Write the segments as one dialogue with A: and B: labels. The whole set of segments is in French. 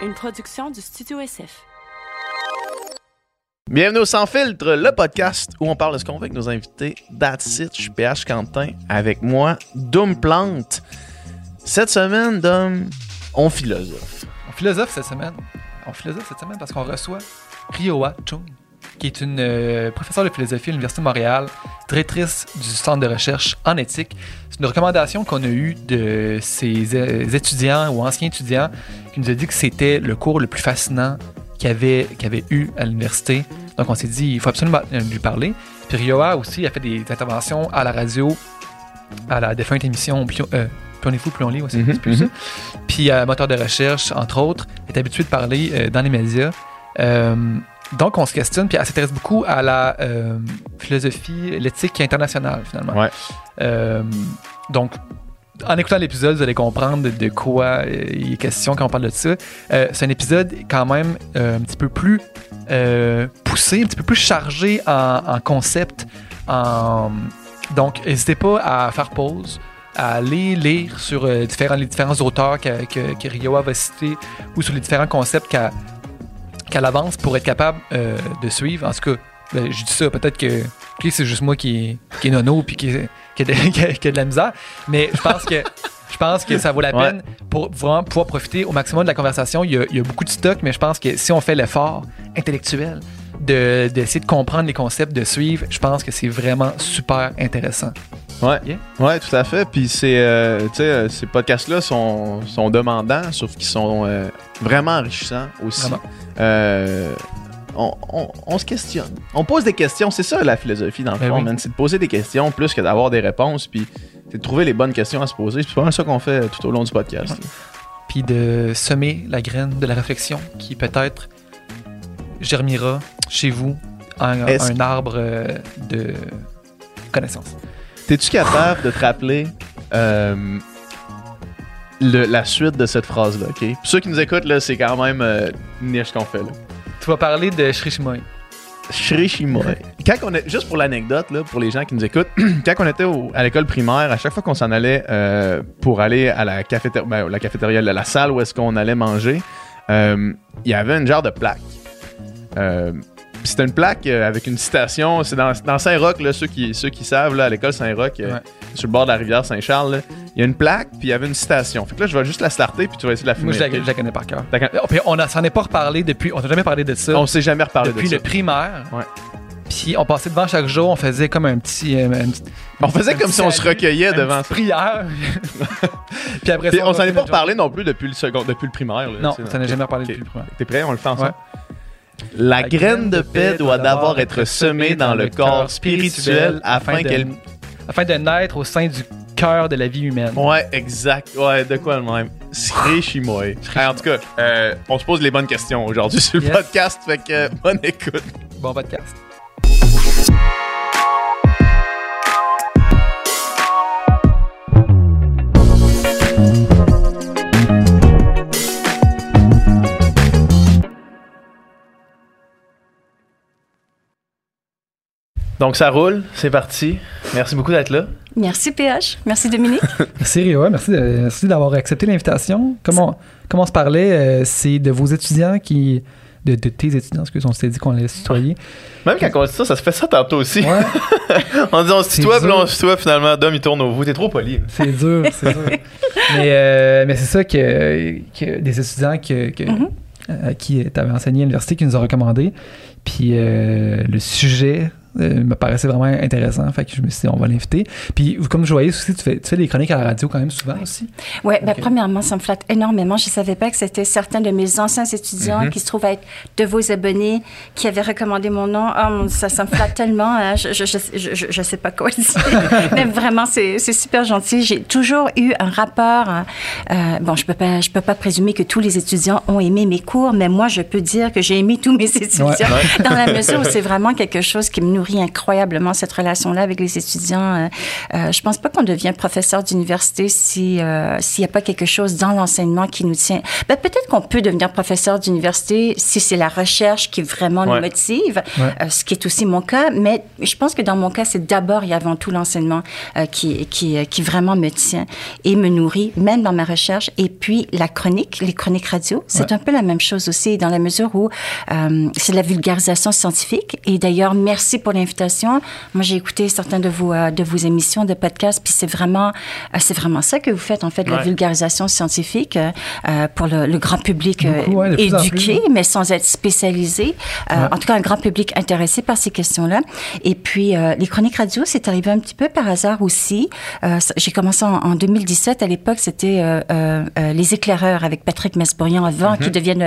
A: une production du Studio SF.
B: Bienvenue au Sans Filtre, le podcast où on parle de ce qu'on veut avec nos invités. That's it, je suis PH Quentin. Avec moi, Doom Plante. Cette semaine, Dom, on philosophe.
C: On philosophe cette semaine. On philosophe cette semaine parce qu'on reçoit Rioa Chung, qui est une euh, professeure de philosophie à l'Université de Montréal, directrice du centre de recherche en éthique. C'est une recommandation qu'on a eue de ses euh, étudiants ou anciens étudiants qui nous a dit que c'était le cours le plus fascinant qu'il avait, avait eu à l'université. Donc on s'est dit, il faut absolument lui parler. Puis Rioa aussi a fait des interventions à la radio, à la défunte émission euh, plus on est fou, plus on lit, c'est
B: Mhm,
C: c'est plus ça. Puis euh, moteur de recherche, entre autres, est habitué de parler dans les médias. Donc, on se questionne, puis elle s'intéresse beaucoup à la euh, philosophie, l'éthique internationale, finalement.
B: Ouais.
C: Euh, donc, en écoutant l'épisode, vous allez comprendre de, quoi euh, il est question quand on parle de ça. Euh, c'est un épisode quand même un petit peu plus poussé, un petit peu plus chargé en, en concept. En... Donc, n'hésitez pas à faire pause, à aller lire sur différents, les différents auteurs que, que, que Rioa va citer ou sur les différents concepts qu'elle qu'elle avance pour être capable euh, de suivre. En tout cas, ben, je dis ça, peut-être que ok, c'est juste moi qui, qui est nono puis qui, qui, a de, qui a- qui a de la misère, mais je pense que je pense que ça vaut la
B: Ouais.
C: peine pour vraiment pouvoir profiter au maximum de la conversation. Il y a, il y a beaucoup de stock, mais je pense que si on fait l'effort intellectuel d'essayer de, comprendre les concepts, de suivre, je pense que c'est vraiment super intéressant.
B: Ouais.
C: Yeah.
B: Ouais, tout à fait. Puis c'est, euh, tu sais, euh, ces podcasts-là sont, sont demandants, sauf qu'ils sont euh, vraiment enrichissants aussi.
C: Vraiment.
B: Euh, on, on- on se questionne. On pose des questions. C'est ça la philosophie dans le
C: Ben
B: fond,
C: oui.
B: C'est de poser des questions plus que d'avoir des réponses. Puis c'est de trouver les bonnes questions à se poser. C'est vraiment ça qu'on fait tout au long du podcast.
C: Puis de semer la graine de la réflexion qui peut-être germira chez vous un,
B: Est-ce-
C: un arbre euh, de connaissances.
B: T'es-tu capable de te rappeler euh, le- la suite de cette phrase-là, OK? Pour ceux qui nous écoutent, là, c'est quand même euh, niche ce qu'on fait, là.
C: Tu vas parler de Shri Shimoy.
B: Shri Shimoy. Quand on est, juste pour l'anecdote, là, pour les gens qui nous écoutent, quand on était au- à l'école primaire, à chaque fois qu'on s'en allait euh, pour aller à la cafétéria, ben, la cafétéria, la, la salle où est-ce qu'on allait manger, euh, il y avait une genre de plaque. Euh, c'était une plaque euh, avec une citation. C'est dans, dans Saint-Roch, là, ceux qui, ceux qui savent, là, à l'école Saint-Roch, euh, sur le bord de la rivière Saint-Charles, il y a une plaque, puis il y avait une citation. Fait que là, je vais juste la starter, puis tu vas essayer de la
C: Moi,
B: finir.
C: je la, je la connais par cœur. Oh, Puis on s'en est pas reparlé depuis. On n'a jamais parlé de ça.
B: On s'est jamais reparlé
C: depuis
B: de ça.
C: le primaire.
B: Ouais.
C: Puis on passait devant chaque jour, on faisait comme un petit. euh, un petit-
B: On faisait
C: un
B: comme
C: petit
B: si on se recueillait
C: une
B: devant
C: petite prière. Puis après
B: Puis
C: ça,
B: on s'en est pas reparlé non plus depuis le second, depuis le primaire. là,
C: Non,
B: sais,
C: ça n'a jamais reparlé depuis le primaire.
B: T'es prêt? On le fait ensemble? La graine de paix doit d'abord être semée dans le corps spirituel afin qu'elle...
C: afin de naître au sein du cœur de la vie humaine.
B: Ouais, exact. Ouais, de quoi le même? Sri Shimoy. Hey, en tout cas, euh, on se pose les bonnes questions aujourd'hui sur le
C: Yes.
B: podcast, fait que euh, bonne écoute.
C: Bon podcast.
B: Donc ça roule, c'est parti. Merci beaucoup d'être là.
A: Merci PH. Merci Dominique.
C: Merci Rio, merci, de- merci d'avoir accepté l'invitation. Comment, comment on se parlait, euh, c'est de vos étudiants qui. De, de tes étudiants, excuse, on s'était dit qu'on allait se tutoyer.
B: Même quand on dit ça, ça se fait ça tantôt aussi.
C: Ouais,
B: on dit on se tutoie, puis on se tutoie, finalement, Dom, il tourne au bout. T'es trop poli.
C: c'est dur, c'est dur. Mais, euh, mais c'est ça que, que des étudiants que, que-
A: Mhm.
C: à qui tu avais enseigné à l'université qui nous ont recommandé. Puis euh, le sujet euh, me paraissait vraiment intéressant. Fait que je me suis dit, on va l'inviter. Puis comme je voyais aussi, tu fais, tu fais des chroniques à la radio quand même souvent aussi.
A: Ouais, ben,
C: Ok.
A: premièrement, ça me flatte énormément. Je savais pas que c'était certains de mes anciens étudiants
B: Mhm.
A: qui se trouvent à être de vos abonnés qui avaient recommandé mon nom. Oh, ça, ça me flatte tellement. hein. Je, je, je, je, je- sais pas quoi dire. Mais vraiment, c'est super gentil. J'ai toujours eu un rapport. hein. Euh, bon, je peux pas, je peux pas présumer que tous les étudiants ont aimé mes cours, mais moi, je peux dire que j'ai aimé tous mes étudiants dans la mesure où c'est vraiment quelque chose qui me nourrit incroyablement cette relation-là avec les étudiants. Euh, euh, je pense pas qu'on devient professeur d'université si euh, s'il n'y a pas quelque chose dans l'enseignement qui nous tient. Ben, peut-être qu'on peut devenir professeur d'université si c'est la recherche qui vraiment
B: Ouais.
A: nous motive,
C: Ouais.
A: euh, ce qui est aussi mon cas. Mais je pense que dans mon cas, c'est d'abord et avant tout l'enseignement euh, qui, qui, euh, qui vraiment me tient et me nourrit, même dans ma recherche. Et puis la chronique, les chroniques radio, c'est
C: Ouais.
A: un peu la même chose aussi, dans la mesure où c'est de la vulgarisation scientifique. Et d'ailleurs, merci pour l'invitation. Moi, j'ai écouté certaines de vos, euh, de vos émissions de podcast, puis c'est vraiment, euh, c'est vraiment ça que vous faites, en fait, de la vulgarisation scientifique euh, pour le, le grand public euh,
C: Beaucoup,
A: éduqué,
C: plus.
A: mais sans être spécialisé. Euh,
C: Ouais.
A: En tout cas, un grand public intéressé par ces questions-là. Et puis, euh, les chroniques radio, c'est arrivé un petit peu par hasard aussi. Euh, J'ai commencé en, en 2017. À l'époque, c'était euh, euh, euh, Les éclaireurs avec Patrick Masbourian avant qu'il devienne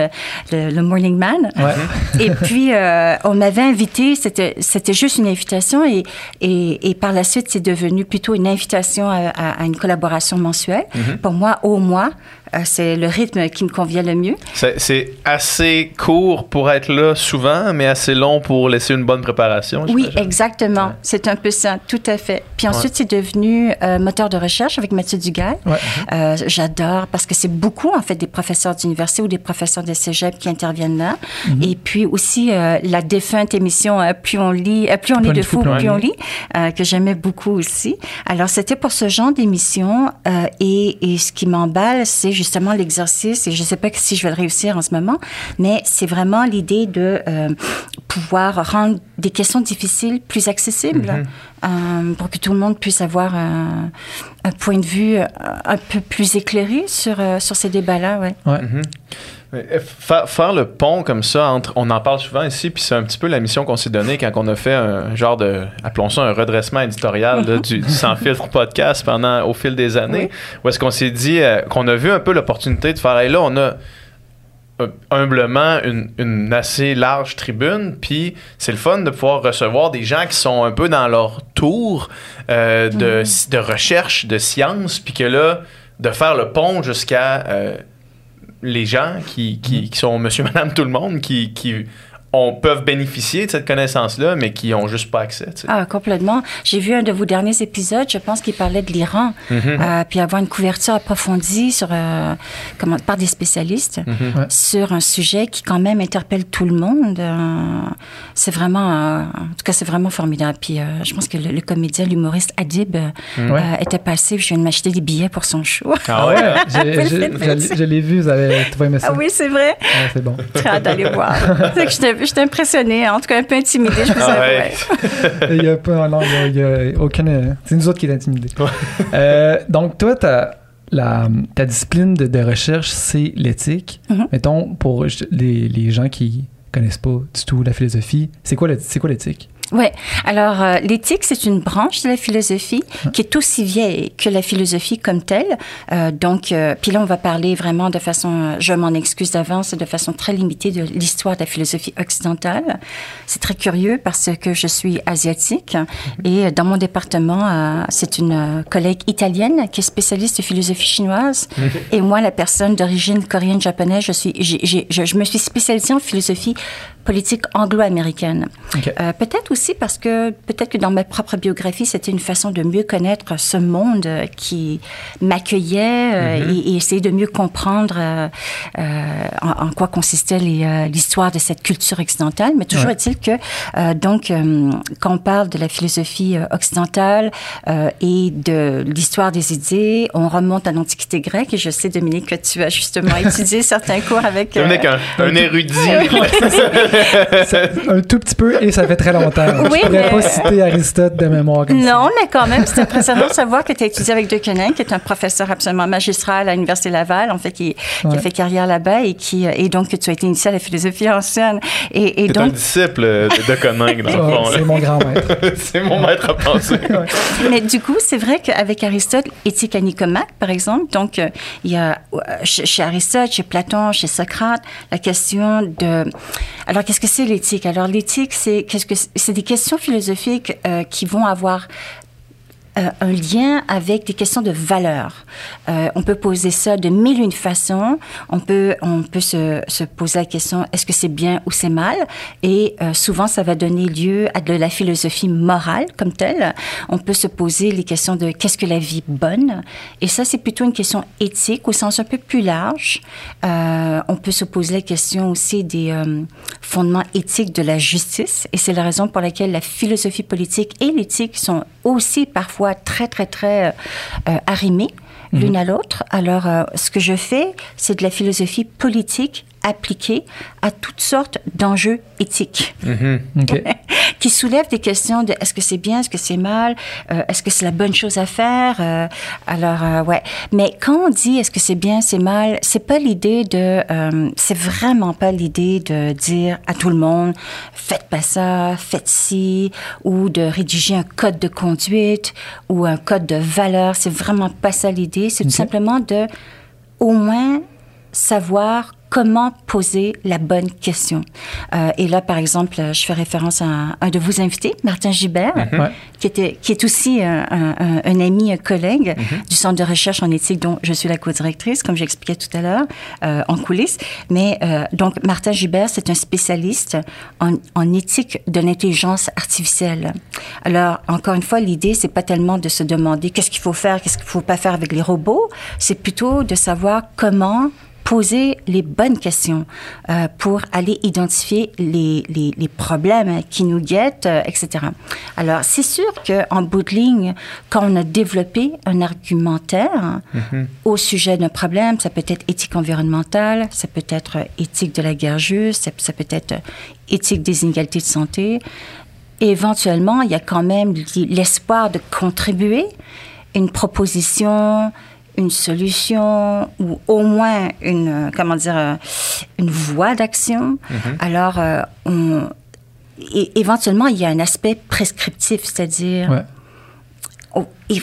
A: le, le- le Morning Man.
C: Ouais.
A: Et puis, euh, on m'avait invité, c'était, c'était juste une invitation et, et, et par la suite, c'est devenu plutôt une invitation à, à- à une collaboration mensuelle. Pour moi, au mois, c'est le rythme qui me convient le mieux.
B: C'est- assez court pour être là souvent, mais assez long pour laisser une bonne préparation.
A: Oui, exactement.
B: Ouais.
A: C'est un peu ça, tout à fait. Puis ensuite, c'est devenu euh, moteur de recherche avec Mathieu Dugal.
C: Ouais.
A: Euh, J'adore parce que c'est beaucoup, en fait, des professeurs d'université ou des professeurs de cégep qui interviennent là. Et puis aussi, euh, la défunte émission euh, Plus on lit, euh, Plus on lit de fou, plus on lit, euh, que j'aimais beaucoup aussi. Alors, c'était pour ce genre d'émission. euh, et, et ce qui m'emballe, c'est justement l'exercice. Et je ne sais pas si je vais le réussir en ce moment, mais c'est vraiment l'idée de euh, pouvoir rendre des questions difficiles plus accessibles euh, pour que tout le monde puisse avoir un, un point de vue euh, un peu plus éclairé sur, euh, sur ces débats-là. Ouais.
B: Mhm. Fa- Faire le pont comme ça entre. On en parle souvent ici, puis c'est un petit peu la mission qu'on s'est donnée quand on a fait un genre de. Appelons ça un redressement éditorial là, du, du Sans Filtre podcast pendant, au fil des années. Où est-ce qu'on s'est dit euh, qu'on a vu un peu l'opportunité de faire. Hey, là, on a euh, humblement une, une assez large tribune, puis c'est le fun de pouvoir recevoir des gens qui sont un peu dans leur tour euh, de, de recherche, de science, puis que là, de faire le pont jusqu'à euh, les gens qui, qui, qui sont monsieur, madame, tout le monde, qui, qui on, peuvent bénéficier de cette connaissance-là, mais qui n'ont juste pas accès.
A: Ah, complètement. J'ai vu un de vos derniers épisodes, je pense qu'il parlait de l'Iran, euh, puis avoir une couverture approfondie sur, euh, comment, par des spécialistes
C: Ouais.
A: sur un sujet qui quand même interpelle tout le monde. euh, c'est vraiment, euh, en tout cas, c'est vraiment formidable. Puis euh, je pense que le, le comédien, l'humoriste Adib euh, était passé, je viens de m'acheter des billets pour son show.
B: Ah ouais?
A: c'est
C: je je l'ai vu, vous avez tout aimé ça.
A: Ah oui, c'est vrai.
C: Ouais, c'est bon.
A: Très hâte d'aller voir. C'est que J'étais j'étais impressionnée, en tout cas un peu intimidée. Je me
B: Ah ouais.
C: Il y a pas, non, il y a- il y a aucune. euh, C'est nous autres qui est intimidés. Euh, donc, toi, ta, la, ta discipline de, de recherche, c'est l'éthique.
A: Mhm.
C: Mettons, pour les, les gens qui connaissent pas du tout la philosophie, c'est quoi le- c'est quoi l'éthique?
A: Oui. Alors, euh, l'éthique, c'est une branche de la philosophie qui est aussi vieille que la philosophie comme telle. Euh, donc, euh, puis là, on va parler vraiment de façon, euh, je m'en excuse d'avance, de façon très limitée de l'histoire de la philosophie occidentale. C'est très curieux parce que je suis asiatique et dans mon département, euh, c'est une euh, collègue italienne qui est spécialiste de philosophie chinoise et moi, la personne d'origine coréenne-japonaise, je suis, j'ai- j'ai- je, je me suis spécialisée en philosophie politique anglo-américaine. Euh, peut-être aussi parce que peut-être que dans ma propre biographie, c'était une façon de mieux connaître ce monde euh, qui m'accueillait euh, et, et essayer de mieux comprendre euh, en, en quoi consistait l'histoire de cette culture occidentale. Mais toujours
C: Ouais.
A: est-il que euh, donc euh, quand on parle de la philosophie occidentale euh, et de l'histoire des idées, on remonte à l'Antiquité grecque. Et je sais, Dominique, que tu as justement étudié certains cours avec. euh,
B: Dominique, un, un érudit.
C: Un tout petit peu et ça fait très longtemps.
A: Oui,
C: Je pourrais
A: mais-
C: pas citer Aristote de mémoire comme ça.
A: Non, mais quand même, c'est impressionnant de savoir que tu as étudié avec De Koning, qui est un professeur absolument magistral à l'Université Laval, en fait, qui, a fait carrière là-bas et qui, et donc que tu as été initié à la philosophie ancienne. Et, et
B: C'est un
A: donc,
B: disciple de, de Coninck, dans le fond.
C: c'est mon grand-maître.
B: C'est mon maître à penser.
A: mais du coup, c'est vrai qu'avec Aristote, éthique à Nicomaque, par exemple, donc, euh, il y a euh, chez, chez Aristote, chez Platon, chez Socrate, la question de. Alors, qu'est-ce que c'est l'éthique? Alors, l'éthique, c'est, qu'est-ce que c'est c'est des questions philosophiques euh, qui vont avoir euh, un lien avec des questions de valeur. Euh, on peut poser ça de mille et une façons. On peut, on peut se, se poser la question est-ce que c'est bien ou c'est mal? Et euh, souvent, ça va donner lieu à de la philosophie morale comme telle. On peut se poser les questions de qu'est-ce que la vie bonne? Et ça, c'est plutôt une question éthique au sens un peu plus large. On peut se poser la question aussi des fondements éthiques de la justice. Et c'est la raison pour laquelle la philosophie politique et l'éthique sont aussi parfois très, très, très euh, arrimées l'une à l'autre. Alors, euh, ce que je fais, c'est de la philosophie politique appliquée à toutes sortes d'enjeux éthiques
C: OK.
A: qui soulèvent des questions de est-ce que c'est bien, est-ce que c'est mal, euh, est-ce que c'est la bonne chose à faire. euh, alors, euh, ouais. Mais quand on dit est-ce que c'est bien, c'est mal, c'est pas l'idée de, euh, c'est vraiment pas l'idée de dire à tout le monde faites pas ça, faites ci, ou de rédiger un code de conduite ou un code de valeur. C'est vraiment pas ça l'idée. C'est tout simplement de, au moins, savoir comment poser la bonne question. Euh, et là, par exemple, je fais référence à un de vos invités, Martin Gibert,
C: Ouais.
A: qui, était, qui est aussi un, un- ami, un collègue du Centre de recherche en éthique dont je suis la co-directrice, comme j'expliquais tout à l'heure, euh, en coulisses. Mais euh, donc, Martin Gibert, c'est un spécialiste en, en éthique de l'intelligence artificielle. Alors, encore une fois, l'idée, c'est pas tellement de se demander qu'est-ce qu'il faut faire, qu'est-ce qu'il faut pas faire avec les robots, c'est plutôt de savoir comment poser les bonnes questions euh, pour aller identifier les, les, les problèmes qui nous guettent, euh, etc. Alors, c'est sûr qu'en bout de ligne, quand on a développé un argumentaire au sujet d'un problème, ça peut être éthique environnementale, ça peut être éthique de la guerre juste, ça, ça peut être éthique des inégalités de santé. Éventuellement, il y a quand même l'espoir de contribuer une proposition, une solution ou au moins une comment dire euh, une voie d'action. Alors euh, on éventuellement il y a un aspect prescriptif, c'est-à-dire
C: Ouais.
A: oh, et-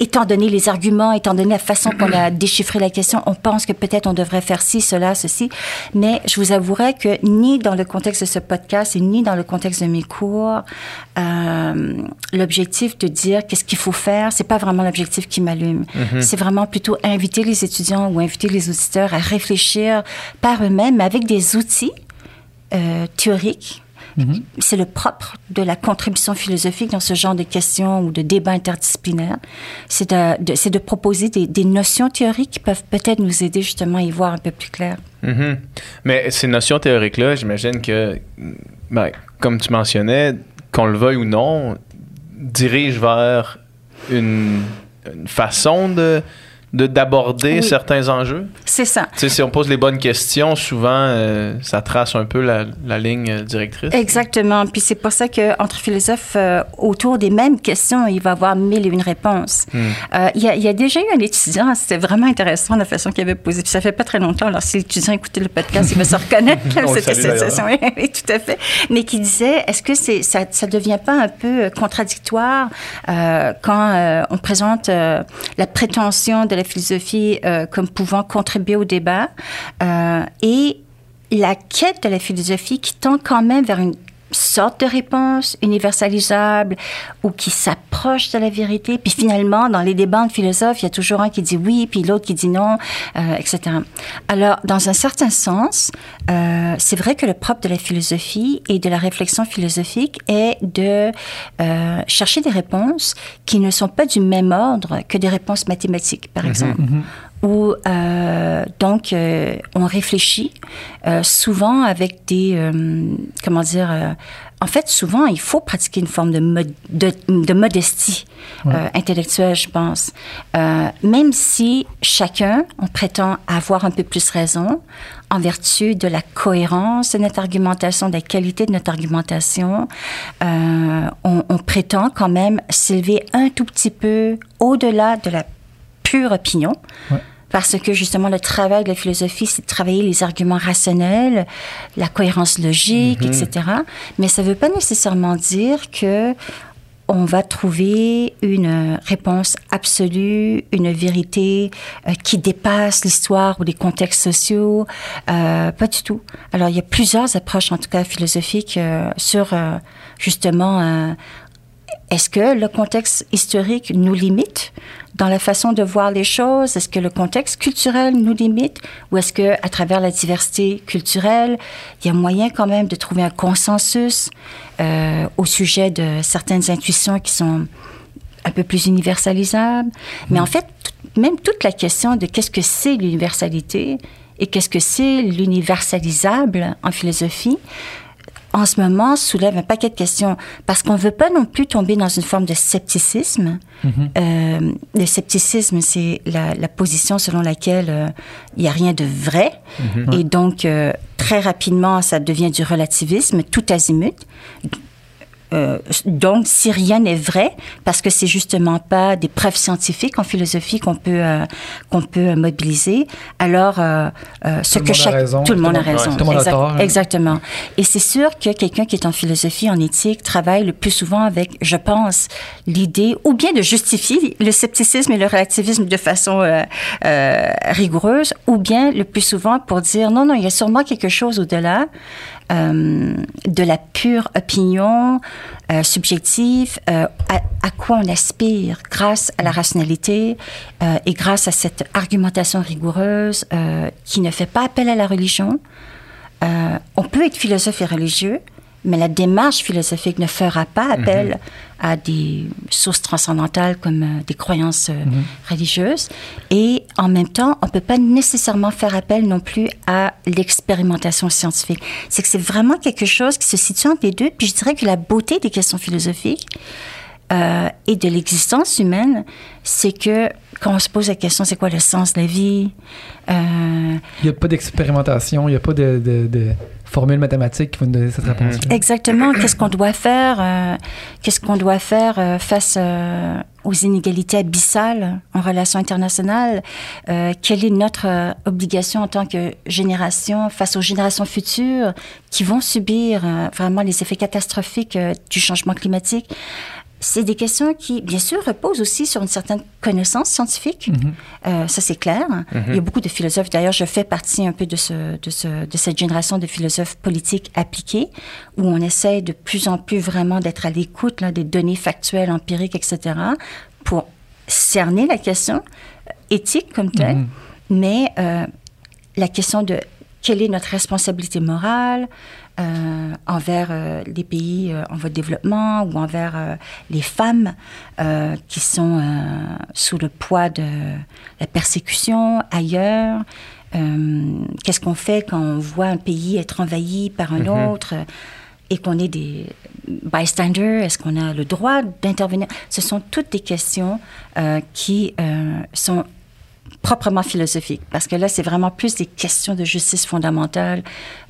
A: étant donné les arguments, étant donné la façon qu'on a déchiffré la question, on pense que peut-être on devrait faire ci, cela, ceci. Mais je vous avouerai que ni dans le contexte de ce podcast et ni dans le contexte de mes cours, euh, l'objectif de dire qu'est-ce qu'il faut faire, c'est pas vraiment l'objectif qui m'allume. C'est vraiment plutôt inviter les étudiants ou inviter les auditeurs à réfléchir par eux-mêmes, mais avec des outils euh, théoriques c'est le propre de la contribution philosophique dans ce genre de questions ou de débats interdisciplinaires. C'est de, de- c'est de proposer des, des notions théoriques qui peuvent peut-être nous aider justement à y voir un peu plus clair.
D: Mhm. Mais ces notions théoriques-là, j'imagine que, ben, comme tu mentionnais, qu'on le veuille ou non, dirigent vers une, une façon de- d'aborder
A: Oui.
D: certains enjeux?
A: C'est ça.
D: Si on pose les bonnes questions, souvent, euh, ça trace un peu la, la ligne directrice.
A: Exactement. Puis c'est pour ça qu'entre philosophes, euh, autour des mêmes questions, il va y avoir mille et une réponses. Euh, Il y, a, il y a déjà eu un étudiant, c'était vraiment intéressant la façon qu'il avait posé. Puis ça fait pas très longtemps. Alors si l'étudiant écoutait le podcast, il va se reconnaître. C'était. Oui, tout à fait. Mais qui disait, est-ce que c'est ça, ça devient pas un peu contradictoire quand on présente la prétention de la philosophie euh, comme pouvant contribuer au débat euh, et la quête de la philosophie qui tend quand même vers une sorte de réponse universalisable ou qui s'approche de la vérité. Puis finalement, dans les débats de philosophes, il y a toujours un qui dit oui, puis l'autre qui dit non, euh, etc. Alors, dans un certain sens, euh, c'est vrai que le propre de la philosophie et de la réflexion philosophique est de euh, chercher des réponses qui ne sont pas du même ordre que des réponses mathématiques, par exemple où euh, donc euh, on réfléchit euh, souvent avec des euh, comment dire euh, en fait souvent il faut pratiquer une forme de, mod- de, de modestie euh, intellectuelle je pense. Euh, même si chacun on prétend avoir un peu plus raison en vertu de la cohérence de notre argumentation de la qualité de notre argumentation euh, on, on prétend quand même s'élever un tout petit peu au-delà de la pure opinion.
C: Ouais.
A: Parce que justement, le travail de la philosophie, c'est de travailler les arguments rationnels, la cohérence logique, etc. Mais ça ne veut pas nécessairement dire que on va trouver une réponse absolue, une vérité euh, qui dépasse l'histoire ou les contextes sociaux. Euh, pas du tout. Alors, il y a plusieurs approches, en tout cas philosophiques, euh, sur euh, justement euh, est-ce que le contexte historique nous limite dans la façon de voir les choses? Est-ce que le contexte culturel nous limite? Ou est-ce que à travers la diversité culturelle, il y a moyen quand même de trouver un consensus euh, au sujet de certaines intuitions qui sont un peu plus universalisables? Mais en fait, même toute la question de qu'est-ce que c'est l'universalité et qu'est-ce que c'est l'universalisable en philosophie, en ce moment soulève un paquet de questions parce qu'on ne veut pas non plus tomber dans une forme de scepticisme. Euh, le scepticisme, c'est la, la position selon laquelle euh, il n'y a rien de vrai. Et donc, euh, très rapidement, ça devient du relativisme, tout azimut. Euh, donc, si rien n'est vrai, parce que c'est justement pas des preuves scientifiques en philosophie qu'on peut euh, qu'on peut mobiliser, alors euh, ce que chaque
C: raison,
A: tout le monde a raison,
C: tout le monde a
A: Exact-
C: hein.
A: exactement. Et c'est sûr que quelqu'un qui est en philosophie, en éthique, travaille le plus souvent avec, je pense, l'idée ou bien de justifier le scepticisme et le relativisme de façon rigoureuse, ou bien le plus souvent pour dire non, non, il y a sûrement quelque chose au-delà de la pure opinion euh, subjective, euh, à, quoi on aspire grâce à la rationalité euh, et grâce à cette argumentation rigoureuse euh, qui ne fait pas appel à la religion. Euh, on peut être philosophe et religieux, mais la démarche philosophique ne fera pas appel à des sources transcendantales comme euh, des croyances euh, religieuses. Et en même temps, on ne peut pas nécessairement faire appel non plus à l'expérimentation scientifique. C'est que c'est vraiment quelque chose qui se situe entre les deux. Puis je dirais que la beauté des questions philosophiques euh, et de l'existence humaine, c'est que quand on se pose la question, c'est quoi le sens de la vie Euh,
C: Il n'y a pas d'expérimentation, il n'y a pas de, de, de formule mathématique qui va nous donner cette réponse-là.
A: Exactement. Qu'est-ce qu'on doit faire euh, Qu'est-ce qu'on doit faire euh, face euh, aux inégalités abyssales en relations internationales Euh, Quelle est notre euh, obligation en tant que génération face aux générations futures qui vont subir euh, vraiment les effets catastrophiques euh, du changement climatique? C'est des questions qui, bien sûr, reposent aussi sur une certaine connaissance scientifique. Euh, ça, c'est clair. Il y a beaucoup de philosophes. D'ailleurs, je fais partie un peu de, ce, de, ce, de cette génération de philosophes politiques appliqués, où on essaie de plus en plus vraiment d'être à l'écoute des données factuelles, empiriques, etc., pour cerner la question euh, éthique comme telle, mais euh, la question de quelle est notre responsabilité morale euh, envers euh, les pays euh, en voie de développement ou envers les femmes qui sont sous le poids de la persécution ailleurs. Qu'est-ce qu'on fait quand on voit un pays être envahi par un autre euh, et qu'on est des bystanders? Est-ce qu'on a le droit d'intervenir? Ce sont toutes des questions qui sont proprement philosophique, parce que là, c'est vraiment plus des questions de justice fondamentale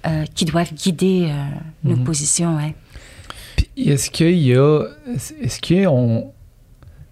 A: euh, qui doivent guider euh, nos positions. Ouais.
C: Puis est-ce qu'il y a. Est-ce qu'il y a, on-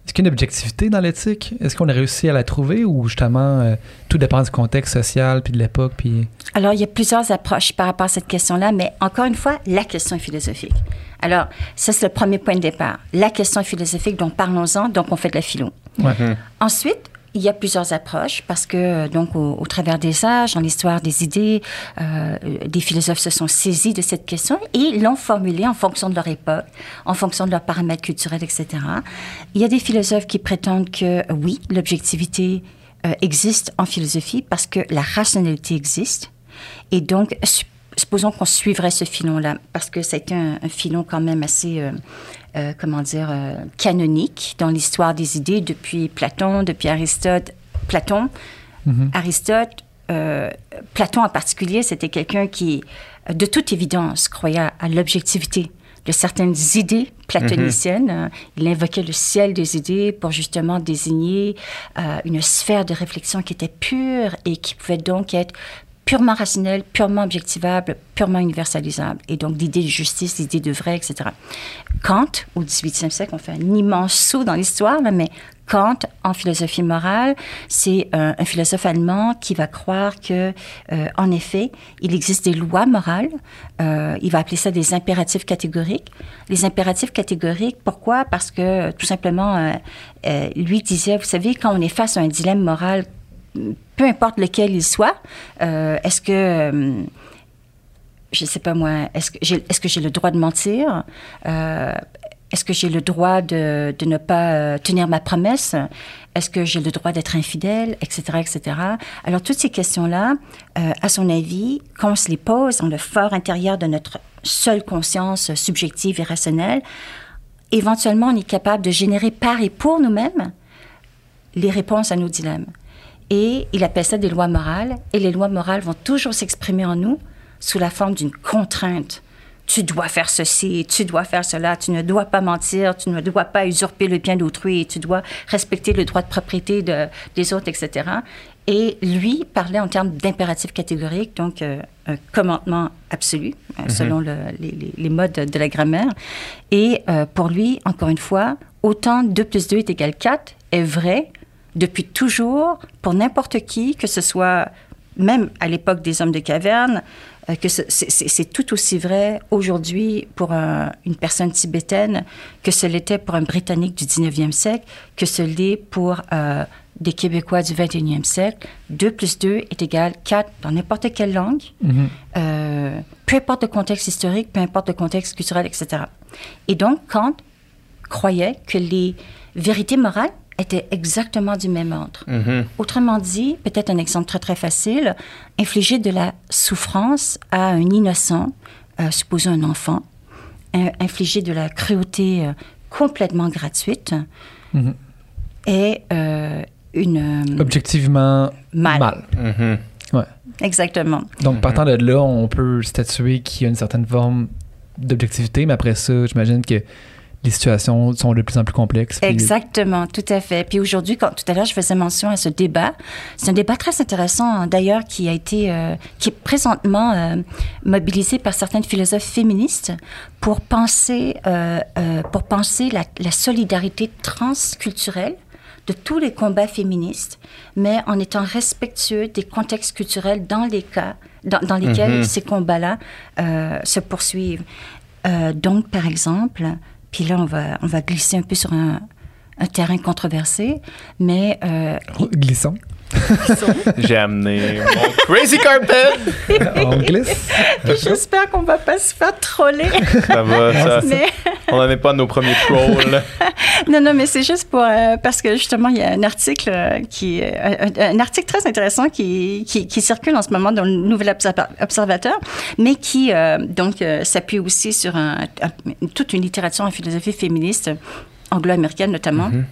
C: est-ce qu'il y a une objectivité dans l'éthique? Est-ce qu'on a réussi à la trouver ou justement euh, tout dépend du contexte social puis de l'époque? Puis...
A: Alors, il y a plusieurs approches par rapport à cette question-là, mais encore une fois, la question est philosophique. Alors, ça, c'est le premier point de départ. La question est philosophique, donc parlons-en, donc on fait de la philo.
C: Ouais.
A: Ensuite, il y a plusieurs approches parce que, euh, donc, au, travers des âges, dans l'histoire des idées, euh, des philosophes se sont saisis de cette question et l'ont formulée en fonction de leur époque, en fonction de leurs paramètres culturels, etc. Il y a des philosophes qui prétendent que, euh, oui, l'objectivité euh, existe en philosophie parce que la rationalité existe. Et donc, su- supposons qu'on suivrait ce filon-là, parce que c'est un, un filon quand même assez, euh, euh, comment dire, euh, canonique dans l'histoire des idées depuis Platon, depuis Aristote. Platon, Aristote, euh, Platon en particulier, c'était quelqu'un qui, de toute évidence, croyait à, l'objectivité de certaines idées platoniciennes. Euh, Il invoquait le ciel des idées pour justement désigner euh, une sphère de réflexion qui était pure et qui pouvait donc être purement rationnelle, purement objectivable, purement universalisable. Et donc l'idée de justice, l'idée de vrai, etc. Kant, au 18e siècle, on fait un immense saut dans l'histoire, mais Kant, en philosophie morale, c'est euh, un philosophe allemand qui va croire que, euh, en effet, il existe des lois morales. Euh, il va appeler ça des impératifs catégoriques. Les impératifs catégoriques, pourquoi? Parce que tout simplement, euh, euh, lui disait, vous savez, quand on est face à un dilemme moral, peu importe lequel il soit, euh, est-ce que euh, je sais pas moi, est-ce que j'ai le droit de mentir Euh, est-ce que j'ai le droit de, de ne pas euh, tenir ma promesse Est-ce que j'ai le droit d'être infidèle, etc., etc. Alors toutes ces questions-là, euh, à son avis, quand on se les pose dans le fort intérieur de notre seule conscience subjective et rationnelle, éventuellement on est capable de générer par et pour nous-mêmes les réponses à nos dilemmes. Et il appelle ça des lois morales. Et les lois morales vont toujours s'exprimer en nous sous la forme d'une contrainte. Tu dois faire ceci, tu dois faire cela, tu ne dois pas mentir, tu ne dois pas usurper le bien d'autrui, tu dois respecter le droit de propriété de, des autres, etc. Et lui parlait en termes d'impératif catégorique, donc euh, un commandement absolu, euh, selon le, les, les, les, modes de la grammaire. Et euh, pour lui, encore une fois, autant 2 plus 2 est égal 4 est vrai depuis toujours pour n'importe qui, que ce soit même à l'époque des hommes de caverne, euh, que c'est tout aussi vrai aujourd'hui pour un, une personne tibétaine que ce l'était pour un Britannique du 19e siècle, que ce l'est pour euh, des Québécois du 21e siècle. 2 plus 2 est égal 4 dans n'importe quelle langue, mm -hmm. euh, peu importe le contexte historique, peu importe le contexte culturel, etc. Et donc, Kant croyait que les vérités morales étaient exactement du même ordre. Mm -hmm. Autrement dit, peut-être un exemple très très facile, infliger de la souffrance à un innocent, euh, supposons un enfant, euh, infliger de la cruauté euh, complètement gratuite mm -hmm. est une...
C: Objectivement
A: mal.
C: mal.
D: Mm -hmm.
C: Ouais.
A: Exactement.
C: Donc, partant de là, on peut statuer qu'il y a une certaine forme d'objectivité, mais après ça, j'imagine que les situations sont de plus en plus complexes.
A: Puis... Exactement, tout à fait. Puis aujourd'hui, tout à l'heure, je faisais mention à ce débat. C'est un débat très intéressant, d'ailleurs, qui a été, euh, qui est présentement euh, mobilisé par certaines philosophes féministes pour penser, euh, pour penser la, la solidarité transculturelle de tous les combats féministes, mais en étant respectueux des contextes culturels dans les cas dans, dans lesquels mm -hmm. ces combats-là se poursuivent. donc, par exemple, puis là, on va, on va glisser un peu sur un, un terrain controversé, mais... Euh,
C: Glissons.
D: J'ai amené mon crazy carpet.
C: on glisse.
A: J'espère qu'on va pas se faire troller.
D: Ça va, ça. Mais... On n'en est pas nos premiers trolls.
A: non, non, mais c'est juste pour euh, parce que justement il y a un article qui un, un article très intéressant qui, qui, qui circule en ce moment dans le Nouvel Observateur, mais qui euh, donc euh, s'appuie aussi sur un, un, toute une littérature en philosophie féministe anglo-américaine notamment. Mm -hmm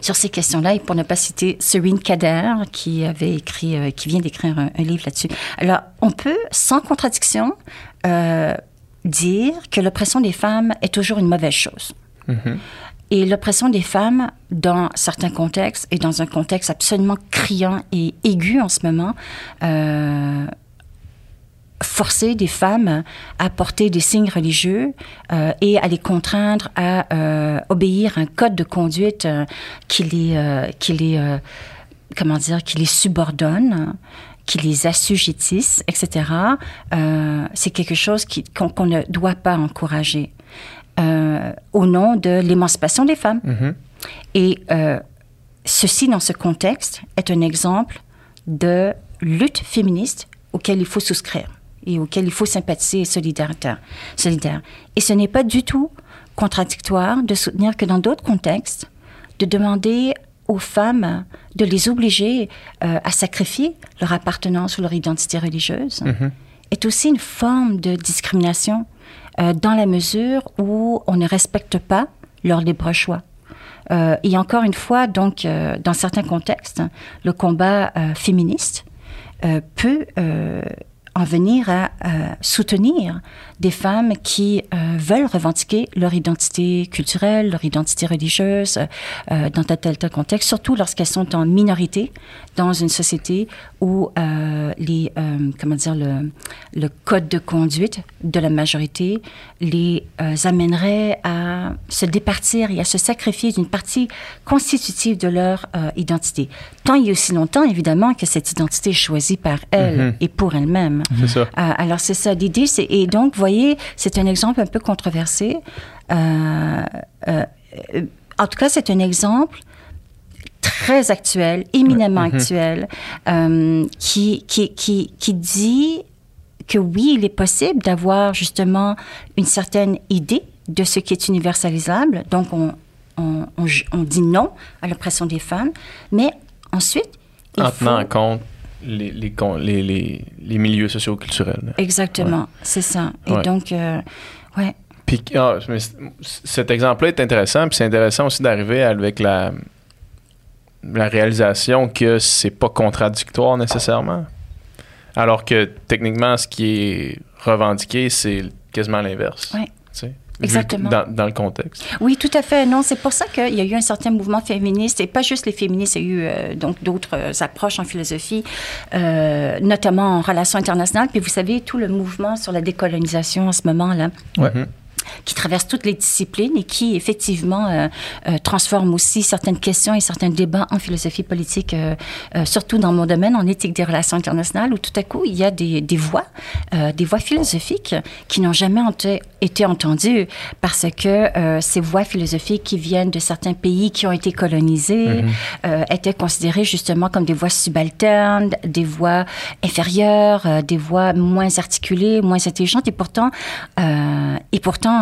A: sur ces questions-là, et pour ne pas citer Serene Kader, qui avait écrit, euh, qui vient d'écrire un, un, livre là-dessus. Alors, on peut, sans contradiction, euh, dire que l'oppression des femmes est toujours une mauvaise chose. Mm -hmm. Et l'oppression des femmes, dans certains contextes, et dans un contexte absolument criant et aigu en ce moment, euh, forcer des femmes à porter des signes religieux euh, et à les contraindre à euh, obéir à un code de conduite qui les, qui les comment dire, qui les subordonne qui les assujettissent, etc., c'est quelque chose qu'on qu ne doit pas encourager au nom de l'émancipation des femmes. Mm -hmm. Et ceci, dans ce contexte, est un exemple de lutte féministe auquel il faut souscrire et auquel il faut sympathiser et solidaire. solidaire. Et ce n'est pas du tout contradictoire de soutenir que dans d'autres contextes, de demander aux femmes de les obliger euh, à sacrifier leur appartenance ou leur identité religieuse mm -hmm. est aussi une forme de discrimination euh, dans la mesure où on ne respecte pas leur libre choix. Euh, et encore une fois, donc, euh, dans certains contextes, le combat euh, féministe peut en venir à, à, soutenir des femmes qui euh, veulent revendiquer leur identité culturelle, leur identité religieuse euh, dans tel tel tel contexte, surtout lorsqu'elles sont en minorité dans une société où euh, les comment dire le, le code de conduite de la majorité les amènerait à se départir et à se sacrifier d'une partie constitutive de leur identité. Tant il y a aussi longtemps évidemment que cette identité est choisie par elles mm -hmm. et pour elles-mêmes.
D: C'est ça.
A: alors c'est ça l'idée, c'est et donc voyez, c'est un exemple un peu controversé. Euh, euh, en tout cas, c'est un exemple très actuel, éminemment actuel, euh, qui, qui, qui, qui dit que oui, il est possible d'avoir justement une certaine idée de ce qui est universalisable. Donc, on, on, on, on dit non à l'oppression des femmes. Mais ensuite, il
B: En
A: faut...
B: tenant en compte les, les, les, les, milieux socioculturels.
A: Exactement, c'est ça. Et
B: Ouais.
A: donc, euh, ouais,
B: Puis ah, mais cet exemple-là est intéressant, puis c'est intéressant aussi d'arriver avec la, la réalisation que c'est pas contradictoire nécessairement. Alors que techniquement, ce qui est revendiqué, c'est quasiment l'inverse.
A: Ouais.
B: Tu sais,
A: Exactement.
B: Dans, dans le contexte.
A: Oui, tout à fait. Non, c'est pour ça qu'il y a eu un certain mouvement féministe, et pas juste les féministes, il y a eu euh, donc d'autres euh, approches en philosophie, euh, notamment en relations internationales. Puis vous savez, tout le mouvement sur la décolonisation en ce moment-là.
C: Ouais.
B: Mhm.
A: Qui traverse toutes les disciplines et qui effectivement euh, euh, transforme aussi certaines questions et certains débats en philosophie politique, euh, euh, surtout dans mon domaine, en éthique des relations internationales, où tout à coup il y a des, des voix, des voix philosophiques qui n'ont jamais ente- été entendues parce que ces voix philosophiques qui viennent de certains pays qui ont été colonisés euh, étaient considérées justement comme des voix subalternes, des voix inférieures, des voix moins articulées, moins intelligentes, et pourtant, et pourtant,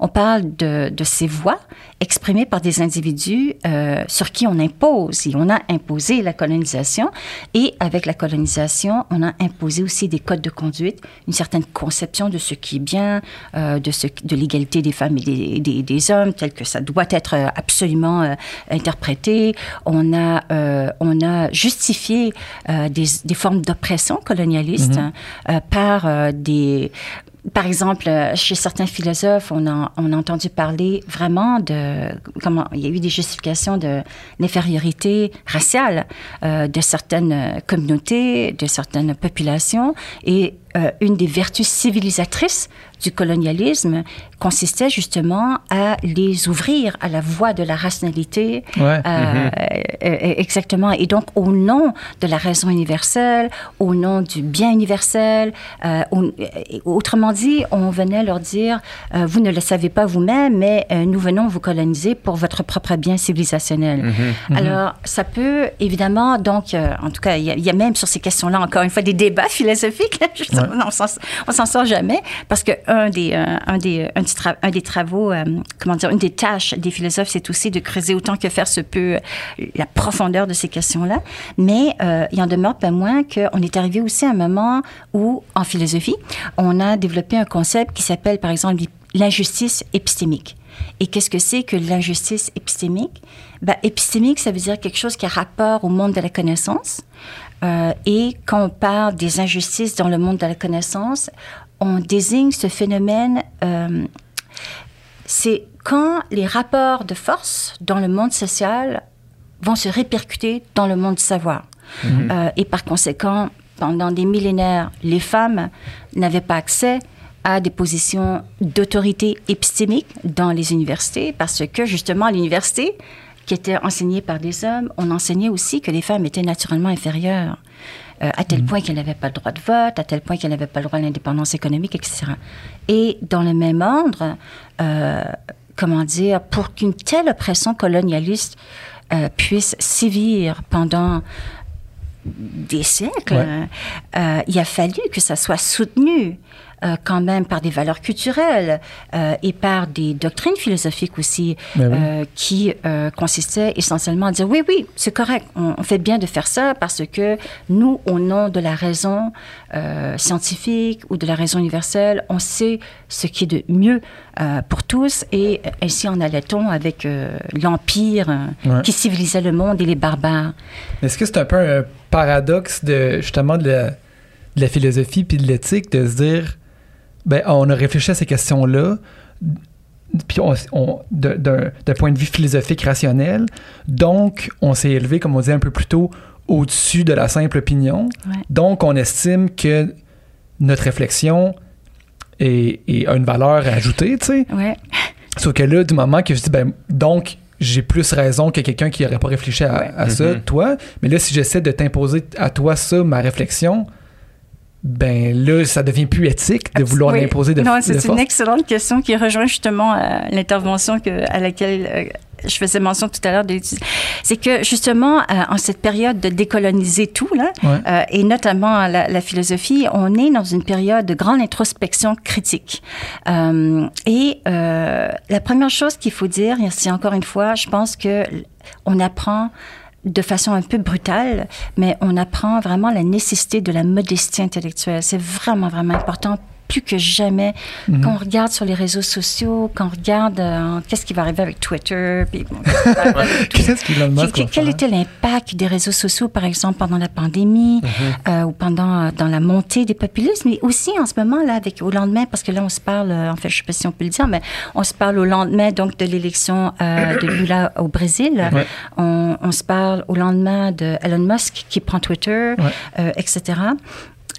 A: on parle de, de ces voix exprimées par des individus euh, sur qui on impose. Et on a imposé la colonisation, et avec la colonisation, on a imposé aussi des codes de conduite, une certaine conception de ce qui est bien, euh, de, ce, de l'égalité des femmes et des, des, des hommes, tel que ça doit être euh, absolument euh, interprété. On a, euh, on a justifié euh, des, des formes d'oppression colonialiste euh, par euh, des par exemple, euh, chez certains philosophes, on a, on a entendu parler vraiment de comment il y a eu des justifications de l'infériorité raciale euh, de certaines euh, communautés, de certaines populations, et une des vertus civilisatrices du colonialisme consistait justement à les ouvrir à la voie de la rationalité.
C: Ouais.
A: Euh, euh, euh, exactement. Et donc, au nom de la raison universelle, au nom du bien universel, euh, au- autrement dit, on venait leur dire, euh, vous ne le savez pas vous-même, mais nous venons vous coloniser pour votre propre bien civilisationnel. Alors, ça peut évidemment, donc, en tout cas, il y, a- il y a même sur ces questions-là, encore une fois, des débats philosophiques. Je s'en- on s'en sort jamais parce que un des, euh, un des, un, des tra- un des travaux, euh, comment dire, une des tâches des philosophes, c'est aussi de creuser autant que faire se peut euh, la profondeur de ces questions-là. Mais il en demeure pas moins qu'on est arrivé aussi à un moment où, en philosophie, on a développé un concept qui s'appelle, par exemple, l'injustice épistémique. Et qu'est-ce que c'est que l'injustice épistémique? Ben, épistémique, ça veut dire quelque chose qui a rapport au monde de la connaissance. Et quand on parle des injustices dans le monde de la connaissance, on désigne ce phénomène, euh, c'est quand les rapports de force dans le monde social vont se répercuter dans le monde du savoir. Euh, et par conséquent, pendant des millénaires, les femmes n'avaient pas accès à des positions d'autorité épistémique dans les universités parce que justement à l'université, qui était enseignée par des hommes, on enseignait aussi que les femmes étaient naturellement inférieures. Euh, à tel point qu'elles n'avaient pas le droit de vote, à tel point qu'elles n'avaient pas le droit à l'indépendance économique, etc. Et dans le même ordre, euh, comment dire, pour qu'une telle oppression colonialiste euh, puisse sévir pendant des siècles,
C: Ouais.
A: il a fallu que ça soit soutenu euh, quand même par des valeurs culturelles euh, et par des doctrines philosophiques aussi,
C: Ben oui.
A: euh, qui consistaient essentiellement à dire oui, oui, c'est correct, on, on fait bien de faire ça parce que nous, au nom de la raison scientifique ou de la raison universelle, on sait ce qui est de mieux pour tous et ainsi en allait-on avec l'empire
C: Ouais.
A: qui civilisait le monde et les barbares.
C: Est-ce que c'est un peu un paradoxe de justement de la, de la philosophie puis de l'éthique de se dire ben on a réfléchi à ces questions-là puis on, on- de- d'un point de vue philosophique rationnel donc on s'est élevé comme on disait un peu plus tôt au-dessus de la simple opinion
A: Ouais.
C: donc on estime que notre réflexion est, est- a une valeur ajoutée tu sais
A: Ouais.
C: Sauf que là, du moment que je dis, ben, donc, j'ai plus raison que quelqu'un qui n'aurait pas réfléchi à,
A: Ouais.
C: à ça,
B: Mhm.
C: toi. Mais là, si j'essaie de t'imposer à toi ça, ma réflexion, ben là, ça devient plus éthique de vouloir
A: Oui.
C: l'imposer de
A: Non, c'est une excellente question qui rejoint justement euh, l'intervention à laquelle euh, je faisais mention tout à l'heure. C'est que justement, euh, en cette période de décoloniser tout, là,
C: Ouais.
A: euh, et notamment la, la philosophie, on est dans une période de grande introspection critique. Euh, et la première chose qu'il faut dire, c'est encore une fois, je pense que on apprend de façon un peu brutale, mais on apprend vraiment la nécessité de la modestie intellectuelle. C'est vraiment, vraiment important plus que jamais, quand on regarde sur les réseaux sociaux, quand on regarde euh, qu'est-ce qui va arriver avec Twitter, puis bon, qu'est-ce
C: Qu'est-ce qu'Elon Musk
A: quel, était l'impact des réseaux sociaux, par exemple, pendant la pandémie euh, ou pendant euh, dans la montée des populismes, mais aussi en ce moment là, avec au lendemain, parce que là on se parle, en fait, je sais pas si on peut le dire, mais on se parle au lendemain donc de l'élection euh, de Lula au Brésil.
C: Ouais.
A: On, on se parle au lendemain de Elon Musk qui prend Twitter,
C: Ouais.
A: etc.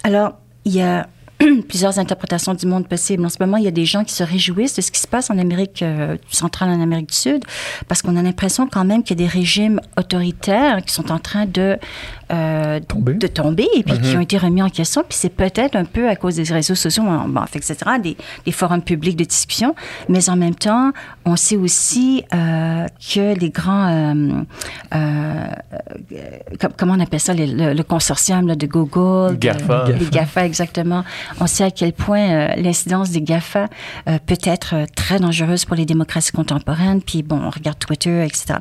A: Alors il y a plusieurs interprétations du monde possible. En ce moment, il y a des gens qui se réjouissent de ce qui se passe en Amérique euh, centrale, en Amérique du Sud, parce qu'on a l'impression quand même qu'il y a des régimes autoritaires qui sont en train de euh,
C: Tomber.
A: de tomber et puis qui ont été remis en question. Puis c'est peut-être un peu à cause des réseaux sociaux, bon, etc., des, des forums publics de discussion. Mais en même temps, on sait aussi euh, que les grands, euh, com- comment on appelle ça, les- le, le consortium là, de Google, de-
B: GAFA.
A: les GAFA exactement. On sait à quel point euh, l'incidence des GAFA euh, peut être euh, très dangereuse pour les démocraties contemporaines. Puis bon, on regarde Twitter, etc.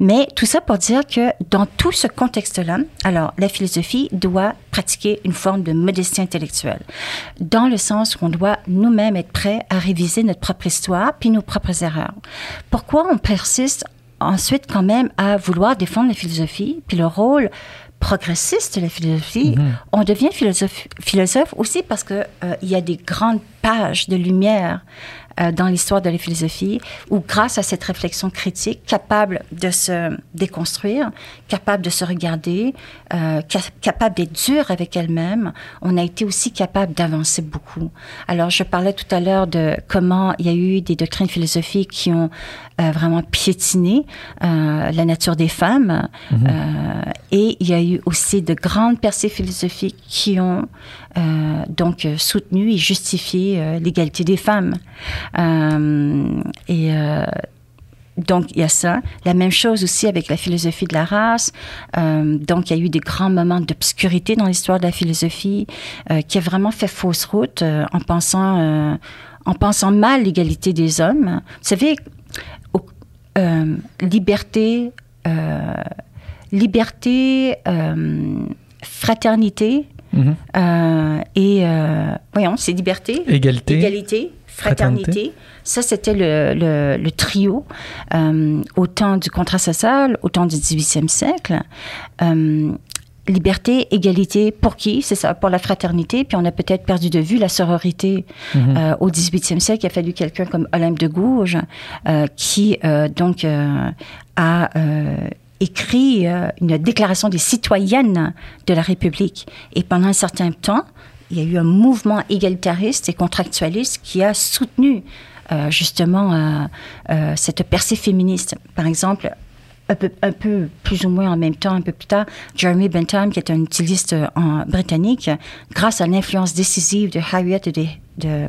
A: Mais tout ça pour dire que dans tout ce contexte-là, alors la philosophie doit pratiquer une forme de modestie intellectuelle, dans le sens où on doit nous-mêmes être prêts à réviser notre propre histoire puis nos propres erreurs. Pourquoi on persiste ensuite quand même à vouloir défendre la philosophie puis le rôle progressiste de la philosophie, on devient philosophe, philosophe aussi parce que euh, il y a des grandes pages de lumière euh, dans l'histoire de la philosophie où, grâce à cette réflexion critique, capable de se déconstruire, capable de se regarder, euh, ca- capable d'être dur avec elle-même, on a été aussi capable d'avancer beaucoup. Alors, je parlais tout à l'heure de comment il y a eu des doctrines philosophiques qui ont euh, vraiment piétiné euh, la nature des femmes. Euh, et il y a eu aussi de grandes percées philosophiques qui ont euh, donc euh, soutenu et justifié euh, l'égalité des femmes. Et donc, il y a ça. La même chose aussi avec la philosophie de la race. Donc, il y a eu des grands moments d'obscurité dans l'histoire de la philosophie qui a vraiment fait fausse route en pensant, en pensant mal l'égalité des hommes. Vous savez, liberté, liberté, fraternité
C: Mhm.
A: euh, et euh, voyons, c'est liberté,
C: Égalité.
A: égalité, fraternité.
C: Fraternité.
A: Ça, c'était le, le- le trio euh, au temps du contrat social, au temps du 18e siècle. Euh, liberté, égalité, pour qui? C'est ça, pour la fraternité. Puis on a peut-être perdu de vue la sororité euh, au 18e siècle. Il a fallu quelqu'un comme Olympe de Gouges qui, donc, a écrit euh, une déclaration des citoyennes de la République. Et pendant un certain temps, il y a eu un mouvement égalitariste et contractualiste qui a soutenu euh, justement euh, cette percée féministe. Par exemple, un peu, un peu plus ou moins en même temps, un peu plus tard, Jeremy Bentham, qui est un utiliste britannique, grâce à l'influence décisive de Harriet et de, de-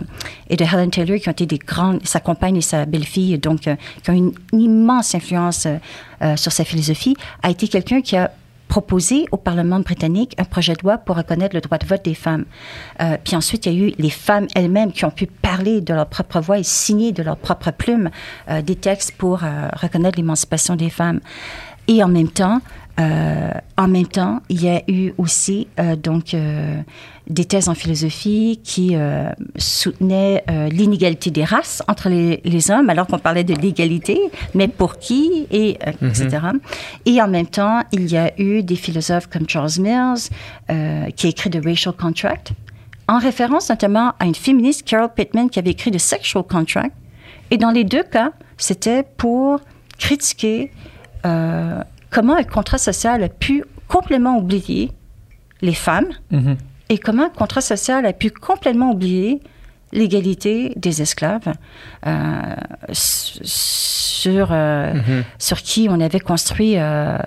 A: et de Helen Taylor, qui ont été des grandes, sa compagne et sa belle-fille, donc, euh, qui ont une, immense influence euh, euh, sur sa philosophie, a été quelqu'un qui a proposé au Parlement britannique un projet de loi pour reconnaître le droit de vote des femmes. Puis ensuite, il y a eu les femmes elles-mêmes qui ont pu parler de leur propre voix et signer de leur propre plume des textes pour reconnaître l'émancipation des femmes. Et en même temps, euh, en même temps, il y a eu aussi euh, donc euh, des thèses en philosophie qui soutenaient l'inégalité des races entre les, les hommes, alors qu'on parlait de l'égalité, mais pour qui et etc. Et en même temps, il y a eu des philosophes comme Charles Mills qui a écrit The Racial Contract, en référence notamment à une féministe Carol Pittman qui avait écrit The Sexual Contract. Et dans les deux cas, c'était pour critiquer euh, comment un contrat social a pu complètement oublier les femmes
C: Mhm.
A: et comment un contrat social a pu complètement oublier l'égalité des esclaves euh, sur, euh, sur qui on avait construit euh,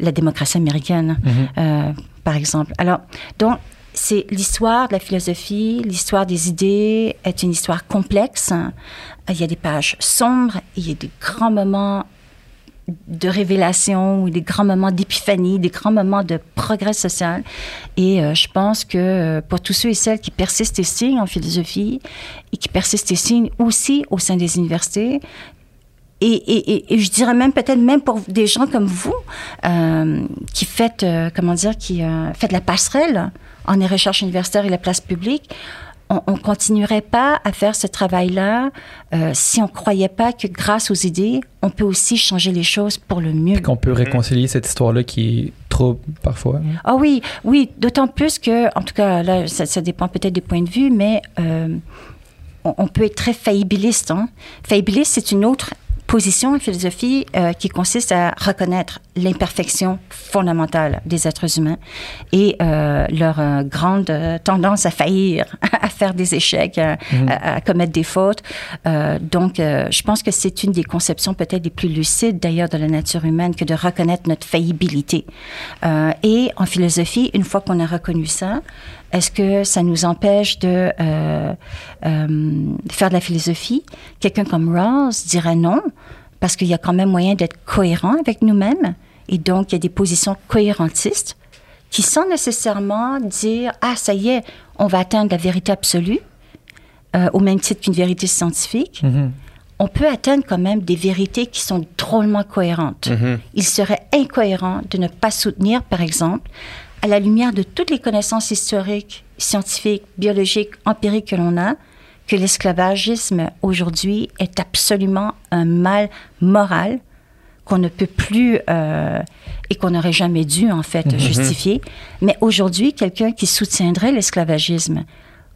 A: la démocratie américaine,
C: Mhm.
A: par exemple. Alors, donc, c'est l'histoire de la philosophie, l'histoire des idées est une histoire complexe. Il y a des pages sombres, il y a des grands moments de révélation, des grands moments d'épiphanie, des grands moments de progrès social. Et euh, je pense que euh, pour tous ceux et celles qui persistent et signent en philosophie et qui persistent et signent aussi au sein des universités, et, je dirais même peut-être même pour des gens comme vous euh, qui faites comment dire qui faites la passerelle en les recherches universitaires et la place publique on, on continuerait pas à faire ce travail-là euh, si on croyait pas que grâce aux idées, on peut aussi changer les choses pour le mieux.
C: Qu'on peut réconcilier cette histoire-là qui est trop parfois. hein.
A: Ah oui, oui, d'autant plus que, en tout cas, là, ça, ça dépend peut-être des points de vue, mais euh, on, on peut être très faillibiliste. Hein. Faillibiliste, c'est une autre position en philosophie euh, qui consiste à reconnaître l'imperfection fondamentale des êtres humains et euh, leur euh, grande tendance à faillir, à faire des échecs, à, à- à commettre des fautes. Donc, je pense que c'est une des conceptions peut-être les plus lucides d'ailleurs de la nature humaine que de reconnaître notre faillibilité. Et en philosophie, une fois qu'on a reconnu ça, est-ce que ça nous empêche de euh, euh, faire de la philosophie? Quelqu'un comme Rawls dirait non, parce qu'il y a quand même moyen d'être cohérent avec nous-mêmes. Et donc, il y a des positions cohérentistes qui sans nécessairement dire Ah, ça y est, on va atteindre la vérité absolue, euh, au même titre qu'une vérité scientifique.
C: Mhm.
A: On peut atteindre quand même des vérités qui sont drôlement cohérentes. Il serait incohérent de ne pas soutenir, par exemple, à la lumière de toutes les connaissances historiques, scientifiques, biologiques, empiriques que l'on a, que l'esclavagisme aujourd'hui est absolument un mal moral qu'on ne peut plus euh, et qu'on n'aurait jamais dû en fait justifier. Mais aujourd'hui, quelqu'un qui soutiendrait l'esclavagisme,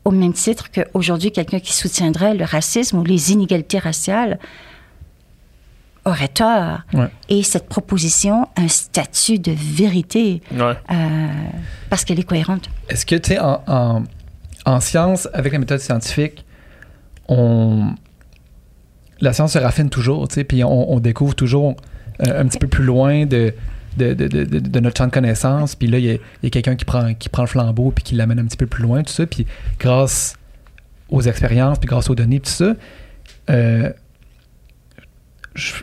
A: au même titre qu'aujourd'hui, quelqu'un qui soutiendrait le racisme ou les inégalités raciales,
C: Ouais.
A: Et cette proposition a un statut de vérité
B: Ouais.
A: euh, parce qu'elle est cohérente.
C: Est-ce que, tu sais, en, en, en science, avec la méthode scientifique, on... la science se raffine toujours, tu sais, puis on, on découvre toujours euh, un petit peu plus loin de, de, de, de, de- notre champ de connaissances. Puis là, il y a, quelqu'un qui prend, qui prend le flambeau puis qui l'amène un petit peu plus loin, tout ça. Puis grâce aux expériences, puis grâce aux données, tout ça, euh,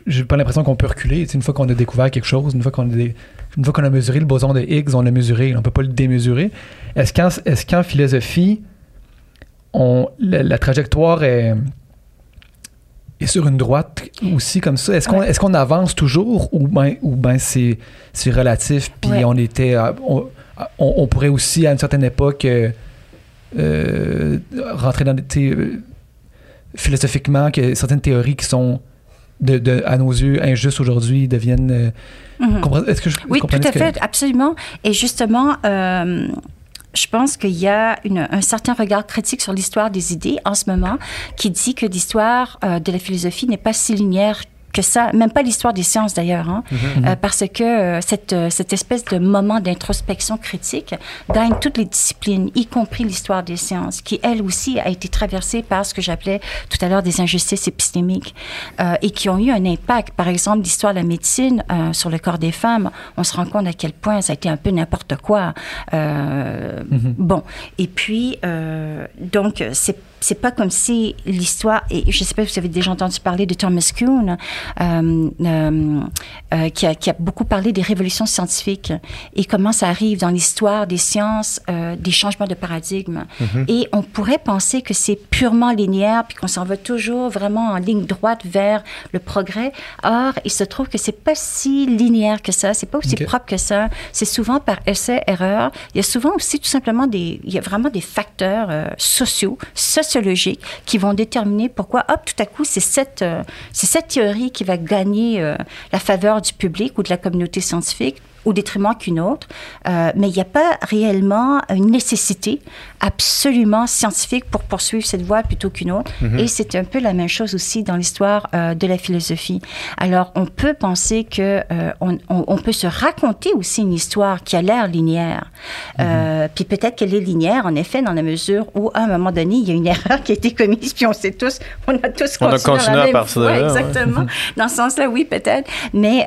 C: j'ai pas l'impression qu'on peut reculer. Une fois qu'on a découvert quelque chose, une fois qu'on a, dé- une fois qu'on a mesuré le boson de Higgs, on l'a mesuré, on peut pas le démesurer. Est-ce qu'en, est-ce qu'en philosophie, on, la, la trajectoire est, est sur une droite aussi comme ça? Est-ce qu'on, est-ce qu'on avance toujours ou ben, ou ben c'est, c'est relatif puis
A: Ouais.
C: on était... On, on, on pourrait aussi, à une certaine époque, euh, euh, rentrer dans des... euh, philosophiquement, que certaines théories qui sont, de, de- à nos yeux, injustes aujourd'hui deviennent... euh,
A: Mhm.
C: Est-ce que je
A: Oui, tout à
C: que-
A: fait, absolument. Et justement, euh, je pense qu'il y a une- un certain regard critique sur l'histoire des idées en ce moment qui dit que l'histoire euh, de la philosophie n'est pas si linéaire que ça, même pas l'histoire des sciences d'ailleurs, hein, Euh, parce que euh, cette, euh, cette espèce de moment d'introspection critique gagne toutes les disciplines, y compris l'histoire des sciences, qui elle aussi a été traversée par ce que j'appelais tout à l'heure des injustices épistémiques euh, et qui ont eu un impact. Par exemple, l'histoire de la médecine sur le corps des femmes, on se rend compte à quel point ça a été un peu n'importe quoi. Euh, Bon, et puis, donc, c'est c'est pas comme si l'histoire, et je sais pas si vous avez déjà entendu parler de Thomas Kuhn, euh, euh, euh, qui, a, qui a beaucoup parlé des révolutions scientifiques et comment ça arrive dans l'histoire des sciences, des changements de paradigme. Et on pourrait penser que c'est purement linéaire, puis qu'on s'en va toujours vraiment en ligne droite vers le progrès. Or, il se trouve que c'est pas si linéaire que ça, c'est pas aussi propre que ça. C'est souvent par essai-erreur. Il y a souvent aussi tout simplement des, il y a vraiment des facteurs euh, sociaux, sociologiques, qui vont déterminer pourquoi, hop, tout à coup, c'est cette, euh, cette théorie qui va gagner euh, la faveur du public ou de la communauté scientifique au détriment qu'une autre. Euh, mais il n'y a pas réellement une nécessité absolument scientifique pour poursuivre cette voie plutôt qu'une autre. Et c'est un peu la même chose aussi dans l'histoire euh, de la philosophie. Alors, on peut penser que euh, on, on- on peut se raconter aussi une histoire qui a l'air linéaire. Euh, puis peut-être qu'elle est linéaire, en effet, dans la mesure où, à un moment donné, il y a une erreur qui a été commise, puis on sait tous, on a tous
B: On a
A: continué,
B: à partir de là, ouais.
A: Exactement. Dans ce sens-là, oui, peut-être. Mais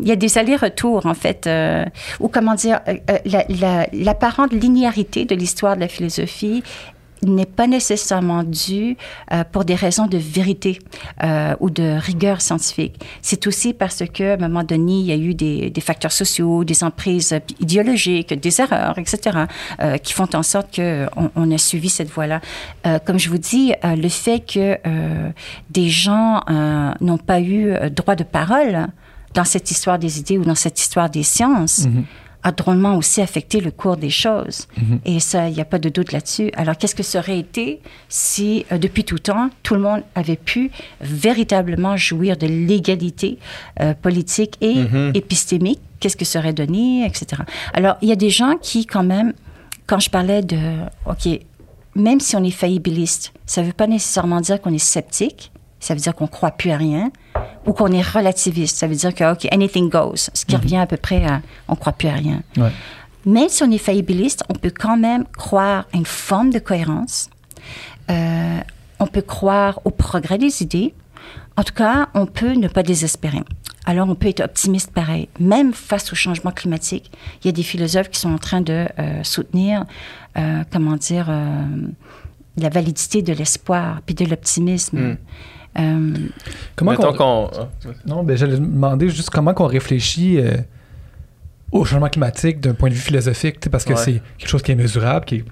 A: il y a des allers-retours, en fait. Euh, ou comment dire, euh, euh, la- la- l'apparente linéarité de l'histoire de la philosophie n'est pas nécessairement due pour des raisons de vérité ou de rigueur scientifique. C'est aussi parce qu'à un moment donné, il y a eu des, facteurs sociaux, des emprises idéologiques, des erreurs, etc., qui font en sorte qu'on on a suivi cette voie-là. Comme je vous dis, le fait que des gens n'ont pas eu droit de parole dans cette histoire des idées ou dans cette histoire des sciences, a drôlement aussi affecté le cours des choses. Et ça, il n'y a pas de doute là-dessus. Alors, qu'est-ce que ça aurait été si, euh, depuis tout temps, tout le monde avait pu véritablement jouir de l'égalité euh, politique et épistémique? Qu'est-ce que ça aurait donné, etc. Alors, il y a des gens qui, quand même, quand je parlais de, OK, même si on est faillibiliste, ça ne veut pas nécessairement dire qu'on est sceptique. Ça veut dire qu'on ne croit plus à rien. Ou qu'on est relativiste. Ça veut dire que, OK, anything goes. Ce qui revient à peu près à on ne croit plus à rien.
C: Ouais.
A: Même si on est faillibiliste, on peut quand même croire à une forme de cohérence. Euh, on peut croire au progrès des idées. En tout cas, on peut ne pas désespérer. Alors, on peut être optimiste pareil. Même face au changement climatique, il y a des philosophes qui sont en train de euh, soutenir, euh, comment dire, la validité de l'espoir puis de l'optimisme.
B: Mm.
A: Euh,
C: Comment
B: Mettons
C: qu'on-
B: qu'on. ah,
C: Non, ben j'allais demander juste comment qu'on réfléchit euh, au changement climatique d'un point de vue philosophique, parce que
B: Ouais.
C: c'est quelque chose qui est mesurable, qui est,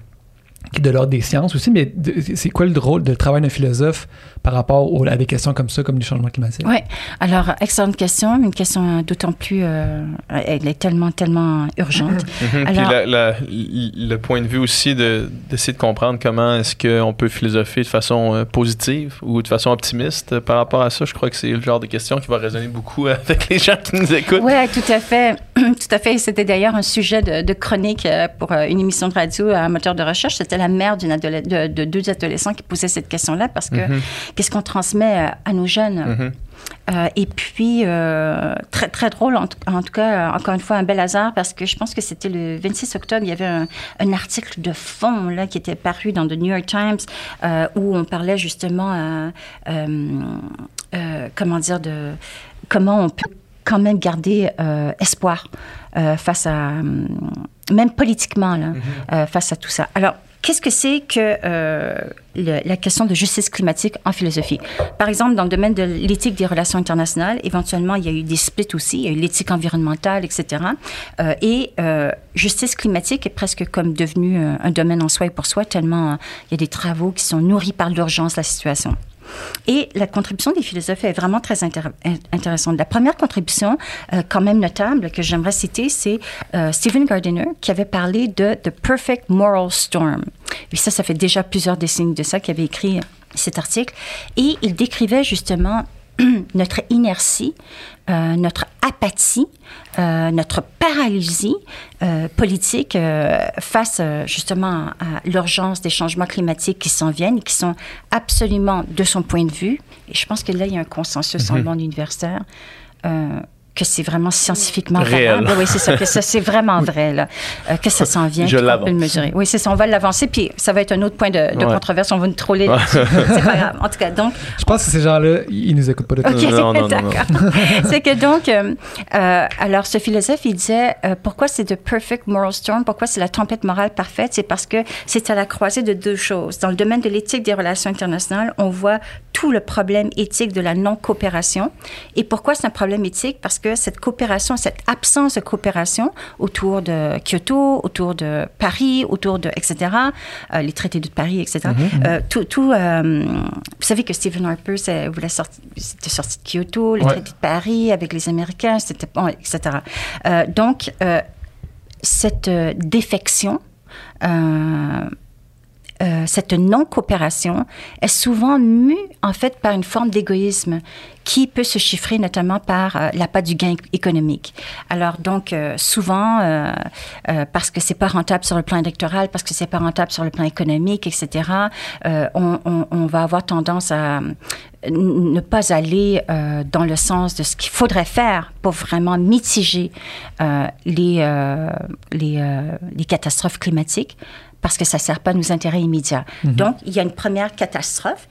C: qui est de l'ordre des sciences aussi, mais de- c'est quoi le rôle de travail d'un philosophe par rapport au- à des questions comme ça, comme les changements climatiques?
A: Oui, alors, excellente question, une question d'autant plus, euh, elle est tellement, tellement urgente.
B: Mhm. Puis
A: Alors-
B: la- la- le point de vue aussi de- d'essayer de, comprendre comment est-ce qu'on peut philosopher de façon euh, positive ou de façon optimiste euh, par rapport à ça, je crois que c'est le genre de question qui va résonner beaucoup avec les gens qui nous écoutent.
A: Oui, tout à fait. tout à fait. C'était d'ailleurs un sujet de, de chronique euh, pour euh, une émission de radio à un moteur de recherche. C'était la mère de, de deux adolescents qui posaient cette question-là parce que
B: Mhm.
A: qu'est-ce qu'on transmet euh, à nos jeunes?
B: Mhm.
A: Euh, et puis, euh, très, très drôle, en, tout- en tout cas, euh, encore une fois, un bel hasard, parce que je pense que c'était le 26 octobre, il y avait un, un article de fond là, qui était paru dans le New York Times, euh, où on parlait justement, euh, euh, euh, comment dire, de comment on peut quand même garder euh, espoir euh, face à, euh, même politiquement, là, euh, face à tout ça. Alors, Qu'est-ce que c'est que euh, le- la question de justice climatique en philosophie? Par exemple, dans le domaine de l'éthique des relations internationales, éventuellement, il y a eu des splits aussi. Il y a eu l'éthique environnementale, etc. Euh, et euh, justice climatique est presque comme devenu un domaine en soi et pour soi, tellement il y a des travaux qui sont nourris par l'urgence de la situation. Et la contribution des philosophes est vraiment très intér- in- intéressante. La première contribution, euh, quand même notable, que j'aimerais citer, c'est euh, Stephen Gardiner qui avait parlé de The Perfect Moral Storm. Et ça, ça fait déjà plusieurs décennies de ça qu'il avait écrit cet article. Et il décrivait justement notre inertie, euh, notre apathie, euh, notre paralysie euh, politique euh, face euh, justement à l'urgence des changements climatiques qui s'en viennent et qui sont absolument, de son point de vue, et je pense que là, il y a un consensus dans le monde universitaire, euh, que c'est vraiment scientifiquement
B: Réel.
A: valable. Oui, c'est ça, que ça, c'est vraiment vrai, là, euh, que ça s'en vient,
B: Je
A: qu'on peut
B: l'avance.
A: le mesurer. Oui, c'est ça, on va l'avancer, puis ça va être un autre point de, de
B: Ouais.
A: controverse, on va nous troller là-dessus. c'est pas grave. En tout cas, donc,
C: Je pense que ces gens-là, ils nous écoutent pas de tout.
A: OK,
B: Non, non, non, non.
A: d'accord. c'est que donc, euh, euh, alors ce philosophe, il disait, euh, pourquoi c'est the perfect moral storm, pourquoi c'est la tempête morale parfaite, c'est parce que c'est à la croisée de deux choses. Dans le domaine de l'éthique des relations internationales, on voit tout le problème éthique de la non-coopération. Et pourquoi c'est un problème éthique? Parce que cette coopération, cette absence de coopération autour de Kyoto, autour de Paris, autour de, etc., euh, les traités de Paris, etc., euh, tout, tout euh, vous savez que Stephen Harper c'était sorti de Kyoto, le
C: Ouais.
A: traité de Paris avec les Américains, c'était bon, etc. Euh, donc, cette défection, euh, cette non-coopération est souvent mue en fait par une forme d'égoïsme qui peut se chiffrer notamment par euh, l'appât du gain économique. Alors donc euh, souvent euh, euh, parce que c'est pas rentable sur le plan électoral, parce que c'est pas rentable sur le plan économique, etc. on, on- on va avoir tendance à ne pas aller dans le sens de ce qu'il faudrait faire pour vraiment mitiger les, les, les catastrophes climatiques parce que ça ne sert pas à nos intérêts immédiats. Donc, il y a une première catastrophe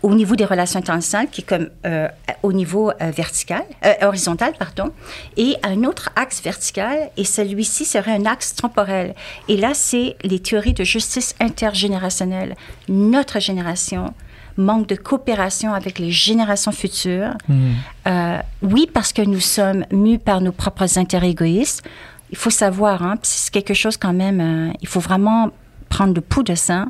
A: au niveau des relations internationales, qui est comme euh, au niveau euh, vertical, euh, horizontal, pardon, et un autre axe vertical, et celui-ci serait un axe temporel. Et là, c'est les théories de justice intergénérationnelle. Notre génération manque de coopération avec les générations futures. Euh, oui, parce que nous sommes mus par nos propres intérêts égoïstes. Il faut savoir, hein, c'est quelque chose quand même, il faut vraiment prendre le pouls de ça.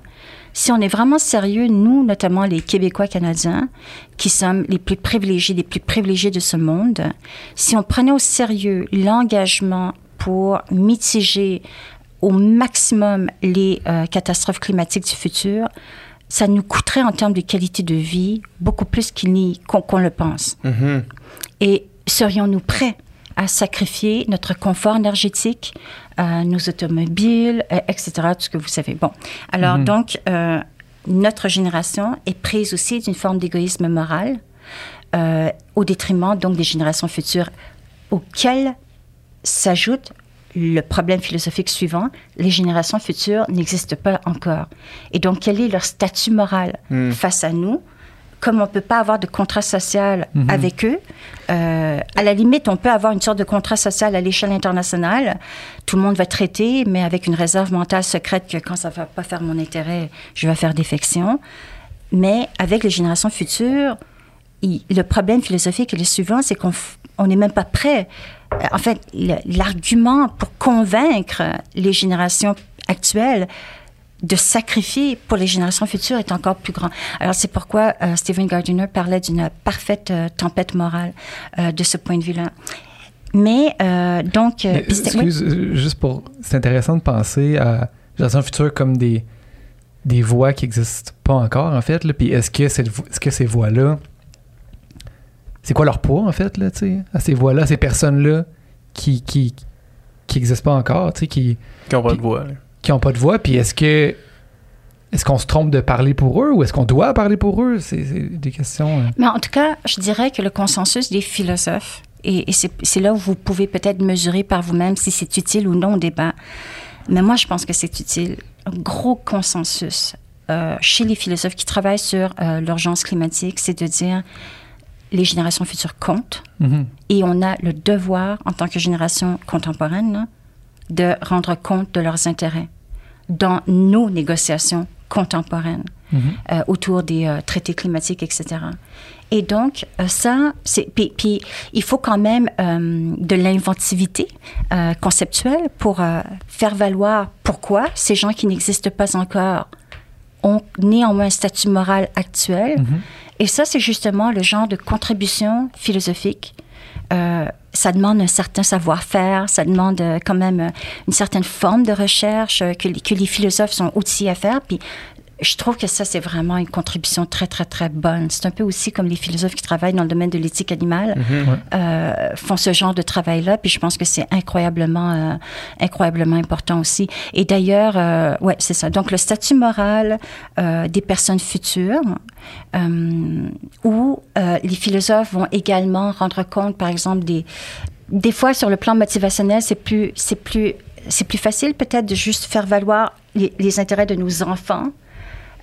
A: Si on est vraiment sérieux, nous, notamment les Québécois canadiens, qui sommes les plus privilégiés, les plus privilégiés de ce monde, si on prenait au sérieux l'engagement pour mitiger au maximum les euh, catastrophes climatiques du futur, ça nous coûterait en termes de qualité de vie beaucoup plus qu'il n'y- qu'on le pense.
B: Mhm.
A: Et serions-nous prêts à sacrifier notre confort énergétique, nos automobiles, euh, etc., tout ce que vous savez. Bon, alors donc, euh, notre génération est prise aussi d'une forme d'égoïsme moral euh, au détriment donc des générations futures auxquelles s'ajoute le problème philosophique suivant, les générations futures n'existent pas encore. Et donc, quel est leur statut moral face à nous Comme on ne peut pas avoir de contrat social avec eux, euh, à la limite, on peut avoir une sorte de contrat social à l'échelle internationale. Tout le monde va traiter, mais avec une réserve mentale secrète que quand ça ne va pas faire mon intérêt, je vais faire défection. Mais avec les générations futures, il- le problème philosophique est le suivant, c'est qu'on on n'est même pas prêt. Euh, En fait, l'argument pour convaincre les générations actuelles de sacrifier pour les générations futures est encore plus grand. Alors c'est pourquoi euh, Stephen Gardiner parlait d'une parfaite euh, tempête morale euh, de ce point de vue-là. Mais euh, donc,
C: Mais,
A: oui.
C: excuse, euh, juste pour. C'est intéressant de penser à génération future comme des, des voies qui n'existent pas encore, en fait. Là. Puis est-ce que, cette est-ce que ces voies-là. C'est quoi leur poids, en fait, là, à ces voies-là, ces personnes-là qui qui qui n'existent pas encore, tu sais, qui
B: Qui ont pas de voix. là.
C: Qui n'ont pas de voix. Puis est-ce que. Est-ce qu'on se trompe de parler pour eux ou est-ce qu'on doit parler pour eux? C'est des questions. euh.
A: Mais en tout cas, je dirais que le consensus des philosophes, et, et c'est là où vous pouvez peut-être mesurer par vous-même si c'est utile ou non au débat, mais moi je pense que c'est utile. Un gros consensus euh, chez les philosophes qui travaillent sur euh, l'urgence climatique, c'est de dire les générations futures comptent
C: Mhm.
A: et on a le devoir, en tant que génération contemporaine, là, de rendre compte de leurs intérêts dans nos négociations contemporaines
C: Mhm.
A: euh, autour des euh, traités climatiques, etc. Et donc, euh, ça, c'est. Puis, puis, il faut quand même euh, de l'inventivité euh, conceptuelle pour euh, faire valoir pourquoi ces gens qui n'existent pas encore ont néanmoins un statut moral actuel.
C: Mhm.
A: Et ça, c'est justement le genre de contribution philosophique. Ça demande un certain savoir-faire, ça demande euh, quand même euh, une certaine forme de recherche euh, que, les- philosophes sont outillés à faire. Je trouve que ça, c'est vraiment une contribution très, très, très bonne. C'est un peu aussi comme les philosophes qui travaillent dans le domaine de l'éthique animale euh, font ce genre de travail-là. Puis je pense que c'est incroyablement, euh, incroyablement important aussi. Et d'ailleurs, euh, ouais, c'est ça. Donc le statut moral euh, des personnes futures, euh, où euh, les philosophes vont également rendre compte, par exemple, des des fois sur le plan motivationnel, c'est plus c'est plus c'est plus facile peut-être de juste faire valoir les, les intérêts de nos enfants.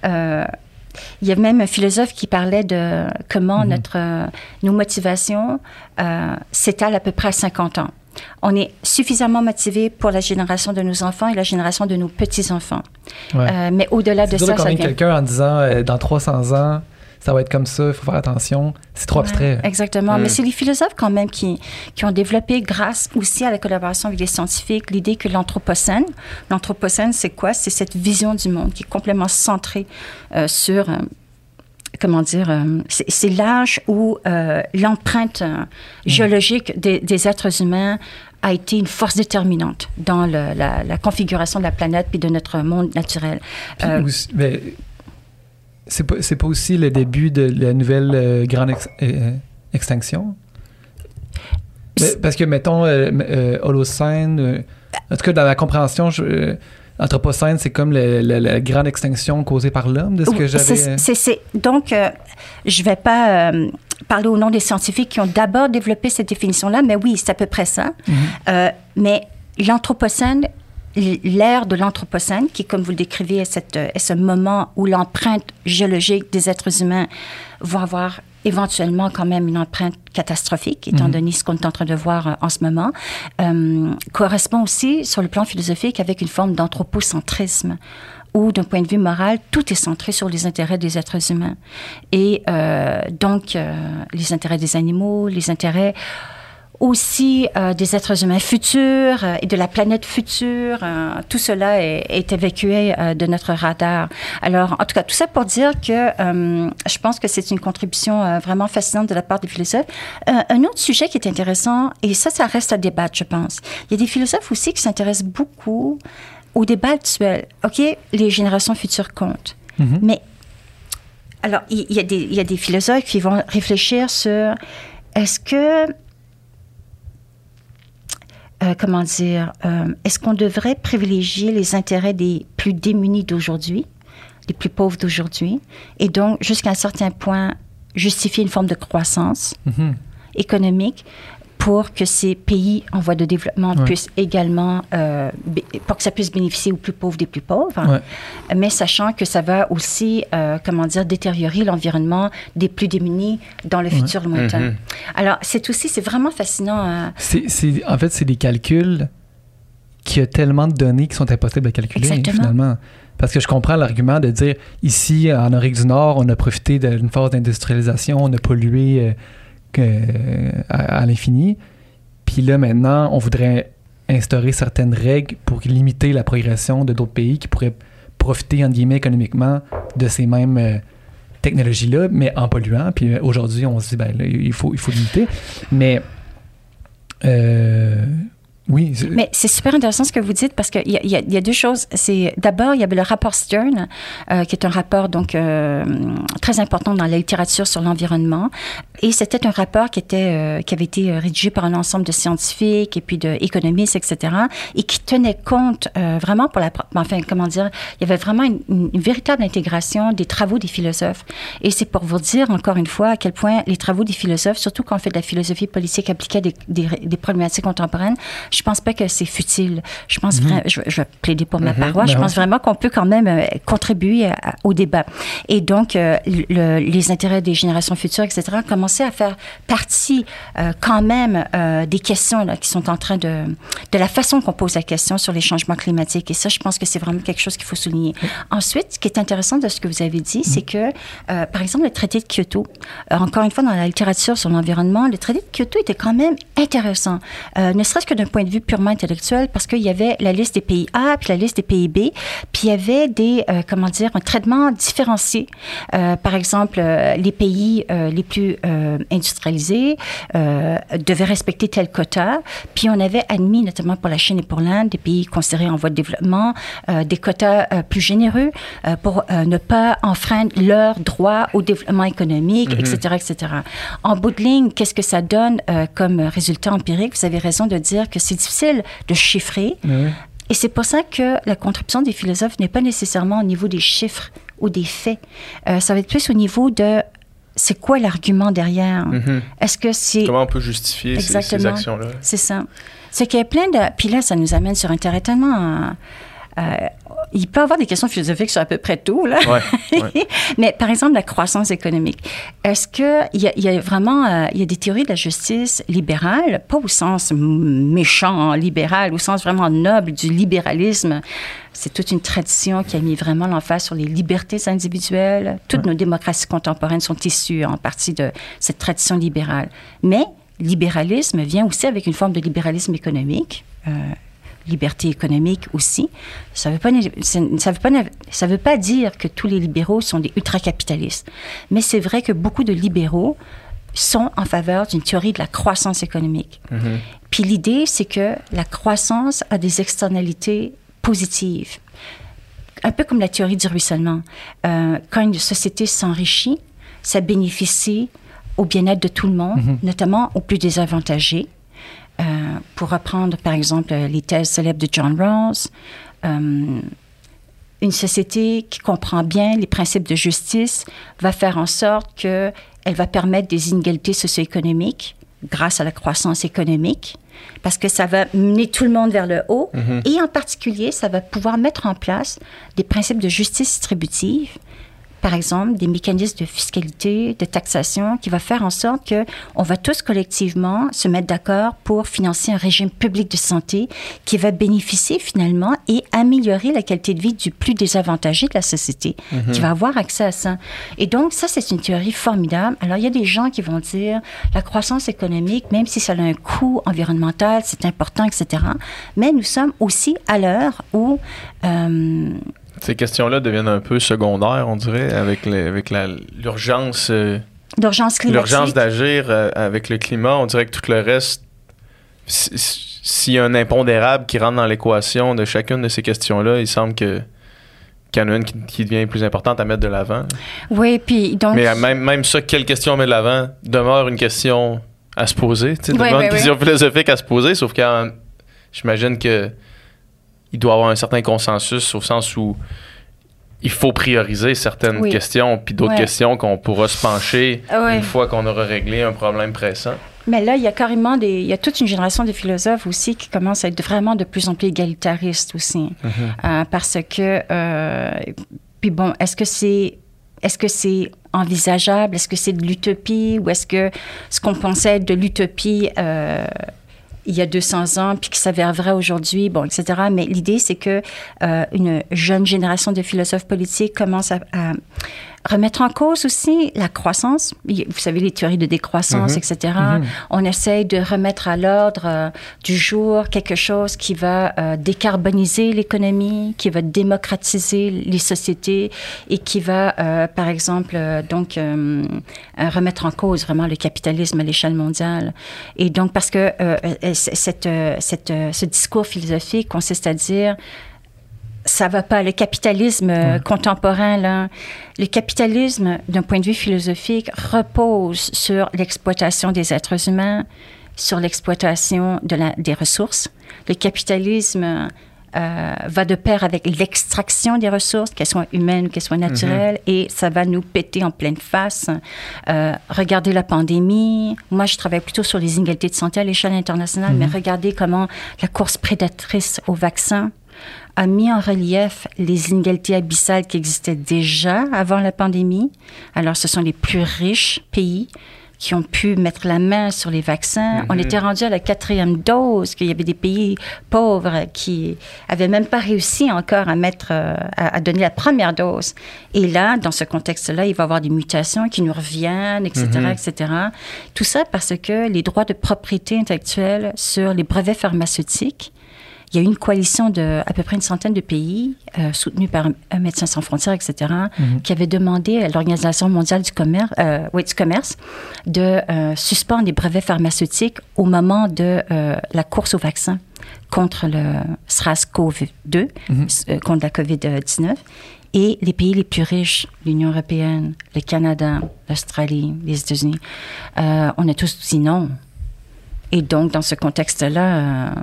A: Euh, il y a même un philosophe qui parlait de comment notre, euh, nos motivations euh, s'étalent à peu près à 50 ans. On est suffisamment motivé pour la génération de nos enfants et la génération de nos petits-enfants.
C: Ouais.
A: Euh, mais au-delà de ça, ça
C: convaincre
A: vient...
C: quelqu'un en disant euh, dans 300 ans, ça va être comme ça, il faut faire attention. C'est trop
A: Ouais,
C: abstrait.
A: exactement. Mais c'est les philosophes quand même qui, qui ont développé, grâce aussi à la collaboration avec les scientifiques, l'idée que l'anthropocène, l'anthropocène, c'est quoi? C'est cette vision du monde qui est complètement centrée euh, sur, euh, comment dire, euh, c'est l'âge où euh, l'empreinte euh, géologique des, des êtres humains a été une force déterminante dans le- la, la configuration de la planète puis de notre monde naturel.
C: Puis aussi- c'est pas, c'est pas aussi le début de la nouvelle euh, grande ex- euh, extinction? Parce que, mettons, euh, euh, Holocène, euh, en tout cas, dans ma compréhension, je, euh, Anthropocène, c'est comme le- le- la grande extinction causée par l'homme, de ce que j'avais...
A: donc, euh, je ne vais pas euh, parler au nom des scientifiques qui ont d'abord développé cette définition-là, mais oui, c'est à peu près ça.
C: Mhm.
A: Euh, mais l'Anthropocène l'ère de l'Anthropocène, qui, comme vous le décrivez, est, cette, est ce moment où l'empreinte géologique des êtres humains va avoir éventuellement quand même une empreinte catastrophique, étant
C: Mhm.
A: donné ce qu'on est en train de voir euh, en ce moment, euh, correspond aussi sur le plan philosophique avec une forme d'anthropocentrisme où, d'un point de vue moral, tout est centré sur les intérêts des êtres humains. Et euh, donc, euh, les intérêts des animaux, les intérêts aussi euh, des êtres humains futurs euh, et de la planète future. euh, tout cela est, est évacué euh, de notre radar. Alors, en tout cas, tout ça pour dire que euh, je pense que c'est une contribution euh, vraiment fascinante de la part des philosophes. Euh, un autre sujet qui est intéressant, et ça, ça reste à débattre, je pense. Il y a des philosophes aussi qui s'intéressent beaucoup au débat actuel. OK, les générations futures comptent.
C: Mhm.
A: Mais, alors, il il y, a des- il y a des philosophes qui vont réfléchir sur est-ce que euh, comment dire, euh, est-ce qu'on devrait privilégier les intérêts des plus démunis d'aujourd'hui, des plus pauvres d'aujourd'hui, et donc jusqu'à un certain point justifier une forme de croissance
C: Mhm.
A: économique? Pour que ces pays en voie de développement
C: Ouais.
A: puissent également, euh, pour que ça puisse bénéficier aux plus pauvres des plus pauvres,
C: Ouais.
A: mais sachant que ça va aussi, euh, comment dire, détériorer l'environnement des plus démunis dans le futur lointain.
B: Mhm.
A: Alors, c'est aussi, c'est vraiment fascinant. hein.
C: C'est, c'est- en fait, c'est des calculs qui a tellement de données qui sont impossibles à calculer,
A: Exactement.
C: finalement. Parce que je comprends l'argument de dire ici, en Amérique du Nord, on a profité d'une phase d'industrialisation, on a pollué euh, que- à, l'infini. Puis là, maintenant, on voudrait instaurer certaines règles pour limiter la progression de d'autres pays qui pourraient profiter, entre guillemets, économiquement de ces mêmes euh, technologies-là, mais en polluant. Puis euh, aujourd'hui, on se dit, ben, il, faut, il faut limiter. Mais. euh, oui.
A: Mais c'est super intéressant ce que vous dites parce qu'il y, y a- deux choses. C'est d'abord il y avait le rapport Stern, euh, qui est un rapport donc euh, très important dans la littérature sur l'environnement, et c'était un rapport qui était euh, qui avait été rédigé par un ensemble de scientifiques et puis d'économistes, etc., et qui tenait compte vraiment pour la, enfin comment dire, il y avait vraiment une, véritable intégration des travaux des philosophes. Et c'est pour vous dire encore une fois à quel point les travaux des philosophes, surtout quand on fait de la philosophie politique appliquée à des problématiques contemporaines, je pense pas que c'est futile. Je pense
C: Mhm.
A: vra- je, je vais plaider pour ma paroisse.
C: Ben
A: je
C: ouais.
A: pense vraiment qu'on peut quand même euh, contribuer à- à- au débat. Et donc, euh, le- les intérêts des générations futures, etc., commençaient à faire partie euh, quand même euh, des questions là, qui sont en train de... de la façon qu'on pose la question sur les changements climatiques. Et ça, je pense que c'est vraiment quelque chose qu'il faut souligner. Ensuite, ce qui est intéressant de ce que vous avez dit, c'est que, par exemple, le traité de Kyoto, encore une fois, dans la littérature sur l'environnement, le traité de Kyoto était quand même intéressant, ne serait-ce que d'un point de vue purement intellectuel, parce qu'il y avait la liste des pays A, puis la liste des pays B, puis il y avait des, euh, comment dire, un traitement différencié. Euh, par exemple, euh, les pays les plus industrialisés devaient respecter tel quota, puis on avait admis, notamment pour la Chine et pour l'Inde, des pays considérés en voie de développement, des quotas plus généreux pour ne pas enfreindre leur droit au développement économique, etc., etc. En bout de ligne, qu'est-ce que ça donne comme résultat empirique? Vous avez raison de dire que c'est difficile de chiffrer. Et c'est pour ça que la contribution des philosophes n'est pas nécessairement au niveau des chiffres ou des faits. Euh, ça va être plus au niveau de c'est quoi l'argument derrière.
B: Mhm.
A: Est-ce que c'est...
B: Comment on peut justifier ces, actions-là?
A: C'est ça. C'est qu'il y a plein de... Puis là, ça nous amène sur un terrain tellement... euh, euh, il peut y avoir des questions philosophiques sur à peu près tout, là.
B: Ouais, ouais.
A: Mais par exemple, la croissance économique. Est-ce qu'il y, a- y a vraiment euh, y a des théories de la justice libérale, pas au sens méchant libéral, au sens vraiment noble du libéralisme? C'est toute une tradition qui a mis vraiment l'emphase sur les libertés individuelles. Toutes nos démocraties contemporaines sont issues en partie de cette tradition libérale. Mais libéralisme vient aussi avec une forme de libéralisme économique. euh, liberté économique aussi. Ça ne veut, pas ça veut, pas ça veut pas dire que tous les libéraux sont des ultra-capitalistes. Mais c'est vrai que beaucoup de libéraux sont en faveur d'une théorie de la croissance économique.
B: Mhm.
A: Puis l'idée, c'est que la croissance a des externalités positives. Un peu comme la théorie du ruissellement. Euh, quand une société s'enrichit, ça bénéficie au bien-être de tout le monde, notamment aux plus désavantagés. Euh, pour reprendre, par exemple, les thèses célèbres de John Rawls, euh, une société qui comprend bien les principes de justice va faire en sorte que elle va permettre des inégalités socio-économiques grâce à la croissance économique. parce que ça va mener tout le monde vers le haut. Et en particulier, ça va pouvoir mettre en place des principes de justice distributive par exemple, des mécanismes de fiscalité, de taxation, qui va faire en sorte que on va tous collectivement se mettre d'accord pour financer un régime public de santé qui va bénéficier finalement et améliorer la qualité de vie du plus désavantagé de la société, qui va avoir accès à ça. Et donc, ça, c'est une théorie formidable. Alors, il y a des gens qui vont dire la croissance économique, même si ça a un coût environnemental, c'est important, etc. Mais nous sommes aussi à l'heure où euh,
B: Ces questions-là deviennent un peu secondaires, on dirait, avec, les- avec l'urgence euh,
A: l'urgence climatique.
B: l'urgence d'agir euh, avec le climat. On dirait que tout le reste, si- si- s'il y a un impondérable qui rentre dans l'équation de chacune de ces questions-là, il semble que qu'il y en a une qui, qui devient plus importante à mettre de l'avant.
A: Oui, puis donc.
B: Mais même, même ça, quelle question on met de l'avant? Demeure une question à se poser. tu sais,
A: Ouais,
B: demeure
A: ouais,
B: une question philosophique à se poser, sauf que j'imagine que il doit y avoir un certain consensus au sens où il faut prioriser certaines
A: Oui.
B: questions, puis d'autres
A: Ouais.
B: questions qu'on pourra se pencher
A: Ouais.
B: une fois qu'on aura réglé un problème pressant.
A: Mais là, il y a carrément des, il y a toute une génération de philosophes aussi qui commencent à être vraiment de plus en plus égalitaristes aussi, Euh, parce que, euh, puis bon, est-ce que c'est, est-ce que c'est envisageable, est-ce que c'est de l'utopie, ou est-ce que ce qu'on pensait être de l'utopie euh, il y a 200 ans, puis qui s'avère vrai aujourd'hui, bon, etc. Mais l'idée, c'est que euh, une jeune génération de philosophes politiques commence à, à remettre en cause aussi la croissance. Vous savez, les théories de décroissance, etc. On essaye de remettre à l'ordre euh, du jour quelque chose qui va euh, décarboniser l'économie, qui va démocratiser les sociétés et qui va, euh, par exemple, donc remettre en cause vraiment le capitalisme à l'échelle mondiale. Et donc, parce que cette, cette, ce discours philosophique consiste à dire ça va pas. Le capitalisme euh, contemporain, là, le capitalisme, d'un point de vue philosophique, repose sur l'exploitation des êtres humains, sur l'exploitation de la, des ressources. Le capitalisme euh, va de pair avec l'extraction des ressources, qu'elles soient humaines ou qu'elles soient naturelles, et ça va nous péter en pleine face. Euh, regardez la pandémie. Moi, je travaille plutôt sur les inégalités de santé à l'échelle internationale, mais regardez comment la course prédatrice au vaccin a mis en relief les inégalités abyssales qui existaient déjà avant la pandémie. Alors, ce sont les plus riches pays qui ont pu mettre la main sur les vaccins. On était rendu à la quatrième dose, qu'il y avait des pays pauvres qui avaient même pas réussi encore à mettre, euh, à, à donner la première dose. Et là, dans ce contexte-là, il va y avoir des mutations qui nous reviennent, etc., etc. Tout ça parce que les droits de propriété intellectuelle sur les brevets pharmaceutiques il y a eu une coalition de à peu près une centaine de pays, euh, soutenue par un Médecins sans frontières, etc., qui avait demandé à l'Organisation mondiale du commerce, euh, oui, du commerce de euh, suspendre les brevets pharmaceutiques au moment de euh, la course au vaccin contre le SRAS-CoV-2, euh, contre la COVID-19. Et les pays les plus riches, l'Union européenne, le Canada, l'Australie, les États-Unis, on a tous dit non. Et donc, dans ce contexte-là,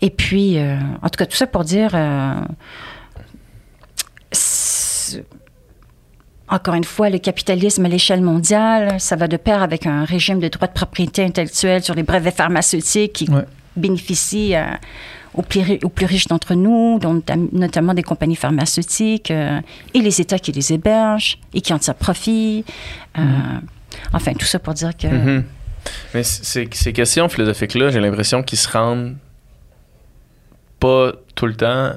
A: et puis, euh, en tout cas, tout ça pour dire, euh, encore une fois, le capitalisme à l'échelle mondiale, ça va de pair avec un régime de droits de propriété intellectuelle sur les brevets pharmaceutiques qui
C: Ouais.
A: bénéficient euh, aux, plus, aux plus riches d'entre nous, dont tam- notamment des compagnies pharmaceutiques, euh, et les États qui les hébergent et qui en tirent profit. Euh, Enfin, tout ça pour dire que...
B: Mhm. Mais ces, ces questions philosophiques-là, j'ai l'impression qu'ils se rendent pas tout le temps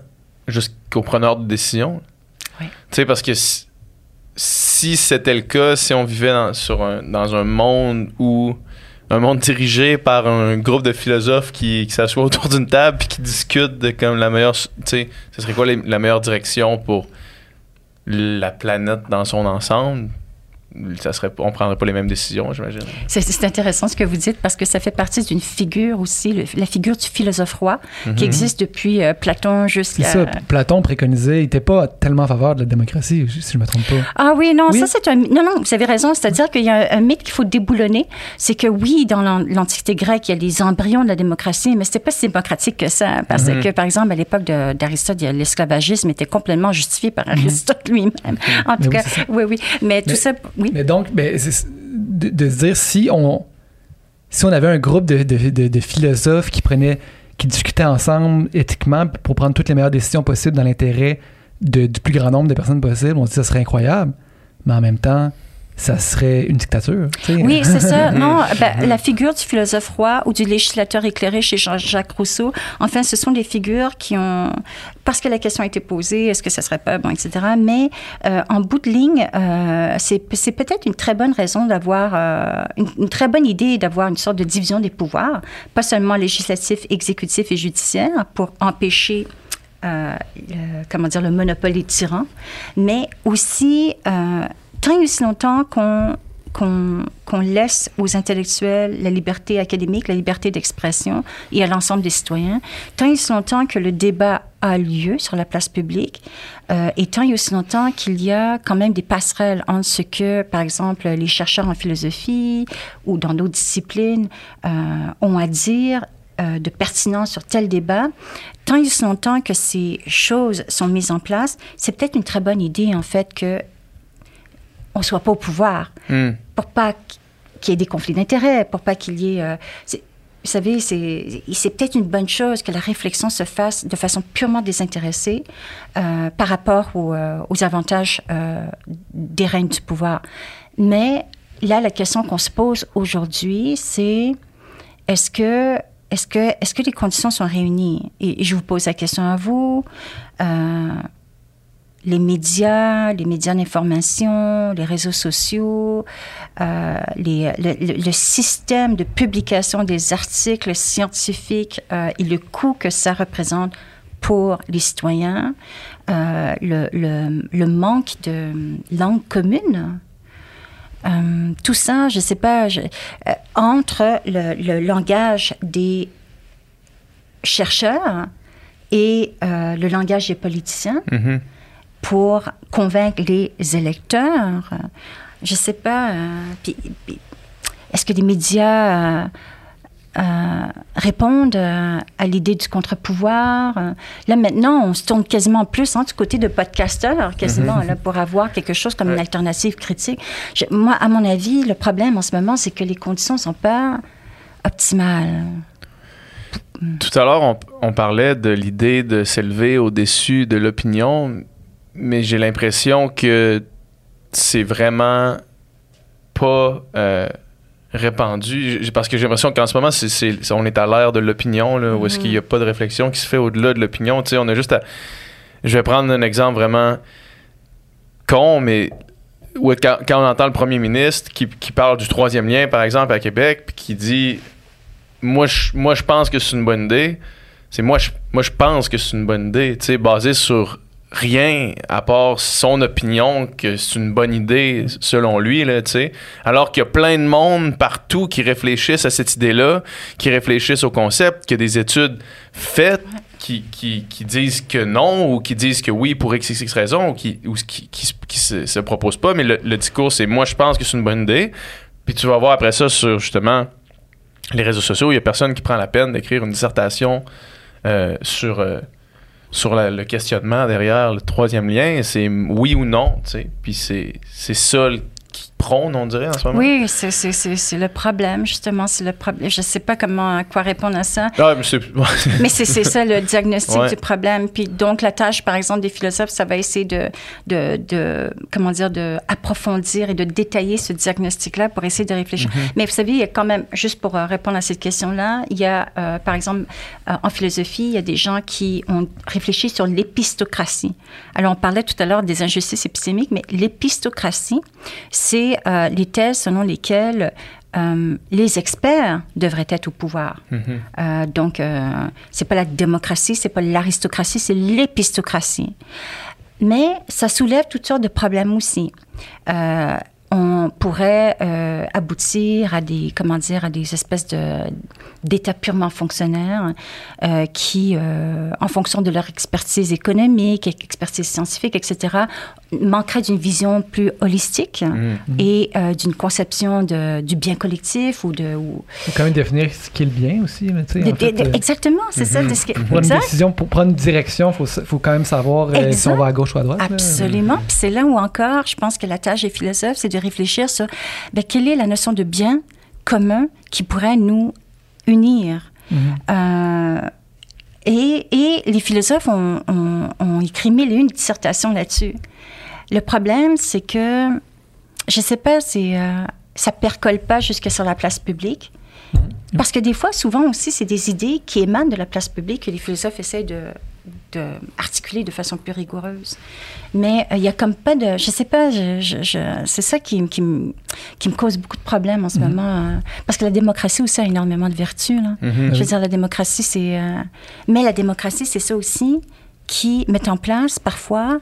B: jusqu'au preneur de décision.
A: Oui.
B: Tu sais, parce que si, si c'était le cas, si on vivait dans, sur un, dans un monde où un monde dirigé par un groupe de philosophes qui, qui s'assoient autour d'une table puis qui discutent de comme la meilleure, tu sais, ce serait quoi les- la meilleure direction pour la planète dans son ensemble, ça serait, on prendrait pas les mêmes décisions, j'imagine.
A: C'est- C'est intéressant ce que vous dites parce que ça fait partie d'une figure aussi, le- la figure du philosophe roi, qui existe depuis euh, Platon
C: C'est
A: jusqu'à...
C: ça. Platon préconisait, il n'était pas tellement en faveur de la démocratie, si je me trompe pas.
A: Ah oui, non,
C: Oui.
A: ça c'est un... Non, non, vous avez raison, c'est-à-dire qu'il y a un, un mythe qu'il faut déboulonner. C'est que oui, dans l'an- l'Antiquité grecque, il y a les embryons de la démocratie, mais c'était pas si démocratique que ça. Parce
C: Mhm.
A: que, par exemple, à l'époque de- d'Aristote, l'esclavagisme était complètement justifié par Aristote lui-même. En tout
C: Mhm. Mais oui,
A: cas,
C: c'est
A: oui, oui. Mais tout ça,
C: Mais donc, de, se dire si on, si on avait un groupe de, philosophes qui prenaient, qui discutaient ensemble éthiquement pour prendre toutes les meilleures décisions possibles dans l'intérêt du plus grand nombre de personnes possible, on se dit que ça serait incroyable. Mais en même temps, ça serait une dictature. tu sais.
A: Oui, c'est ça. Non, ben, la figure du philosophe roi ou du législateur éclairé chez Jean-Jacques Rousseau, enfin, ce sont des figures qui ont, parce que la question a été posée, est-ce que ça serait pas bon, etc. Mais euh, en bout de ligne, euh, c'est c'est peut-être une très bonne raison d'avoir, euh, une, une très bonne idée d'avoir une sorte de division des pouvoirs, pas seulement législatif, exécutif et judiciaire, pour empêcher euh, le- comment dire, le monopole des tyrans, mais aussi, euh, tant et aussi longtemps qu'on qu'on laisse aux intellectuels la liberté académique, la liberté d'expression et à l'ensemble des citoyens, tant et aussi longtemps que le débat a lieu sur la place publique, euh, et tant et aussi longtemps qu'il y a quand même des passerelles entre ce que, par exemple, les chercheurs en philosophie ou dans d'autres disciplines euh, ont à dire euh, de pertinent sur tel débat, tant et aussi longtemps que ces choses sont mises en place, c'est peut-être une très bonne idée, en fait, que on soit pas au pouvoir
B: Hmm.
A: pour pas qu'il y ait des conflits d'intérêts, pour pas qu'il y ait... euh, vous savez, c'est peut-être une bonne chose que la réflexion se fasse de façon purement désintéressée euh, par rapport aux, euh, aux avantages euh, des règnes du pouvoir. Mais là, la question qu'on se pose aujourd'hui, c'est est-ce que, est-ce que, est-ce que les conditions sont réunies? Et, et je vous pose la question à vous. Euh, les médias, les médias d'information, les réseaux sociaux, euh, le, système de publication des articles scientifiques euh, et le coût que ça représente pour les citoyens, euh, le, manque de langue commune. Tout ça, je ne sais pas, entre le, langage des chercheurs et le langage des politiciens,
B: Mhm.
A: Pour convaincre les électeurs. Je sais pas. euh, Est-ce que les médias euh, euh, répondent euh, à l'idée du contre-pouvoir? Là, maintenant, on se tourne quasiment plus hein, du côté de podcasteurs, quasiment, là, pour avoir quelque chose comme une alternative critique. Je- moi, à mon avis, le problème en ce moment, c'est que les conditions sont pas optimales.
B: Tout à l'heure, on, on parlait de l'idée de s'élever au-dessus de l'opinion, mais j'ai l'impression que c'est vraiment pas euh, répandu. Parce que j'ai l'impression qu'en ce moment, on est à l'ère de l'opinion, là, où est-ce qu'il n'y a pas de réflexion qui se fait au-delà de l'opinion. Tu sais, on a juste à... Je vais prendre un exemple vraiment con, mais où quand, quand on entend le premier ministre qui, qui parle du troisième lien, par exemple, à Québec, puis qui dit moi je, moi, je pense que c'est une bonne idée. C'est moi, je, moi, je pense que c'est une bonne idée, tu sais, basé sur rien à part son opinion que c'est une bonne idée selon lui, là, tu sais. Alors qu'il y a plein de monde partout qui réfléchissent à cette idée-là, qui réfléchissent au concept, qui a des études faites, qui, qui, qui disent que non ou qui disent que oui pour x, x, x raison ou qui, ou qui, qui, se- qui se, se proposent pas. Mais le, le discours, c'est moi, je pense que c'est une bonne idée. Puis tu vas voir après ça sur justement les réseaux sociaux, il y a personne qui prend la peine d'écrire une dissertation euh, sur, euh, sur la- le questionnement derrière le troisième lien. C'est oui ou non, tu sais. Puis c'est c'est ça prône, on dirait, en ce moment?
A: Oui, c'est- c'est c'est- c'est le problème, justement. C'est le problème. Je ne sais pas comment, à quoi répondre à ça.
B: Ah, mais c'est...
A: Ça le diagnostic
B: Ouais.
A: du problème. Puis donc la tâche, par exemple, des philosophes, ça va essayer de, de, de comment dire, de approfondir et de détailler ce diagnostic-là pour essayer de réfléchir. Mais vous savez, il y a quand même, juste pour euh, répondre à cette question-là, il y a, euh, par exemple, euh, en philosophie, il y a des gens qui ont réfléchi sur l'épistocratie. Alors on parlait tout à l'heure des injustices épistémiques, mais l'épistocratie, c'est euh, les thèses selon lesquelles euh, les experts devraient être au pouvoir. Euh, donc, euh, c'est pas la démocratie, c'est pas l'aristocratie, c'est l'épistocratie. Mais ça soulève toutes sortes de problèmes aussi. On pourrait aboutir à des, comment dire, à des espèces de d'états purement fonctionnaires qui, en fonction de leur expertise économique, expertise scientifique, etc., manqueraient d'une vision plus holistique et euh, d'une conception de, du bien collectif ou de... Ou,
C: faut quand même définir ce qui est le bien aussi. là, tu sais,
A: de-
C: en fait,
A: de- de-
C: euh,
A: exactement, c'est ça. de ce que-
C: pour une décision, pour prendre une direction, il faut, faut quand même savoir euh, si on va à gauche ou à droite.
A: Absolument. Puis c'est là où encore, je pense que la tâche des philosophes, c'est de réfléchir sur ben, quelle est la notion de bien commun qui pourrait nous unir.
C: Mhm.
A: Euh, et, et les philosophes ont, ont- ont écrit mille et une dissertations là-dessus. Le problème, c'est que, je sais pas, c'est, euh, ça percole pas jusque sur la place publique. Parce que des fois, souvent aussi, c'est des idées qui émanent de la place publique que les philosophes essayent de, de articuler de façon plus rigoureuse. Mais euh, il y a comme pas de... Je sais pas, je, je- je- c'est ça qui, me- qui me cause beaucoup de problèmes en ce moment. euh, parce que la démocratie aussi a énormément de vertus. Là.
B: Mhm.
A: Je
C: oui.
A: veux dire, la démocratie, c'est... euh, mais la démocratie, c'est ça aussi qui met en place parfois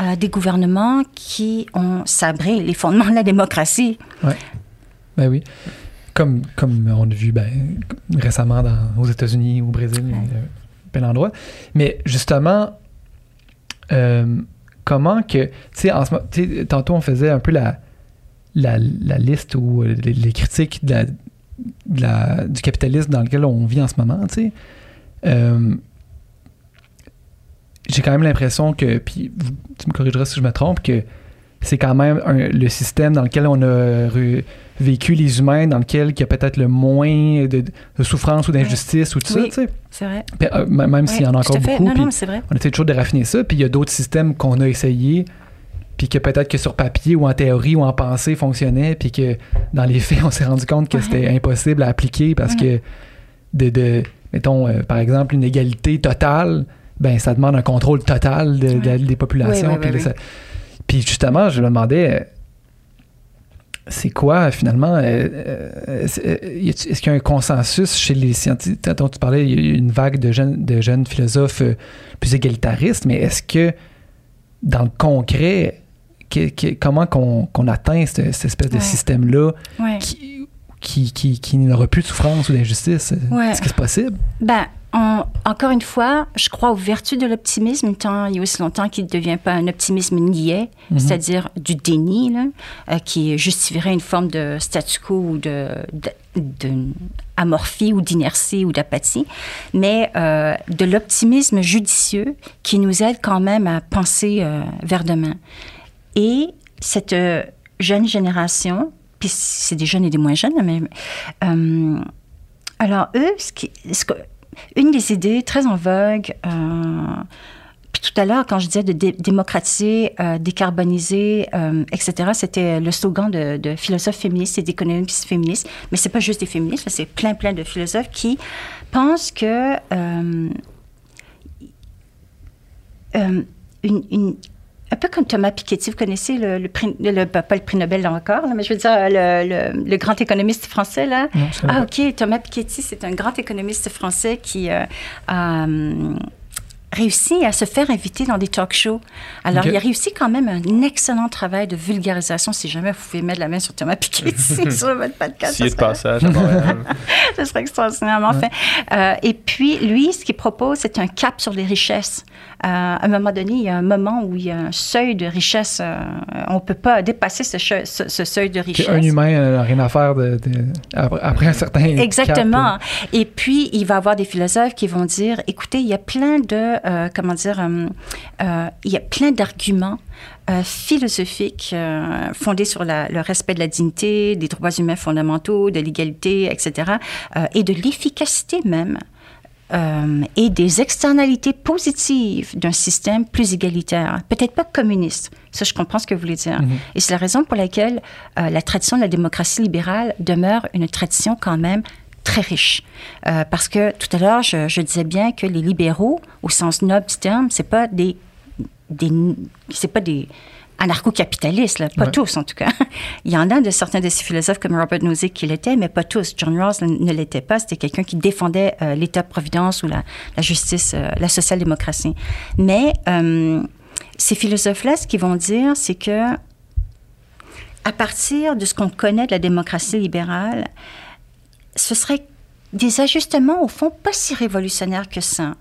A: euh, des gouvernements qui ont sabré les fondements de la démocratie.
C: Ben oui. Comme, comme on a vu ben, récemment dans, aux États-Unis, au Brésil,
A: Ouais.
C: euh, plein d'endroits. Mais justement, euh, comment que. Tu sais, tantôt, on faisait un peu la, la, la liste ou euh, les, les critiques de la- de la- du capitalisme dans lequel on vit en ce moment, tu sais. J'ai quand même l'impression que, puis vous- tu me corrigeras si je me trompe, que c'est quand même un- le système dans lequel on a re- vécu les humains, dans lequel il y a peut-être le moins de, de souffrance ou d'injustice ou tout
A: Oui.
C: ça, tu sais.
A: C'est vrai.
C: Euh, même s'il y en a encore beaucoup,
A: Non, non, c'est vrai.
C: on essaie toujours de raffiner ça, puis il y a d'autres systèmes qu'on a essayés, puis que peut-être que sur papier ou en théorie ou en pensée fonctionnaient, puis que dans les faits, on s'est rendu compte que
A: Ouais.
C: c'était impossible à appliquer parce que, de, de mettons, euh, par exemple, une égalité totale, ben ça demande un contrôle total de- de-
A: Ouais.
C: des populations. Puis, ça- justement, je me demandais, euh, c'est quoi finalement, euh, euh, c'est- euh, est-ce qu'il y a un consensus chez les scientifiques, dont tu parlais, il y a eu une vague de jeunes, de jeunes philosophes plus égalitaristes, mais est-ce que dans le concret, que- que- comment qu'on qu'on atteint cette, cette espèce de système-là
A: Ouais.
C: qui, qui, qui, qui n'aura plus de souffrance ou d'injustice?
A: Ouais.
C: Est-ce que c'est possible?
A: Ben, en- encore une fois, je crois aux vertus de l'optimisme, tant il y a aussi longtemps qu'il ne devient pas un optimisme niais,
C: Mhm.
A: c'est-à-dire du déni, là, euh, qui justifierait une forme de statu quo ou de, de, de amorphie ou d'inertie ou d'apathie, mais euh, de l'optimisme judicieux qui nous aide quand même à penser euh, vers demain. Et cette euh, jeune génération, puis c'est des jeunes et des moins jeunes, mais euh, alors, eux, ce qui, ce que- une des idées très en vogue, euh, puis tout à l'heure, quand je disais de dé- démocratiser, euh, décarboniser, euh, etc., c'était le slogan de, philosophes féministes et d'économistes féministes. Mais c'est pas juste des féministes, c'est plein, plein de philosophes qui pensent que une- un peu comme Thomas Piketty, vous connaissez le, le prix, le- pas le prix Nobel là encore, là, mais je veux dire le, le- le grand économiste français là.
C: Non,
A: Ah ok, Thomas Piketty, c'est un grand économiste français qui euh, a hum, réussi à se faire inviter dans des talk shows. Alors il a réussi quand même un excellent travail de vulgarisation. Si jamais vous pouvez mettre la main sur Thomas Piketty sur votre podcast,
B: S'il est
A: ça
B: de passage
A: ce serait extraordinairement fait. Euh, et puis, lui, ce qu'il propose, c'est un cap sur les richesses. Euh, à un moment donné, il y a un moment où il y a un seuil de richesse. euh, on ne peut pas dépasser ce, che- ce- ce seuil de richesse.
C: un humain n'a rien à faire de, de- après, un certain.
A: Exactement.
C: cap,
A: Et puis, il va y avoir des philosophes qui vont dire, écoutez, il y a plein de, euh, comment dire, euh, euh, il y a plein d'arguments euh, philosophiques euh, fondés sur la- le respect de la dignité, des droits humains fondamentaux, de l'égalité, etc., euh, et de l'efficacité même. Euh, et des externalités positives d'un système plus égalitaire, peut-être pas communiste. Ça, je comprends ce que vous voulez dire.
C: Mhm.
A: Et c'est la raison pour laquelle euh, la tradition de la démocratie libérale demeure une tradition quand même très riche. Euh, parce que tout à l'heure, je, je disais bien que les libéraux, au sens noble du terme, c'est pas des, des c'est pas des anarcho-capitalistes, pas
C: Ouais.
A: tous en tout cas. Il y en a de certains de ces philosophes comme Robert Nozick qui l'étaient, mais pas tous. John Rawls ne l'était pas. C'était quelqu'un qui défendait euh, l'État-providence ou la, la justice, euh, la social-démocratie. Mais euh, ces philosophes-là, ce qu'ils vont dire, c'est que à partir de ce qu'on connaît de la démocratie libérale, ce serait des ajustements, au fond, pas si révolutionnaires que ça.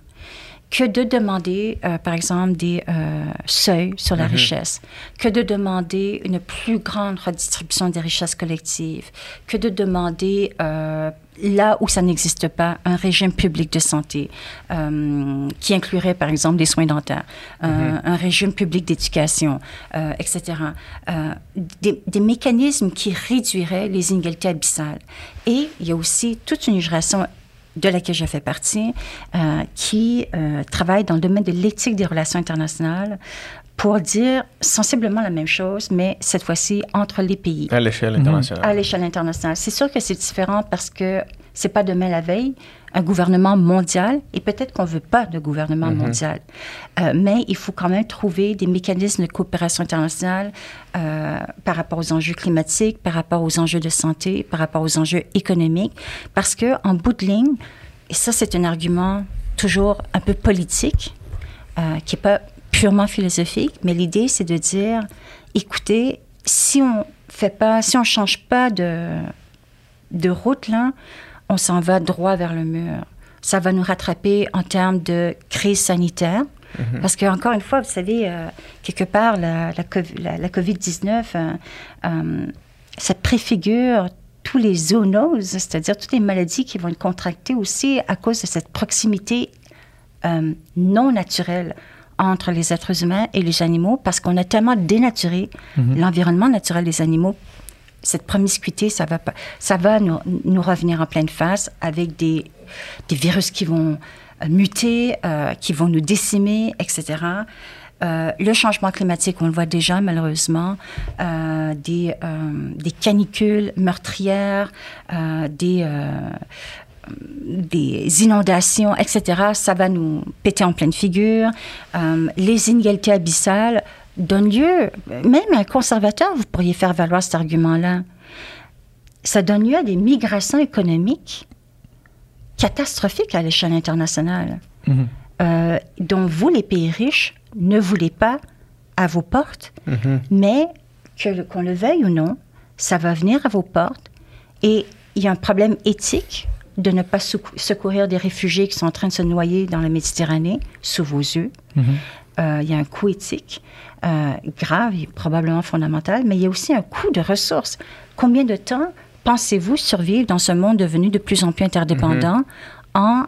A: Que de demander, euh, par exemple, des euh, seuils sur la richesse, que de demander une plus grande redistribution des richesses collectives, que de demander, euh, là où ça n'existe pas, un régime public de santé euh, qui inclurait, par exemple, des soins dentaires, un- un régime public d'éducation, euh, etc. Euh, des, des mécanismes qui réduiraient les inégalités abyssales. Et il y a aussi toute une génération de laquelle je fais partie, euh, qui euh, travaille dans le domaine de l'éthique des relations internationales pour dire sensiblement la même chose, mais cette fois-ci entre les pays
B: À l'échelle internationale.
A: à l'échelle internationale. C'est sûr que c'est différent parce que c'est pas demain la veille un gouvernement mondial et peut-être qu'on veut pas de gouvernement mondial, Euh, mais il faut quand même trouver des mécanismes de coopération internationale euh, par rapport aux enjeux climatiques, par rapport aux enjeux de santé, par rapport aux enjeux économiques, parce que en bout de ligne, et ça c'est un argument toujours un peu politique, euh, qui n'est pas purement philosophique, mais l'idée, c'est de dire, écoutez, si on fait pas, si on change pas de, de route, là, on s'en va droit vers le mur. Ça va nous rattraper en termes de crise sanitaire. Parce que, encore une fois, vous savez, euh, quelque part, la, la, Cov- la- la COVID-19, euh, euh, ça préfigure tous les zoonoses, c'est-à-dire toutes les maladies qui vont être contractées aussi à cause de cette proximité non naturelle entre les êtres humains et les animaux parce qu'on a tellement dénaturé l'environnement naturel des animaux. Cette promiscuité, ça va, ça va nous, revenir en pleine face avec des, virus qui vont euh, muter, euh, qui vont nous décimer, etc. Euh, le changement climatique, on le voit déjà malheureusement, des, canicules meurtrières, des, des inondations, etc., ça va nous péter en pleine figure. Euh, les inégalités abyssales donnent lieu, même un conservateur, vous pourriez faire valoir cet argument-là, ça donne lieu à des migrations économiques catastrophiques à l'échelle internationale,
C: Mhm.
A: euh, dont vous, les pays riches, ne voulez pas à vos portes, mais que qu'on le veuille ou non, ça va venir à vos portes. Et il y a un problème éthique de ne pas secou- secourir des réfugiés qui sont en train de se noyer dans la Méditerranée sous vos yeux. Euh, il y a un coût éthique euh, grave et probablement fondamental, mais il y a aussi un coût de ressources. Combien de temps pensez-vous survivre dans ce monde devenu de plus en plus interdépendant en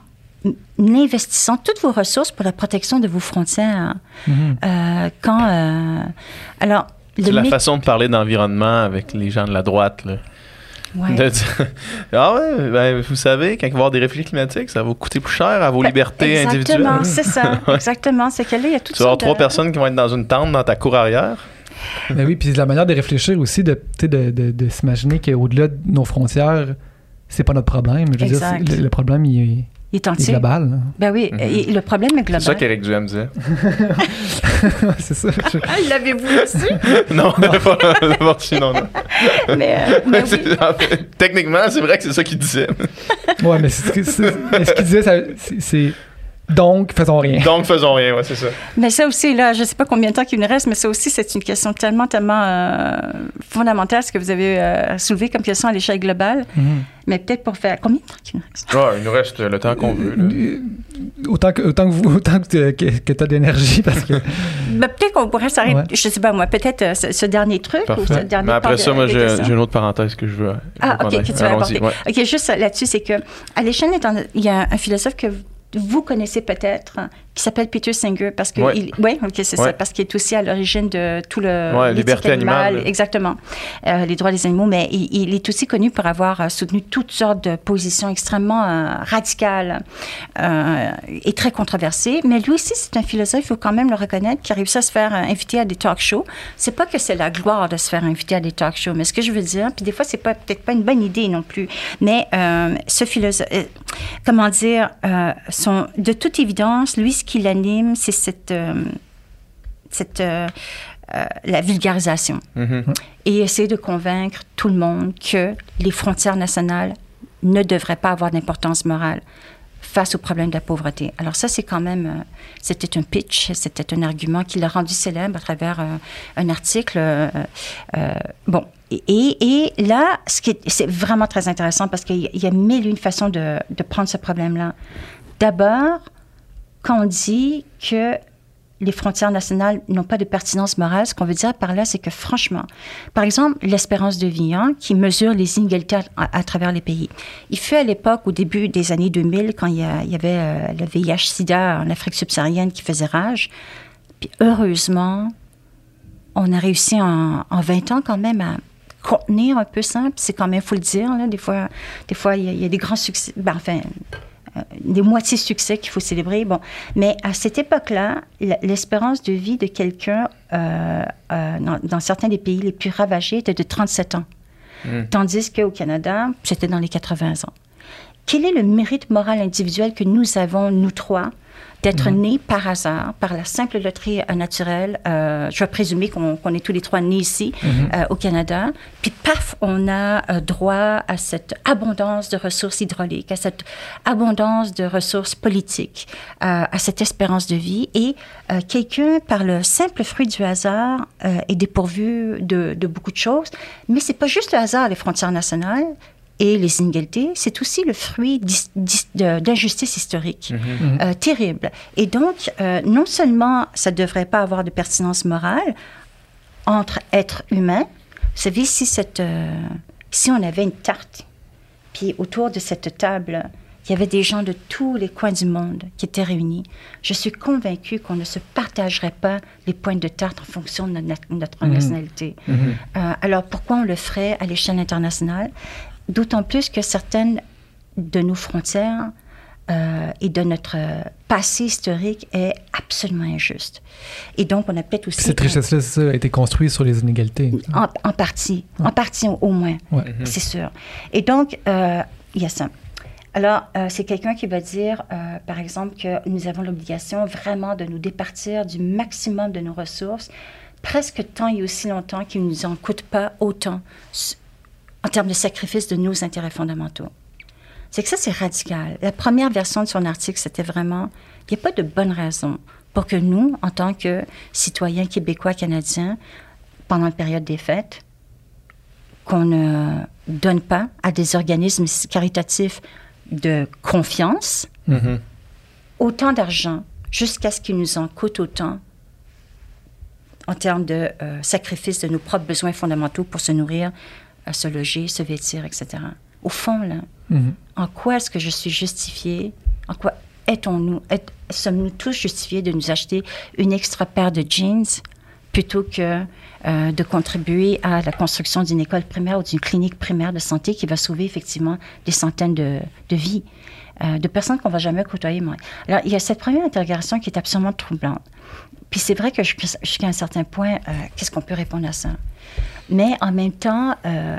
A: n- investissant toutes vos ressources pour la protection de vos frontières? Euh, quand, euh, alors,
B: C'est la façon de parler d'environnement avec les gens de la droite. Là.
A: Ouais.
B: De dire, ah ouais, ben, vous savez, quand il va y avoir des réfugiés climatiques, ça va vous coûter plus cher à vos libertés
A: Exactement,
B: individuelles.
A: c'est ça. Exactement. C'est que là, il y a toutes
B: Tu vas avoir trois
A: de-
B: personnes qui vont être dans une tente dans ta cour arrière.
C: Ben oui, puis la manière de réfléchir aussi, de, tu sais, de, de, de s'imaginer qu'au-delà de nos frontières, c'est pas notre problème. Je veux dire, le, le problème, il est,
A: Il est
C: il est
A: entier.
C: global. là.
A: Ben oui, et le problème est
B: C'est
A: global.
B: ça qu'Éric Duhem disait.
C: c'est ça. je-
A: Ah, l'avez-vous reçu?
B: non, pas, pas reçu, non, non.
A: mais, euh, mais oui.
B: C'est- en fait, techniquement, c'est vrai que c'est ça qu'il disait.
C: Ouais, mais c'est ce que- c'est- mais ce qu'il disait, ça- c'est- c'est donc, faisons rien.
B: Donc, faisons rien, ouais, c'est ça.
A: Mais ça aussi, là, je ne sais pas combien de temps qu'il nous reste, mais ça aussi, c'est une question tellement, tellement euh, fondamentale, ce que vous avez euh, soulevé comme question à l'échelle globale.
C: Mhm.
A: Mais peut-être pour faire... Combien de temps qu'il nous reste?
B: Ouais, il nous reste le temps qu'on veut. là.
C: Euh, Autant que, autant que, vous, autant que, que, tu as d'énergie, parce que.
A: Ben, peut-être qu'on pourrait s'arrêter,
C: Ouais.
A: je ne sais pas moi, peut-être euh, ce, ce dernier truc ou ce dernier
B: Mais après ça,
A: de-
B: moi, j'ai une autre parenthèse que je veux.
A: Ah,
B: je veux
A: OK, que tu vas apporter.
B: ouais.
A: OK, juste là-dessus, c'est que à l'échelle il y a un philosophe que vous connaissez peut-être, qui s'appelle Peter Singer, parce que...
B: Ouais.
A: il- ouais, OK, c'est ça, parce qu'il est aussi à l'origine de tout le...
B: Ouais, liberté animale.
A: Exactement. Euh, les droits des animaux, mais il, il est aussi connu pour avoir euh, soutenu toutes sortes de positions extrêmement euh, radicales euh, et très controversées. Mais lui aussi, c'est un philosophe, il faut quand même le reconnaître, qui a réussi à se faire inviter à des talk shows. C'est pas que c'est la gloire de se faire inviter à des talk shows, mais ce que je veux dire, puis des fois, c'est pas peut-être pas une bonne idée non plus, mais ce philosophe, comment dire, son, de toute évidence, lui, ce qui l'anime, c'est cette, euh, cette euh, euh, la vulgarisation
B: Mhm.
A: et essayer de convaincre tout le monde que les frontières nationales ne devraient pas avoir d'importance morale face au problème de la pauvreté. Alors ça, c'est quand même, euh, c'était un pitch, c'était un argument qui l'a rendu célèbre à travers euh, un article. bon, et, là, ce qui est- c'est vraiment très intéressant parce qu'il y a- il y a mille et une façons de, de prendre ce problème-là. D'abord, quand on dit que les frontières nationales n'ont pas de pertinence morale, ce qu'on veut dire par là, c'est que franchement, par exemple, l'espérance de vie, hein, qui mesure les inégalités à, travers les pays. Il fut à l'époque, au début des années 2000, quand il y, avait euh, le VIH-Sida en Afrique subsaharienne qui faisait rage, puis heureusement, on a réussi en, en 20 ans quand même à contenir un peu ça, c'est quand même, il faut le dire, là, des fois, des fois il y, a, il y a des grands succès, ben, enfin, des moitiés succès qu'il faut célébrer. Bon, mais à cette époque-là, l'espérance de vie de quelqu'un euh, euh, dans, dans, certains des pays les plus ravagés était de 37 ans, mm. tandis qu'au Canada, c'était dans les 80 ans. Quel est le mérite moral individuel que nous avons, nous trois, d'être mmh. né par hasard, par la simple loterie naturelle. Euh, je vais présumer qu'on qu est tous les trois nés ici, mmh. euh, au Canada. Puis, paf, on a euh, droit à cette abondance de ressources hydrauliques, à cette abondance de ressources politiques, euh, à cette espérance de vie. Et euh, quelqu'un, par le simple fruit du hasard, euh, est dépourvu de, de beaucoup de choses. Mais c'est pas juste le hasard, les frontières nationales et les inégalités, c'est aussi le fruit d'injustices historiques mm -hmm. euh, terribles. Et donc, euh, non seulement ça ne devrait pas avoir de pertinence morale entre êtres humains, vous savez, si, cette, euh, si on avait une tarte, puis autour de cette table, il y avait des gens de tous les coins du monde qui étaient réunis. Je suis convaincue qu'on ne se partagerait pas les points de tarte en fonction de notre, notre mmh. nationalité. Mmh. Euh, alors pourquoi on le ferait à l'échelle internationale? D'autant plus que certaines de nos frontières euh, et de notre passé historique est absolument injuste. Et donc, on a peut-être aussi...
C: Cette richesse-là a été construite sur les inégalités.
A: En, en partie. Ouais. En partie, au moins. Ouais. Mm -hmm. C'est sûr. Et donc, euh, il y a ça. Alors, euh, c'est quelqu'un qui va dire, euh, par exemple, que nous avons l'obligation vraiment de nous départir du maximum de nos ressources, presque tant et aussi longtemps qu'il ne nous en coûte pas autant en termes de sacrifice de nos intérêts fondamentaux. C'est que ça, c'est radical. La première version de son article, c'était vraiment, il n'y a pas de bonne raison pour que nous, en tant que citoyens québécois, canadiens, pendant la période des fêtes, qu'on ne donne pas à des organismes caritatifs de confiance mm -hmm. autant d'argent jusqu'à ce qu'il nous en coûte autant en termes de euh, sacrifice de nos propres besoins fondamentaux pour se nourrir, à se loger, se vêtir, etc. Au fond, là, mm -hmm. en quoi est-ce que je suis justifiée? En quoi est-on-nous? Est, Sommes-nous tous justifiés de nous acheter une extra paire de jeans plutôt que euh, de contribuer à la construction d'une école primaire ou d'une clinique primaire de santé qui va sauver effectivement des centaines de, de vies, euh, de personnes qu'on va jamais côtoyer. Alors, il y a cette première interrogation qui est absolument troublante. Puis c'est vrai que jusqu'à un certain point, euh, qu'est-ce qu'on peut répondre à ça? Mais en même temps, euh,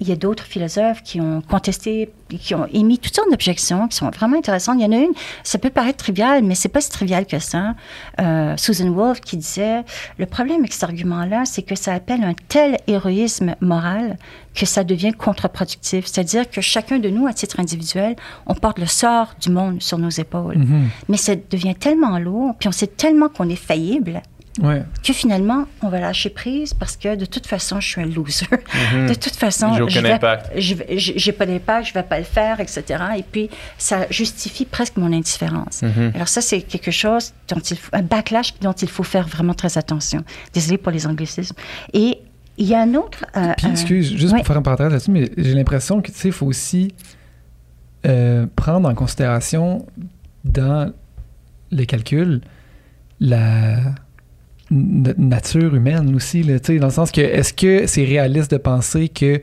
A: il y a d'autres philosophes qui ont contesté, qui ont émis toutes sortes d'objections qui sont vraiment intéressantes. Il y en a une, ça peut paraître trivial, mais c'est pas si trivial que ça. Euh, Susan Wolf qui disait le problème avec cet argument-là, c'est que ça appelle un tel héroïsme moral que ça devient contre-productif. C'est-à-dire que chacun de nous, à titre individuel, on porte le sort du monde sur nos épaules. Mm -hmm. Mais ça devient tellement lourd, puis on sait tellement qu'on est faillible
C: Ouais.
A: que finalement, on va lâcher prise parce que de toute façon, je suis un loser. Mm -hmm. De toute façon, je n'ai pas d'impact, je ne vais pas le faire, etc. Et puis, ça justifie presque mon indifférence. Mm -hmm. Alors ça, c'est quelque chose dont il faut, un backlash dont il faut faire vraiment très attention. Désolée pour les anglicismes. Et il y a un autre...
C: Euh, puis, excuse, juste ouais. pour faire un parenthèse là-dessus, mais j'ai l'impression que, tu sais, il faut aussi euh, prendre en considération dans les calculs la notre nature humaine aussi, là, dans le sens que est-ce que c'est réaliste de penser que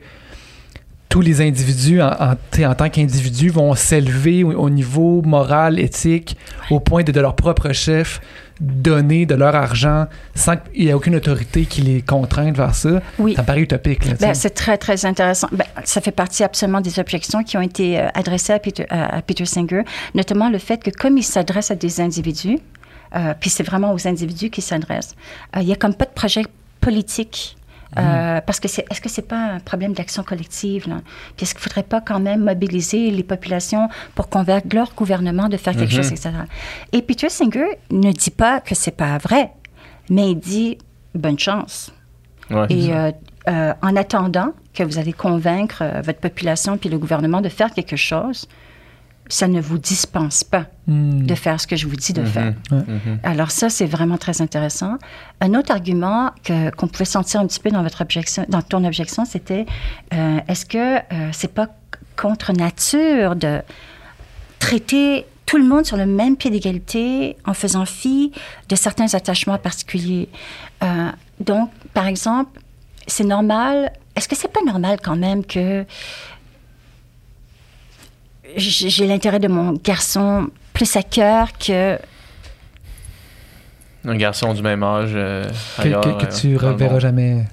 C: tous les individus, en, en, en tant qu'individus, vont s'élever au, au, niveau moral, éthique, au point de, de leur propre chef donner de leur argent sans qu'il n'y ait aucune autorité qui les contraigne vers ça?
A: Oui.
C: Ça paraît utopique. Là,
A: ben, c'est très, très intéressant. Ben, ça fait partie absolument des objections qui ont été euh, adressées à Peter, à Peter Singer, notamment le fait que comme il s'adresse à des individus, euh, puis c'est vraiment aux individus qui s'adressent. Euh, il n'y a comme pas de projet politique. Euh, mmh. parce que c'est, est-ce que c'est pas un problème d'action collective là? Puis est-ce qu'il faudrait pas quand même mobiliser les populations pour convaincre leur gouvernement de faire quelque mmh. chose, etc. Et Peter Singer ne dit pas que c'est pas vrai, mais il dit bonne chance.
B: Ouais,
A: Et euh, euh, en attendant que vous allez convaincre votre population puis le gouvernement de faire quelque chose, ça ne vous dispense pas
C: Hmm.
A: de faire ce que je vous dis de
B: Mhm.
A: faire.
B: Mhm.
A: Alors ça, c'est vraiment très intéressant. Un autre argument que, qu'on pouvait sentir un petit peu dans votre objection, dans ton objection, c'était euh, est-ce que euh, c'est pas contre nature de traiter tout le monde sur le même pied d'égalité en faisant fi de certains attachements particuliers? Euh, donc, par exemple, c'est normal. Est-ce que c'est pas normal quand même que j'ai l'intérêt de mon garçon plus à cœur que
B: Un garçon du même âge. euh,
C: Que,
B: ailleurs,
C: que- que
B: euh,
C: tu
B: le
C: reverras jamais.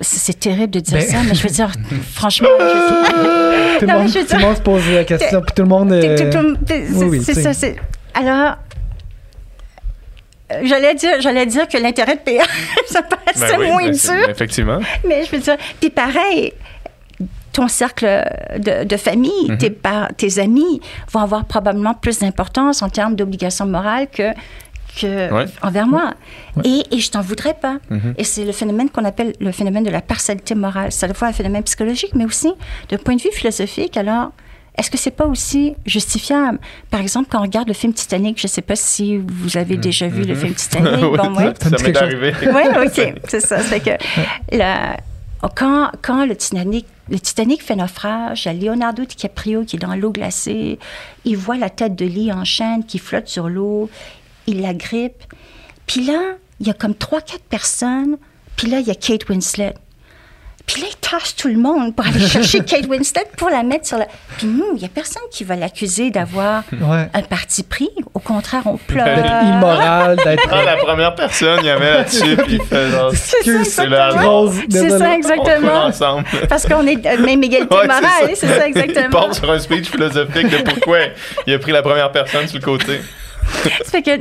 A: C'est terrible de dire
C: Ben-
A: ça, mais je veux dire, franchement, je-
C: Tout le monde, tout le se pose la question, puis tout le monde. Euh,
A: tout- tout- c'est
C: oui, oui,
A: c'est
C: c'est-
A: ça. c'est- Alors, euh, j'allais dire, j'allais dire que l'intérêt de payer, ça
B: Ben
A: paraissait
B: oui,
A: moins
B: ben
A: dur,
B: Effectivement.
A: mais je veux dire, puis pareil, ton cercle de, de famille,
B: Mhm.
A: tes, par- tes amis vont avoir probablement plus d'importance en termes d'obligations morales que, que
B: Ouais.
A: envers moi.
C: Ouais.
A: Et, et je t'en voudrais pas.
B: Mhm.
A: Et c'est le phénomène qu'on appelle le phénomène de la partialité morale. C'est à la fois un phénomène psychologique, mais aussi d'un point de vue philosophique. Alors, est-ce que c'est pas aussi justifiable? Par exemple, quand on regarde le film Titanic, je sais pas si vous avez déjà vu le
B: Mhm.
A: film Titanic.
B: Oui,
A: bon, ouais.
C: Ça
B: m'est arrivé.
A: Oui, OK, c'est ça. C'est que la- quand, quand le Titanic, le Titanic fait naufrage, il y a Leonardo DiCaprio qui est dans l'eau glacée, il voit la tête de Lee en chaîne qui flotte sur l'eau, il la grippe. Puis là, il y a comme trois, quatre personnes, puis là, il y a Kate Winslet. Puis là, il tâche tout le monde pour aller chercher Kate Winslet pour la mettre sur la... Puis nous, il n'y a personne qui va l'accuser d'avoir
C: Ouais.
A: un parti pris. Au contraire, on pleure.
C: D'être immoral, d'être.
B: Ah, la première personne, il y avait là-dessus, puis il fait genre.
A: C'est ça, exactement.
C: rose.
A: C'est ça, exactement.
B: ensemble.
A: Parce qu'on est de même égalité
B: Ouais,
A: morale, c'est ça,
B: Il
A: exactement.
B: part sur un speech philosophique de pourquoi il a pris la première personne sur le côté.
A: Ça fait que,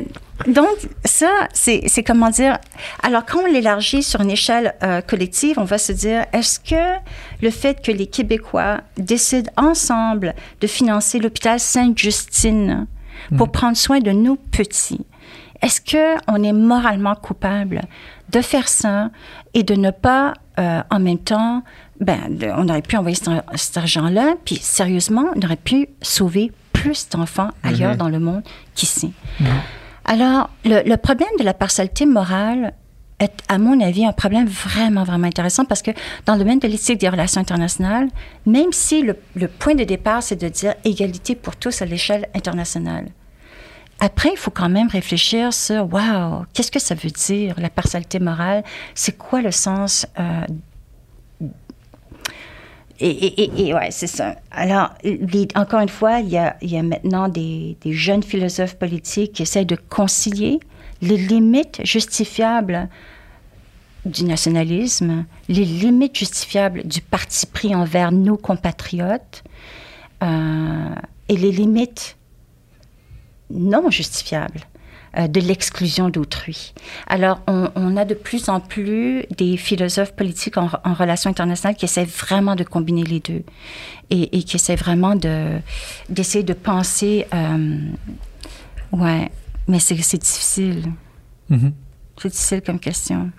A: donc, ça, c'est comment dire. Alors, quand on l'élargit sur une échelle euh, collective, on va se dire est-ce que le fait que les Québécois décident ensemble de financer l'hôpital Sainte-Justine pour prendre soin de nos petits, est-ce qu'on est moralement coupable de faire ça et de ne pas, euh, en même temps, ben, on aurait pu envoyer cet, cet argent-là, puis sérieusement, on aurait pu sauver plus d'enfants ailleurs dans le monde qu'ici. Alors, le, le problème de la partialité morale est, à mon avis, un problème vraiment, vraiment intéressant parce que dans le domaine de l'éthique des relations internationales, même si le, le point de départ, c'est de dire égalité pour tous à l'échelle internationale, après, il faut quand même réfléchir sur, wow, qu'est-ce que ça veut dire, la partialité morale? C'est quoi le sens euh, et, et, et, ouais, c'est ça. Alors, encore une fois, il y a, il y a maintenant des, des jeunes philosophes politiques qui essaient de concilier les limites justifiables du nationalisme, les limites justifiables du parti pris envers nos compatriotes euh, et les limites non justifiables euh, de l'exclusion d'autrui. Alors, on, on a de plus en plus des philosophes politiques en, en relations internationales qui essaient vraiment de combiner les deux et, et qui essaient vraiment de d'essayer de penser. euh, ouais, mais c'est difficile.
C: Mhm.
A: C'est difficile comme question.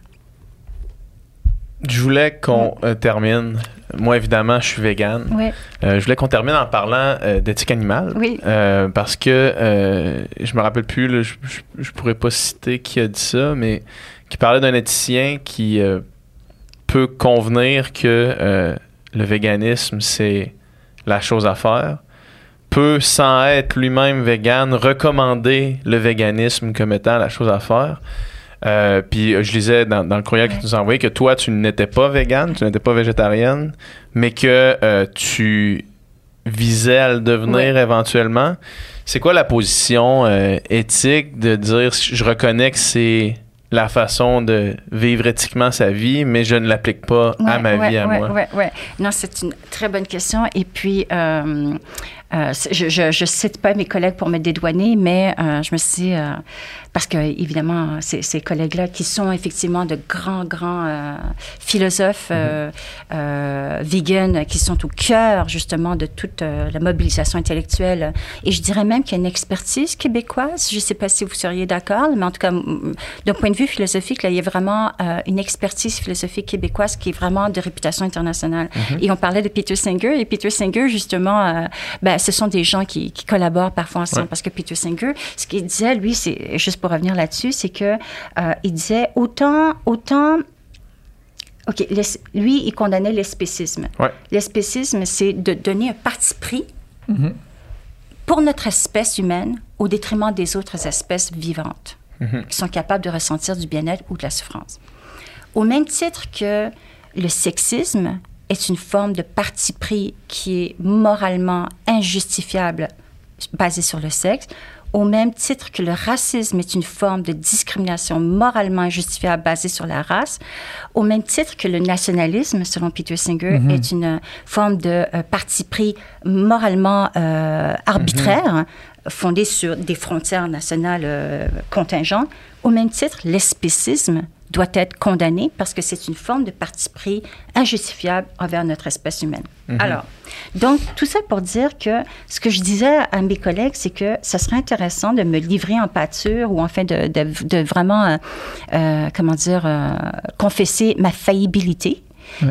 B: Je voulais qu'on euh, termine. Moi, évidemment, je suis vegan.
A: Oui,
B: Euh, je voulais qu'on termine en parlant euh, d'éthique animale.
A: Oui.
B: Parce que je me rappelle plus, là, je, je, je pourrais pas citer qui a dit ça, mais qui parlait d'un éthicien qui peut convenir que le véganisme, c'est la chose à faire. Peut, sans être lui-même vegan, recommander le véganisme comme étant la chose à faire. Euh, puis euh, je lisais dans, dans le courriel que tu nous as envoyé que toi, tu n'étais pas végane, tu n'étais pas végétarienne, mais que euh, tu visais à le devenir éventuellement. C'est quoi la position euh, éthique de dire je reconnais que c'est la façon de vivre éthiquement sa vie, mais je ne l'applique pas à ma
A: ouais,
B: vie, à
A: ouais,
B: moi?
A: ouais, ouais. Non, c'est une très bonne question. Et puis, euh, je, je cite pas mes collègues pour me dédouaner, mais euh, je me suis dit, parce que évidemment, ces, ces collègues-là qui sont effectivement de grands, grands euh, philosophes euh, euh, vegan, qui sont au cœur justement de toute euh, la mobilisation intellectuelle. Et je dirais même qu'il y a une expertise québécoise. Je ne sais pas si vous seriez d'accord, mais en tout cas, d'un point de vue philosophique, là, il y a vraiment euh, une expertise philosophique québécoise qui est vraiment de réputation internationale. Et on parlait de Peter Singer, et Peter Singer, justement, euh, ben, ce sont des gens qui, qui collaborent parfois ensemble
B: Ouais.
A: parce que Peter Singer, ce qu'il disait, lui, c'est juste pour revenir là-dessus, c'est que euh, il disait autant, autant. OK, l'es- lui, il condamnait l'espécisme.
B: Ouais.
A: L'espécisme, c'est de donner un parti pris
C: Mhm.
A: pour notre espèce humaine au détriment des autres espèces vivantes
B: Mhm.
A: qui sont capables de ressentir du bien-être ou de la souffrance. Au même titre que le sexisme est une forme de parti pris qui est moralement injustifiable basée sur le sexe, au même titre que le racisme est une forme de discrimination moralement injustifiable basée sur la race, au même titre que le nationalisme, selon Peter Singer, est une forme de euh, parti pris moralement euh, arbitraire, fondé sur des frontières nationales euh, contingentes, au même titre, l'espécisme doit être condamné parce que c'est une forme de parti pris injustifiable envers notre espèce humaine. Alors, donc, tout ça pour dire que ce que je disais à mes collègues, c'est que ça serait intéressant de me livrer en pâture ou en fait de, de, de vraiment, euh, euh, comment dire, euh, confesser ma faillibilité.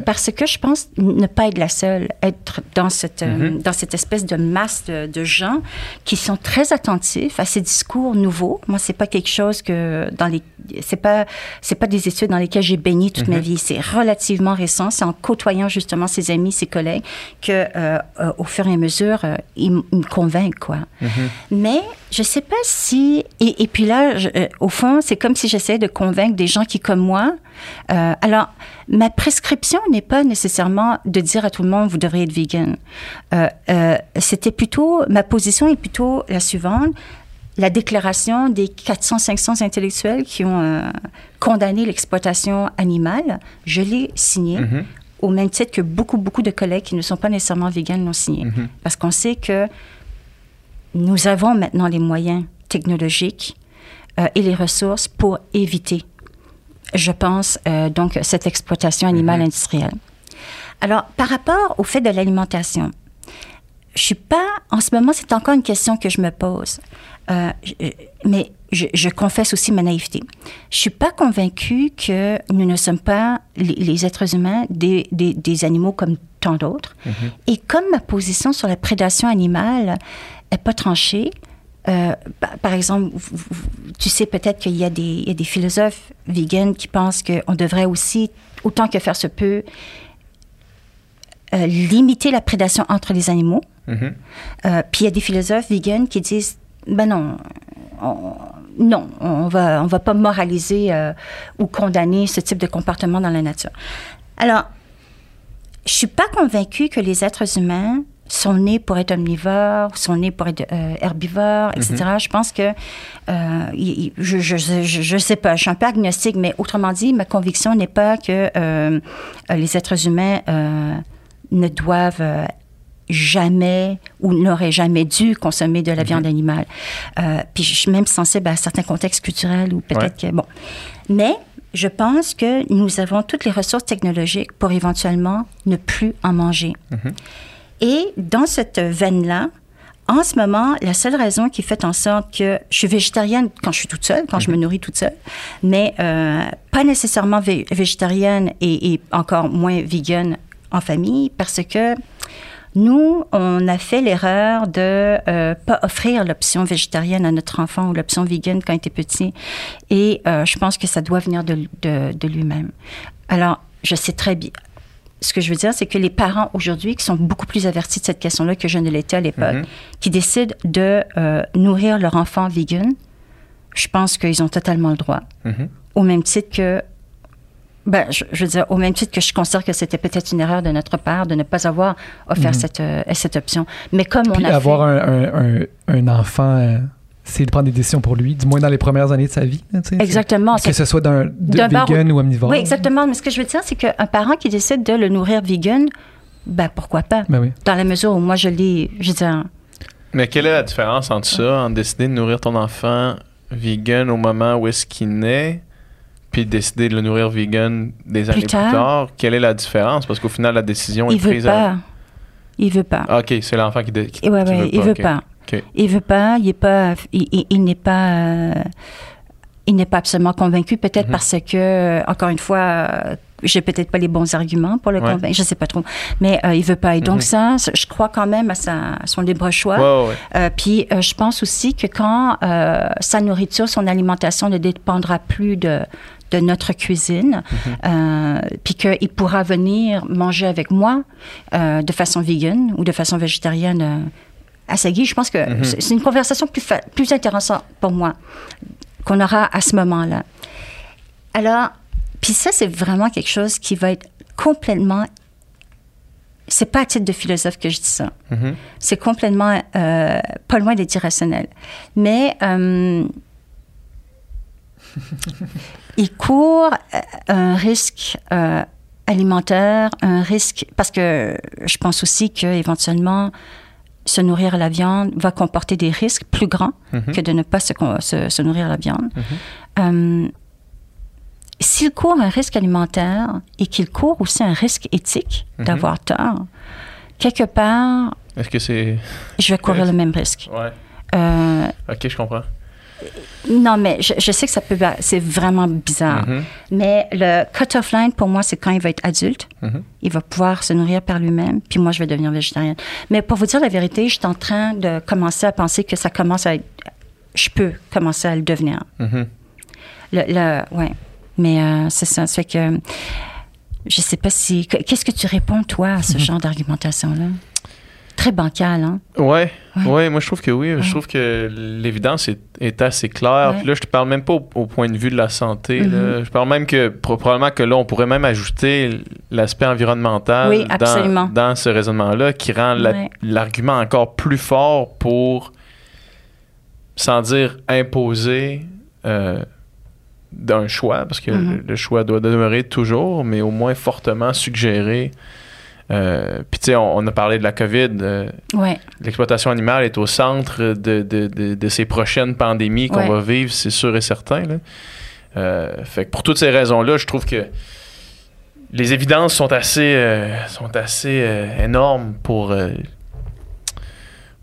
A: Parce que je pense ne pas être la seule, être dans cette, euh, dans cette espèce de masse de, de gens qui sont très attentifs à ces discours nouveaux. Moi, c'est pas quelque chose que dans les, c'est pas, c'est pas des études dans lesquelles j'ai baigné toute ma vie. C'est relativement récent. C'est en côtoyant justement ses amis, ses collègues que, euh, euh, au fur et à mesure, euh, ils, me convainquent quoi. Mais je sais pas si et, et puis là, je- au fond, c'est comme si j'essayais de convaincre des gens qui comme moi. alors, ma prescription n'est pas nécessairement de dire à tout le monde vous devriez être vegan. Euh, euh, C'était plutôt ma position est plutôt la suivante. La déclaration des 400-500 intellectuels qui ont euh, condamné l'exploitation animale, je l'ai signée
B: Mhm.
A: au même titre que beaucoup, beaucoup de collègues qui ne sont pas nécessairement véganes l'ont signé.
B: Mhm.
A: Parce qu'on sait que nous avons maintenant les moyens technologiques euh, et les ressources pour éviter, je pense, euh, donc cette exploitation animale
B: Mhm.
A: industrielle. Alors, par rapport au fait de l'alimentation, je suis pas, en ce moment, c'est encore une question que je me pose. Euh, mais je, je confesse aussi ma naïveté. Je suis pas convaincue que nous ne sommes pas, les, les êtres humains, des, des, des animaux comme tant d'autres. Et comme ma position sur la prédation animale est pas tranchée, euh, par, exemple, tu sais peut-être qu'il y, a des- il y a des philosophes vegans qui pensent qu'on devrait aussi, autant que faire se peut, euh, limiter la prédation entre les animaux.
B: Mhm.
A: Euh, puis il y a des philosophes vegans qui disent ben non, on, non, on va on va pas moraliser ou condamner ce type de comportement dans la nature. Alors, je suis pas convaincue que les êtres humains sont nés pour être omnivores, sont nés pour être euh, herbivores, etc. Je pense que euh, il- je, je, je, je sais pas, je suis un peu agnostique, mais autrement dit, ma conviction n'est pas que euh, les êtres humains euh, ne doivent jamais ou n'auraient jamais dû consommer de la viande animale. Euh, puis je suis même sensible à certains contextes culturels ou peut-être que bon. Mais je pense que nous avons toutes les ressources technologiques pour éventuellement ne plus en manger. Et dans cette veine-là, en ce moment, la seule raison qui fait en sorte que je suis végétarienne quand je suis toute seule, quand je me nourris toute seule, mais euh, pas nécessairement vé- végétarienne et, et encore moins vegan en famille, parce que nous, on a fait l'erreur de euh, pas offrir l'option végétarienne à notre enfant ou l'option vegan quand il était petit. Et euh, je pense que ça doit venir de, de, de lui-même. Alors, je sais très bien. Ce que je veux dire, c'est que les parents aujourd'hui, qui sont beaucoup plus avertis de cette question-là que je ne l'étais à l'époque,
B: Mhm.
A: qui décident de euh, nourrir leur enfant vegan, je pense qu'ils ont totalement le droit.
B: Mhm.
A: Au même titre que ben, je, je veux dire, au même titre que je considère que c'était peut-être une erreur de notre part de ne pas avoir offert cette, euh, cette option. Mais comme on a
C: avoir
A: fait...
C: un, un, un, un enfant, euh, c'est de prendre des décisions pour lui, du moins dans les premières années de sa vie. là.
A: Exactement.
C: Que ce soit d'un vegan ou omnivore.
A: Oui, exactement. Mais ce que je veux dire, c'est qu'un parent qui décide de le nourrir vegan, ben pourquoi pas?
C: Ben oui.
A: Dans la mesure où moi, je l'ai... Je dire,
B: Mais quelle est la différence entre ça, en décider de nourrir ton enfant vegan au moment où est-ce qu'il naît, puis décider de le nourrir vegan des années plus
A: tard?
B: tard? Quelle est la différence? Parce qu'au final, la décision
A: il
B: est
A: veut
B: prise à-
A: pas. Il veut pas.
B: Ah, ok, c'est l'enfant qui, dé- qui,
A: Et ouais,
B: qui
A: ouais, il veut
B: ok.
A: pas.
B: Ok.
A: Il veut pas, il est pas, il, il- il n'est pas. euh, il n'est pas absolument convaincu, peut-être
B: Mhm.
A: parce que, euh, encore une fois, euh, j'ai peut-être pas les bons arguments pour le
B: Ouais.
A: convaincre, je sais pas trop. Mais euh, il veut pas. Et donc
B: Mhm.
A: ça, ça, je crois quand même à, sa, à son libre choix.
B: Ouais.
A: Euh, puis euh, je pense aussi que quand sa nourriture, son alimentation ne dépendra plus de, de notre cuisine, euh, puis qu'il pourra venir manger avec moi de façon vegan ou de façon végétarienne à sa guise, je pense que
B: Mhm.
A: c'est c'est une conversation plus, plus intéressante pour moi qu'on aura à ce moment-là. Alors, puis ça, c'est vraiment quelque chose qui va être complètement... C'est pas à titre de philosophe que je dis ça
B: Mhm.
A: c'est complètement euh, pas loin d'être irrationnel. Mais euh, il court euh, un risque euh, alimentaire, un risque parce que je pense aussi que éventuellement se nourrir à la viande va comporter des risques plus grands
B: Mhm.
A: que de ne pas se, se- se nourrir à la viande. Euh, S'il court un risque alimentaire et qu'il court aussi un risque éthique
B: Mhm.
A: d'avoir tort, quelque part,
B: Est-ce que c'est.
A: je vais courir le même risque.
B: Ouais.
A: Euh,
B: Ok, je comprends.
A: Non, mais je, je sais que ça peut, c'est vraiment bizarre.
B: Mhm.
A: Mais le cut-off line pour moi, c'est quand il va être adulte,
B: Mhm.
A: il va pouvoir se nourrir par lui-même, puis moi, je vais devenir végétarienne. Mais pour vous dire la vérité, je suis en train de commencer à penser que ça commence à être, je peux commencer à le devenir.
B: Mhm.
A: Le, le- ouais. Mais euh, c'est ça. Ça fait que je sais pas si. que- Qu'est-ce que tu réponds, toi, à ce genre d'argumentation-là? Très bancal, hein?
B: Ouais,
A: Ouais.
B: ouais, moi je trouve que oui. Je trouve que l'évidence est, est assez claire.
A: Ouais.
B: Puis là, je te parle même pas au, au point de vue de la santé. là.
A: Mhm.
B: Je parle même que pro- probablement que là, on pourrait même ajouter l'aspect environnemental
A: Oui,
B: dans, ce raisonnement-là qui rend la- l'argument encore plus fort pour, sans dire imposer, euh, d'un choix, parce que
A: Mhm.
B: le, le choix doit demeurer toujours, mais au moins fortement suggérer. Euh, Puis tu sais, on, on a parlé de la COVID. euh,
A: Ouais.
B: L'exploitation animale est au centre de, de, de, de ces prochaines pandémies qu'on
A: Ouais.
B: va vivre, c'est sûr et certain. là. Euh, fait que pour toutes ces raisons-là, je trouve que les évidences sont assez, sont assez énormes pour,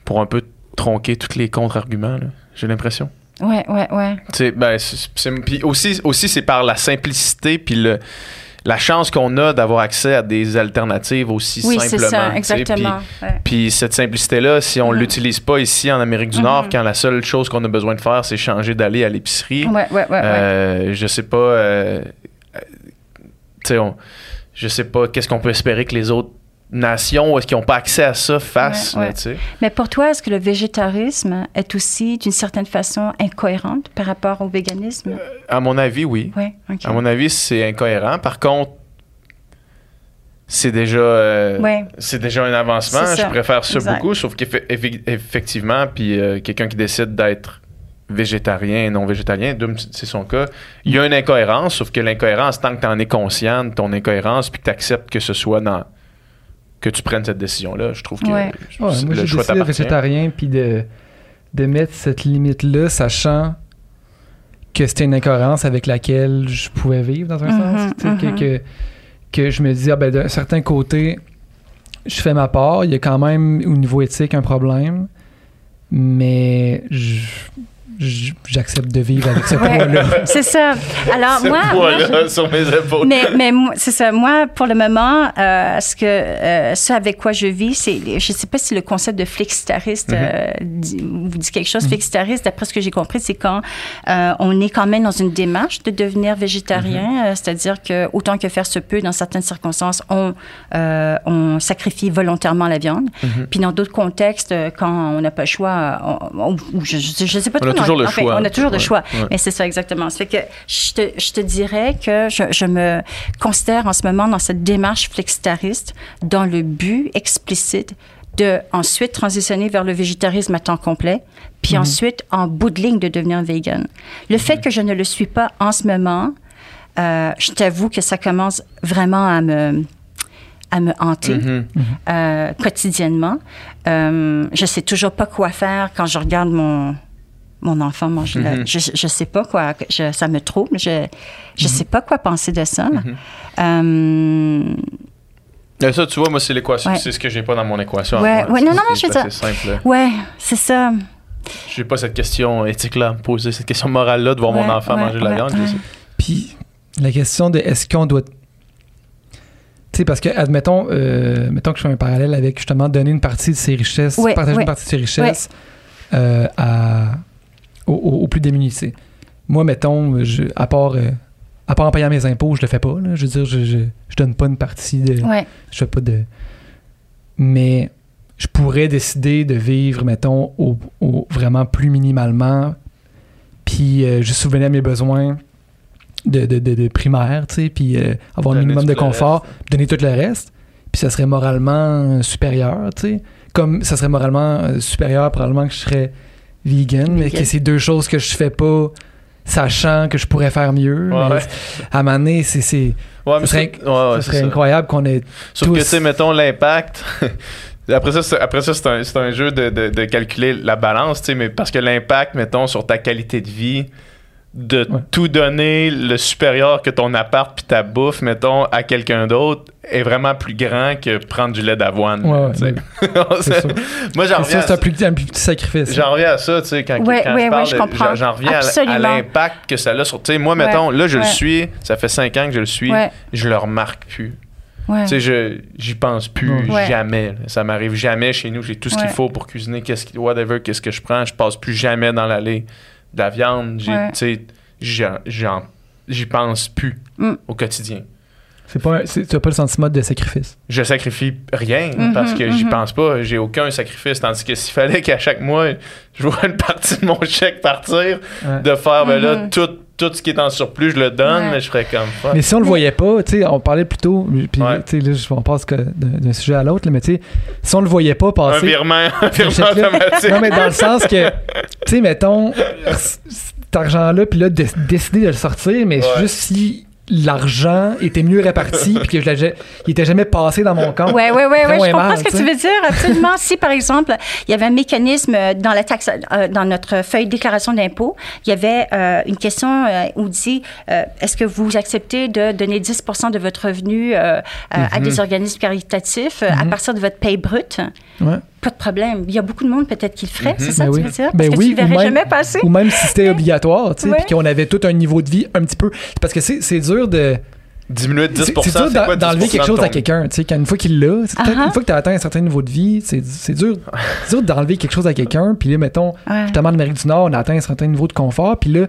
B: pour un peu tronquer tous les contre-arguments, j'ai l'impression.
A: Ouais, ouais, ouais.
B: Tu sais, ben, puis aussi, aussi c'est par la simplicité puis le, la chance qu'on a d'avoir accès à des alternatives aussi
A: Oui,
B: simplement.
A: ça,
B: puis-
A: exactement. Ouais.
B: puis cette simplicité-là, si on
A: Mhm.
B: l'utilise pas ici en Amérique du. Nord, quand la seule chose qu'on a besoin de faire, c'est changer d'aller à l'épicerie,
A: Ouais, ouais,
B: euh, je sais pas, euh, tu sais, on- je sais pas qu'est-ce qu'on peut espérer que les autres nations, est-ce qu'ils n'ont pas accès à ça, fassent,
A: Ouais,
B: là.
A: Mais pour toi, est-ce que le végétarisme est aussi, d'une certaine façon, incohérente par rapport au véganisme?
B: À mon avis, oui. À mon avis, c'est incohérent. Par contre, c'est déjà, euh, c'est déjà un avancement. Je préfère ça
A: Exact.
B: beaucoup, sauf qu'effectivement, puis euh, quelqu'un qui décide d'être végétarien et non végétalien, c'est son cas, il y a une incohérence, sauf que l'incohérence, tant que tu en es conscient de ton incohérence, puis que tu acceptes que ce soit dans que tu prennes cette décision-là, je trouve que
A: Ouais.
B: je-
C: Ouais,
B: le
C: moi, j'ai
B: choix
C: puis de, de mettre cette limite-là, sachant que c'était une incohérence avec laquelle je pouvais vivre dans un
A: Mhm,
C: sens.
A: mhm.
C: que, que, que je me dis, ah, ben, d'un certain côté, je fais ma part. Il y a quand même, au niveau éthique, un problème. Mais je- j'accepte de vivre avec ce
A: Ouais.
C: poids-là.
A: C'est ça. Alors,
B: Ce
A: moi. moi,
B: poids-là sur mes épaules.
A: mais, mais c'est ça. Moi, pour le moment, euh, ce, que, euh, ce avec quoi je vis, c'est. Je ne sais pas si le concept de flexitariste euh, dit- vous dit quelque chose. Flexitariste, d'après ce que j'ai compris, c'est quand euh, on est quand même dans une démarche de devenir végétarien. euh, C'est-à-dire que, autant que faire se peut, dans certaines circonstances, on, euh, on sacrifie volontairement la viande. Puis dans d'autres contextes, quand on n'a pas le choix, on- on- ou je ne sais pas
B: On a
A: trop,
B: toujours le
A: enfin,
B: choix.
A: On a toujours le
B: Ouais,
A: choix.
B: ouais.
A: Mais c'est ça exactement. Fait que je te, je te dirais que je, je me considère en ce moment dans cette démarche flexitariste dans le but explicite de ensuite transitionner vers le végétarisme à temps complet, puis
B: Mhm.
A: ensuite en bout de ligne de devenir vegan. Le fait que je ne le suis pas en ce moment, euh, je t'avoue que ça commence vraiment à me à me hanter
B: Mhm.
A: euh, quotidiennement. Euh, je sais toujours pas quoi faire quand je regarde mon mon enfant manger. la-
B: Mhm.
A: je, je sais pas quoi. je- ça me trouble. Je je
B: Mhm.
A: sais pas quoi penser de ça. là. Euh,
B: Mais ça, tu vois, moi, c'est l'équation.
A: Ouais.
B: C'est ce que j'ai pas dans mon équation.
A: Ouais, ouais,
B: c'est-
A: non, non, non,
B: c'est
A: je veux
B: assez simple. là.
A: ouais, c'est ça.
B: j'ai pas cette question éthique-là à me poser, cette question morale-là de voir mon enfant
A: ouais,
B: manger de la
A: ouais,
B: viande.
C: Puis la question de est-ce qu'on doit. Tu sais, parce que, admettons, euh, mettons que je fais un parallèle avec justement donner une partie de ses richesses,
A: Ouais,
C: partager
A: ouais.
C: une partie de ses richesses euh, à, aux, aux- aux plus démunis. tu sais. Moi, mettons, je, à, part, euh, à part en payant mes impôts, je le fais pas. là. Je veux dire, je, je, je donne pas une partie de.
A: Ouais.
C: Je fais pas de. Mais je pourrais décider de vivre, mettons, au, au- vraiment plus minimalement, puis euh, juste souvenir à mes besoins de, de, de, de primaire, tu sais, puis euh, avoir un minimum de confort, puis donner tout le reste, puis ça serait moralement supérieur, tu sais. Comme ça serait moralement euh, supérieur, probablement que je serais vegan, mais que c'est deux choses que je fais pas, sachant que je pourrais faire mieux.
B: Ouais,
C: mais
B: ouais.
C: À un moment donné, c'est, c'est,
B: Ouais,
C: ça serait, incroyable qu'on ait
B: Sauf que,
C: tous-
B: tu sais, mettons l'impact. Après ça, c'est, après ça, c'est un, un jeu de, de- de calculer la balance, tu sais, mais parce que l'impact, mettons, sur ta qualité de vie, de
C: Ouais.
B: tout donner le supérieur que ton appart puis ta bouffe, mettons, à quelqu'un d'autre, est vraiment plus grand que prendre du lait d'avoine.
C: Ouais, ouais.
B: Moi, j'en reviens,
C: ça, c'est un
B: à,
C: plus, un plus petit sacrifice.
B: j'en reviens à ça, tu sais, quand,
A: Ouais,
B: quand
A: ouais,
B: je
A: ouais,
B: parle,
A: je
B: de-
A: comprends.
B: j'en- reviens à- l'impact que ça a sur, tu sais, moi,
A: Ouais.
B: mettons, là, je le suis, ça fait cinq ans que je le suis,
A: Ouais.
B: je le remarque plus.
A: Ouais.
B: Tu sais, je j'y pense plus
A: Ouais.
B: jamais. Ça m'arrive jamais chez nous. J'ai tout ce qu'il faut pour cuisiner, qu'est-ce whatever, qu'est-ce que je prends. Je passe plus jamais dans l'allée de la viande. J'ai-
A: Ouais.
B: tu sais, j'en- j'en- J'y pense plus
A: Mm.
B: au quotidien.
C: C'est pas, tu n'as pas le sentiment de sacrifice?
B: Je sacrifie rien
A: Mhm,
B: parce que j'y
A: mhm.
B: pense pas. J'ai aucun sacrifice. Tandis que s'il fallait qu'à chaque mois, je vois une partie de mon chèque partir,
C: Ouais.
B: de faire, ben là,
A: Mhm.
B: tout, tout ce qui est en surplus, je le donne,
A: Ouais.
B: mais je ferais comme fuck.
C: Mais si on le voyait pas, tu sais, on parlait plus tôt, puis
B: Ouais.
C: tu sais, là, je- on passe que d'un sujet à l'autre, mais tu sais, si on le voyait pas
B: un
C: passer.
B: virement, un virement automatique.
C: Non, mais dans le sens que, tu sais, mettons, cet argent-là, puis là, de- décider de le sortir, mais
B: Ouais.
C: juste si l'argent était mieux réparti, puis que je il était jamais passé dans mon compte.
A: Ouais, ouais, ouais,
C: Très
A: ouais, je comprends
C: mal,
A: ce que
C: tu
A: veux dire. Absolument. si, par exemple, il y avait un mécanisme euh, dans la taxe, euh, dans notre feuille de déclaration d'impôt, il y avait euh, une question euh, où dit est-ce que vous acceptez de donner 10% de votre revenu à des organismes caritatifs à partir de votre paye brute?
C: Ouais.
A: Pas de problème. Il y a beaucoup de monde peut-être qui le ferait, c'est ça
C: Ben oui.
A: tu veux dire?
C: Ben
A: Parce que
C: oui,
A: tu le verrais
C: même-
A: jamais passer.
C: Ou même si c'était obligatoire, tu sais,
A: Ouais.
C: puis qu'on avait tout un niveau de vie un petit peu. Parce que c'est c'est dur de.
B: Diminuer de 10%,
C: C'est dur d'en-
B: quoi 10%
C: d'enlever quelque chose
B: ton-
C: à quelqu'un, tu sais, quand une fois qu'il l'a,
A: Uh-huh.
C: une fois que tu as atteint un certain niveau de vie, c'est c'est dur, c'est dur d'enlever quelque chose à quelqu'un, puis là, mettons,
A: Ouais.
C: justement, en Amérique du Nord, on a atteint un certain niveau de confort, puis là,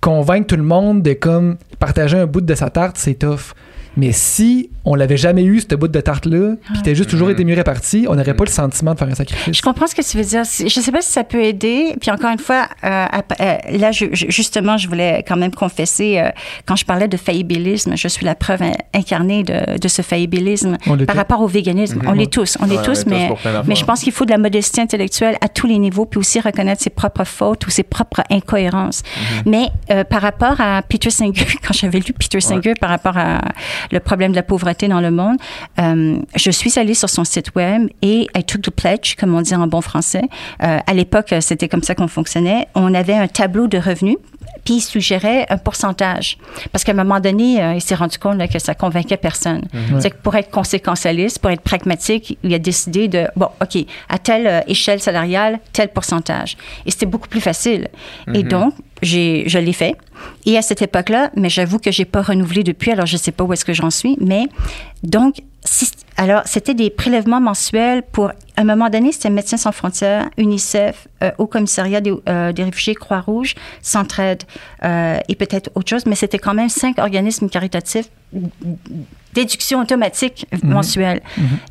C: convaincre tout le monde de comme partager un bout de sa tarte, c'est tough. Mais si on l'avait jamais eu, ce bout de tarte-là, puis t'as juste toujours
B: Mhm.
C: été mieux réparti, on n'aurait pas le sentiment de faire un sacrifice.
A: Je comprends ce que tu veux dire. Je ne sais pas si ça peut aider. Puis encore une fois, euh, euh, là, je- justement, je voulais quand même confesser, euh, quand je parlais de faillibilisme, je suis la preuve in- incarnée de, de ce faillibilisme par rapport au véganisme.
B: Mhm.
A: On l'est tous, on l'est tous,
B: est tous
A: mais, je pense qu'il faut de la modestie intellectuelle à tous les niveaux, puis aussi reconnaître ses propres fautes ou ses propres incohérences.
B: Mhm.
A: Mais euh, par rapport à Peter Singer, quand j'avais lu Peter Singer par rapport à le problème de la pauvreté dans le monde, euh, je suis allée sur son site web et I took the pledge, comme on dit en bon français. Euh, à l'époque, c'était comme ça qu'on fonctionnait. On avait un tableau de revenus, puis il suggérait un pourcentage. Parce qu'à un moment donné, euh, il s'est rendu compte là, que ça convainquait personne. C'est que pour être conséquentialiste, pour être pragmatique, il a décidé de, bon, OK, à telle euh, échelle salariale, tel pourcentage. Et c'était beaucoup plus facile. Et donc, j'ai, je l'ai fait. Et à cette époque-là, mais j'avoue que j'ai pas renouvelé depuis, alors je sais pas où est-ce que j'en suis, mais donc, si- alors, c'était des prélèvements mensuels pour, à un moment donné, c'était Médecins sans frontières, UNICEF, euh, Haut Commissariat des, euh, des réfugiés, Croix-Rouge, Centraide euh, et peut-être autre chose, mais c'était quand même cinq organismes caritatifs, déduction automatique mensuelle.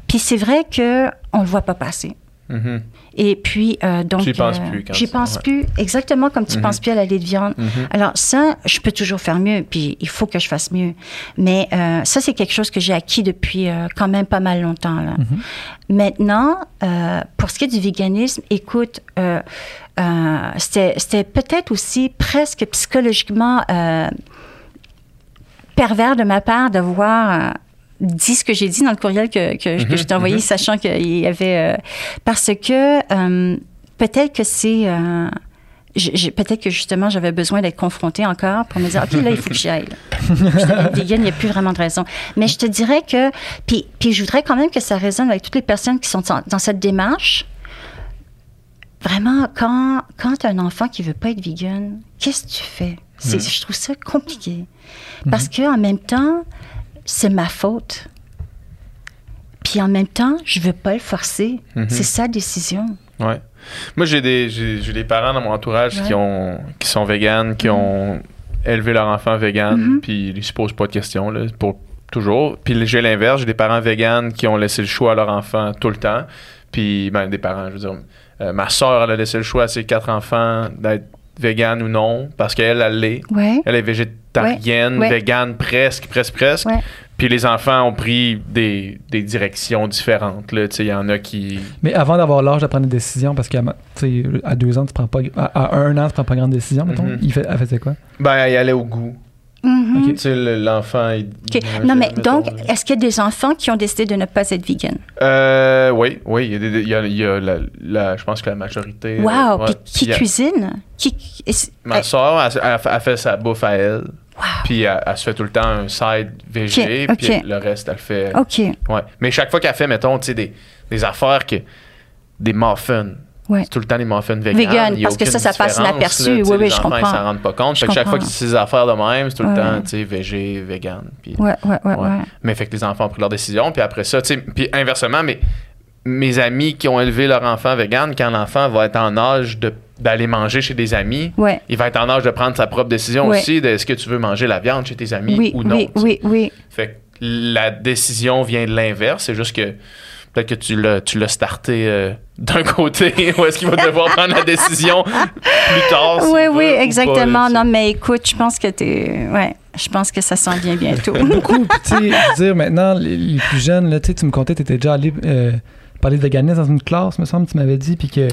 A: Puis c'est vrai que on le voit pas passer.
B: Mhm.
A: Et puis, euh, donc. Euh,
B: plus
A: J'y pense
B: ouais.
A: plus, exactement comme tu penses plus à la lait de viande. Alors, ça, je peux toujours faire mieux, puis il faut que je fasse mieux. Mais euh, ça, c'est quelque chose que j'ai acquis depuis quand même pas mal longtemps. Là. Maintenant, pour ce qui est du véganisme, écoute, c'était peut-être aussi presque psychologiquement pervers de ma part d'avoir euh, dit ce que j'ai dit dans le courriel que, que, que je t'ai envoyé, sachant qu'il y avait... euh, parce que euh, peut-être que c'est... euh, peut-être que justement j'avais besoin d'être confrontée encore pour me dire ok là il faut que j'y aille il n'y a plus vraiment de raison. Mais je te dirais que puis, puis je voudrais quand même que ça résonne avec toutes les personnes qui sont dans cette démarche. Vraiment, quand, quand tu as un enfant qui veut pas être vegan, qu'est-ce que tu fais? C'est, Je trouve ça compliqué. Parce que en même temps, c'est ma faute. Puis en même temps, je veux pas le forcer. C'est sa décision.
B: Ouais. Moi, j'ai des, j'ai, j'ai des parents dans mon entourage
A: Ouais.
B: qui, ont, qui sont véganes, qui ont élevé leur enfant vegan,
A: Mhm.
B: puis ils se posent pas de questions, là, pour toujours. Puis j'ai l'inverse, j'ai des parents véganes qui ont laissé le choix à leur enfant tout le temps. Puis, ben, des parents, je veux dire, euh, ma soeur, elle a laissé le choix à ses quatre enfants d'être végane ou non, parce qu'elle, elle l'est.
A: Ouais.
B: Elle est végétarienne,
A: Ouais,
B: végane, presque, presque, presque.
A: Ouais.
B: Puis les enfants ont pris des, des directions différentes. là. Tu sais, Il y en a qui.
C: Mais avant d'avoir l'âge de prendre une décision, parce qu'à ma- tu sais, à deux ans, tu prends pas. À, à un an, tu prends pas grande décision, mettons.
B: Mhm.
C: Il fait, elle faisait quoi?
B: Ben, il allait au goût.
A: Mhm.
B: Le- l'enfant.
A: Non, mais donc,
B: là.
A: est-ce qu'il y a des enfants qui ont décidé de ne pas être vegan?
B: Euh, oui, oui. Il y a, des- il y a- il y a la, la- je pense que la majorité.
A: Wow!
B: euh, ouais.
A: Puis qui cuisine? Qui,
B: Ma soeur, elle, elle- elle fait sa bouffe à elle.
A: Wow.
B: Puis elle, elle se fait tout le temps un side végé. Puis le reste, elle le fait.
A: OK.
B: Ouais. Mais chaque fois qu'elle fait, mettons, tu sais, des, des affaires que. Des muffins.
A: Ouais.
B: Tout le temps des muffins vegan.
A: Vegan,
B: Il y a
A: parce que ça, ça passe inaperçu.
B: là,
A: Oui, oui,
B: les
A: je
B: enfants, Ils
A: comprends.
B: s'en rendent pas compte.
A: Je
B: Fait que chaque fois que c'est des affaires de même, c'est tout le temps, tu sais, végé, vegan. Puis,
A: Ouais, ouais, ouais,
B: Ouais. Mais fait que les enfants ont pris leur décision. Puis après ça, tu sais, puis inversement, mais mes amis qui ont élevé leur enfant vegan, quand l'enfant va être en âge de- d'aller manger chez des amis,
A: Ouais.
B: il va être en âge de prendre sa propre décision
A: Ouais.
B: aussi de est-ce que tu veux manger la viande chez tes amis
A: Oui,
B: ou non.
A: oui, oui, oui.
B: Fait que la décision vient de l'inverse. C'est juste que peut-être que tu l'as, tu l'as starté euh, d'un côté ou est-ce qu'il va devoir prendre la décision plus tard.
A: Oui, oui, exactement. non, mais écoute, je pense que t'es. Ouais, je pense que ça s'en vient bientôt.
C: Beaucoup. Puis, tu sais, je veux dire, maintenant, les, les plus jeunes, là, tu sais, tu me contais, tu étais déjà allé euh, parler de véganisme dans une classe, me semble, tu m'avais dit, puis que.
B: Euh,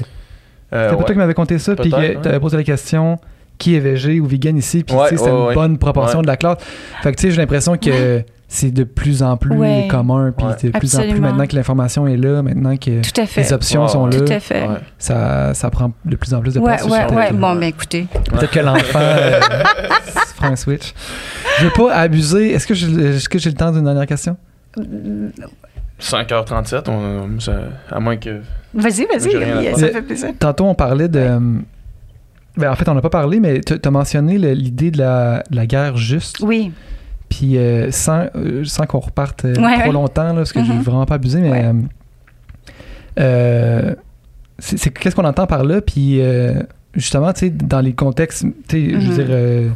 C: C'était pas
B: ouais.
C: toi qui m'avais conté ça, puis que
B: ouais.
C: tu avais posé la question qui est végé ou vegan ici, puis
B: Ouais,
C: tu sais, c'est
B: ouais,
C: une
B: ouais.
C: bonne proportion
B: Ouais.
C: de la classe. Fait que tu sais, j'ai l'impression que c'est de plus en plus
A: Ouais.
C: commun, puis
B: Ouais.
C: de plus en plus maintenant que l'information est là, maintenant que
A: Tout à fait.
C: les options
B: Ouais,
C: sont là,
A: Tout à fait.
C: Ça, ça prend de plus en plus de
A: Ouais,
C: place.
A: ouais,
C: Peut-être
A: ouais.
C: que-
A: Bon, ben écoutez.
C: Peut-être que l'enfant euh, se fera un switch. Je veux pas abuser. Est-ce que j'ai est-ce que j'ai le temps d'une dernière question?
B: 5h37, on- ça- à moins que.
A: Vas-y, vas-y. Ça fait plaisir.
C: Tantôt, on parlait de. Ben, en fait, on n'a pas parlé, mais tu as mentionné l'idée de la, de la guerre juste.
A: Oui.
C: Puis euh, sans, euh, sans qu'on reparte euh,
A: Ouais,
C: trop
A: ouais.
C: longtemps, là, parce que je
A: Mhm.
C: veux vraiment pas abuser, mais
A: Ouais.
C: euh, c'est qu'est-ce qu'on entend par là? Puis euh, justement, tu sais, dans les contextes, tu sais, je veux dire, euh,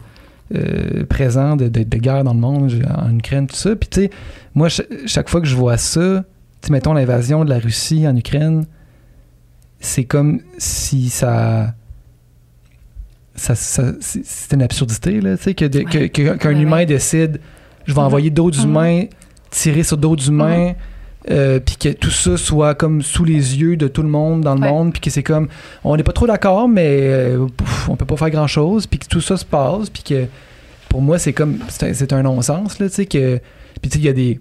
C: euh, présents de, de, de guerre dans le monde, je- en Ukraine, tout ça. Puis tu sais, moi, ch- chaque fois que je vois ça, tu sais, mettons l'invasion de la Russie en Ukraine, c'est comme si ça. Ça, ça- c'est une absurdité, là, tu sais, que de- que-
A: Ouais.
C: que- qu'un
A: Ouais,
C: humain décide je vais envoyer d'autres
A: Mhm.
C: humains, tirer sur d'autres humains, euh, puis que tout ça soit comme sous les yeux de tout le monde dans le
A: Ouais.
C: monde, puis que c'est comme, on n'est pas trop d'accord, mais euh, pouf, on peut pas faire grand-chose, puis que tout ça se passe, puis que pour moi, c'est comme, c'est un, non-sens, là, tu sais, que, puis tu sais, il y a des...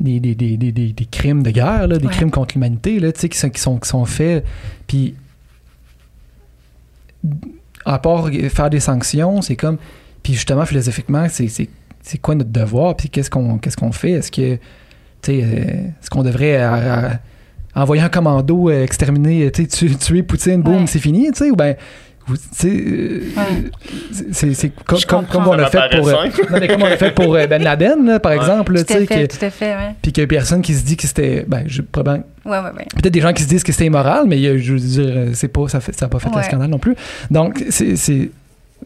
C: Des, des, des, des, des- des crimes de guerre, là, des
A: Ouais.
C: crimes contre l'humanité, là, tu sais, qui sont, qui, sont, qui sont faits. Puis, à part faire des sanctions, c'est comme. Puis justement, philosophiquement, c'est, quoi notre devoir? Puis qu'est-ce qu'on, qu'est-ce qu'on fait? Est-ce que. Tu sais, euh, est-ce qu'on devrait euh, euh, envoyer un commando, exterminer, tuer Poutine, boum, c'est fini, tu sais? Ou bien. Euh, c'est, c'est, c'est comme, comme, on l'a fait euh, comme on l'a fait pour euh, Ben Laden, là, par
B: Ouais.
C: exemple, là,
A: Tout
C: tu sais,
A: à fait,
C: que-
A: tout à fait, ouais.
C: puis qu'il y a personne qui se dit que c'était. Ben, je, probablement-
A: Ouais, ouais, ouais.
C: peut-être des gens qui se disent que c'était immoral, mais je veux dire, c'est pas, ça n'a pas fait le
A: Ouais.
C: scandale non plus. Donc, c'est.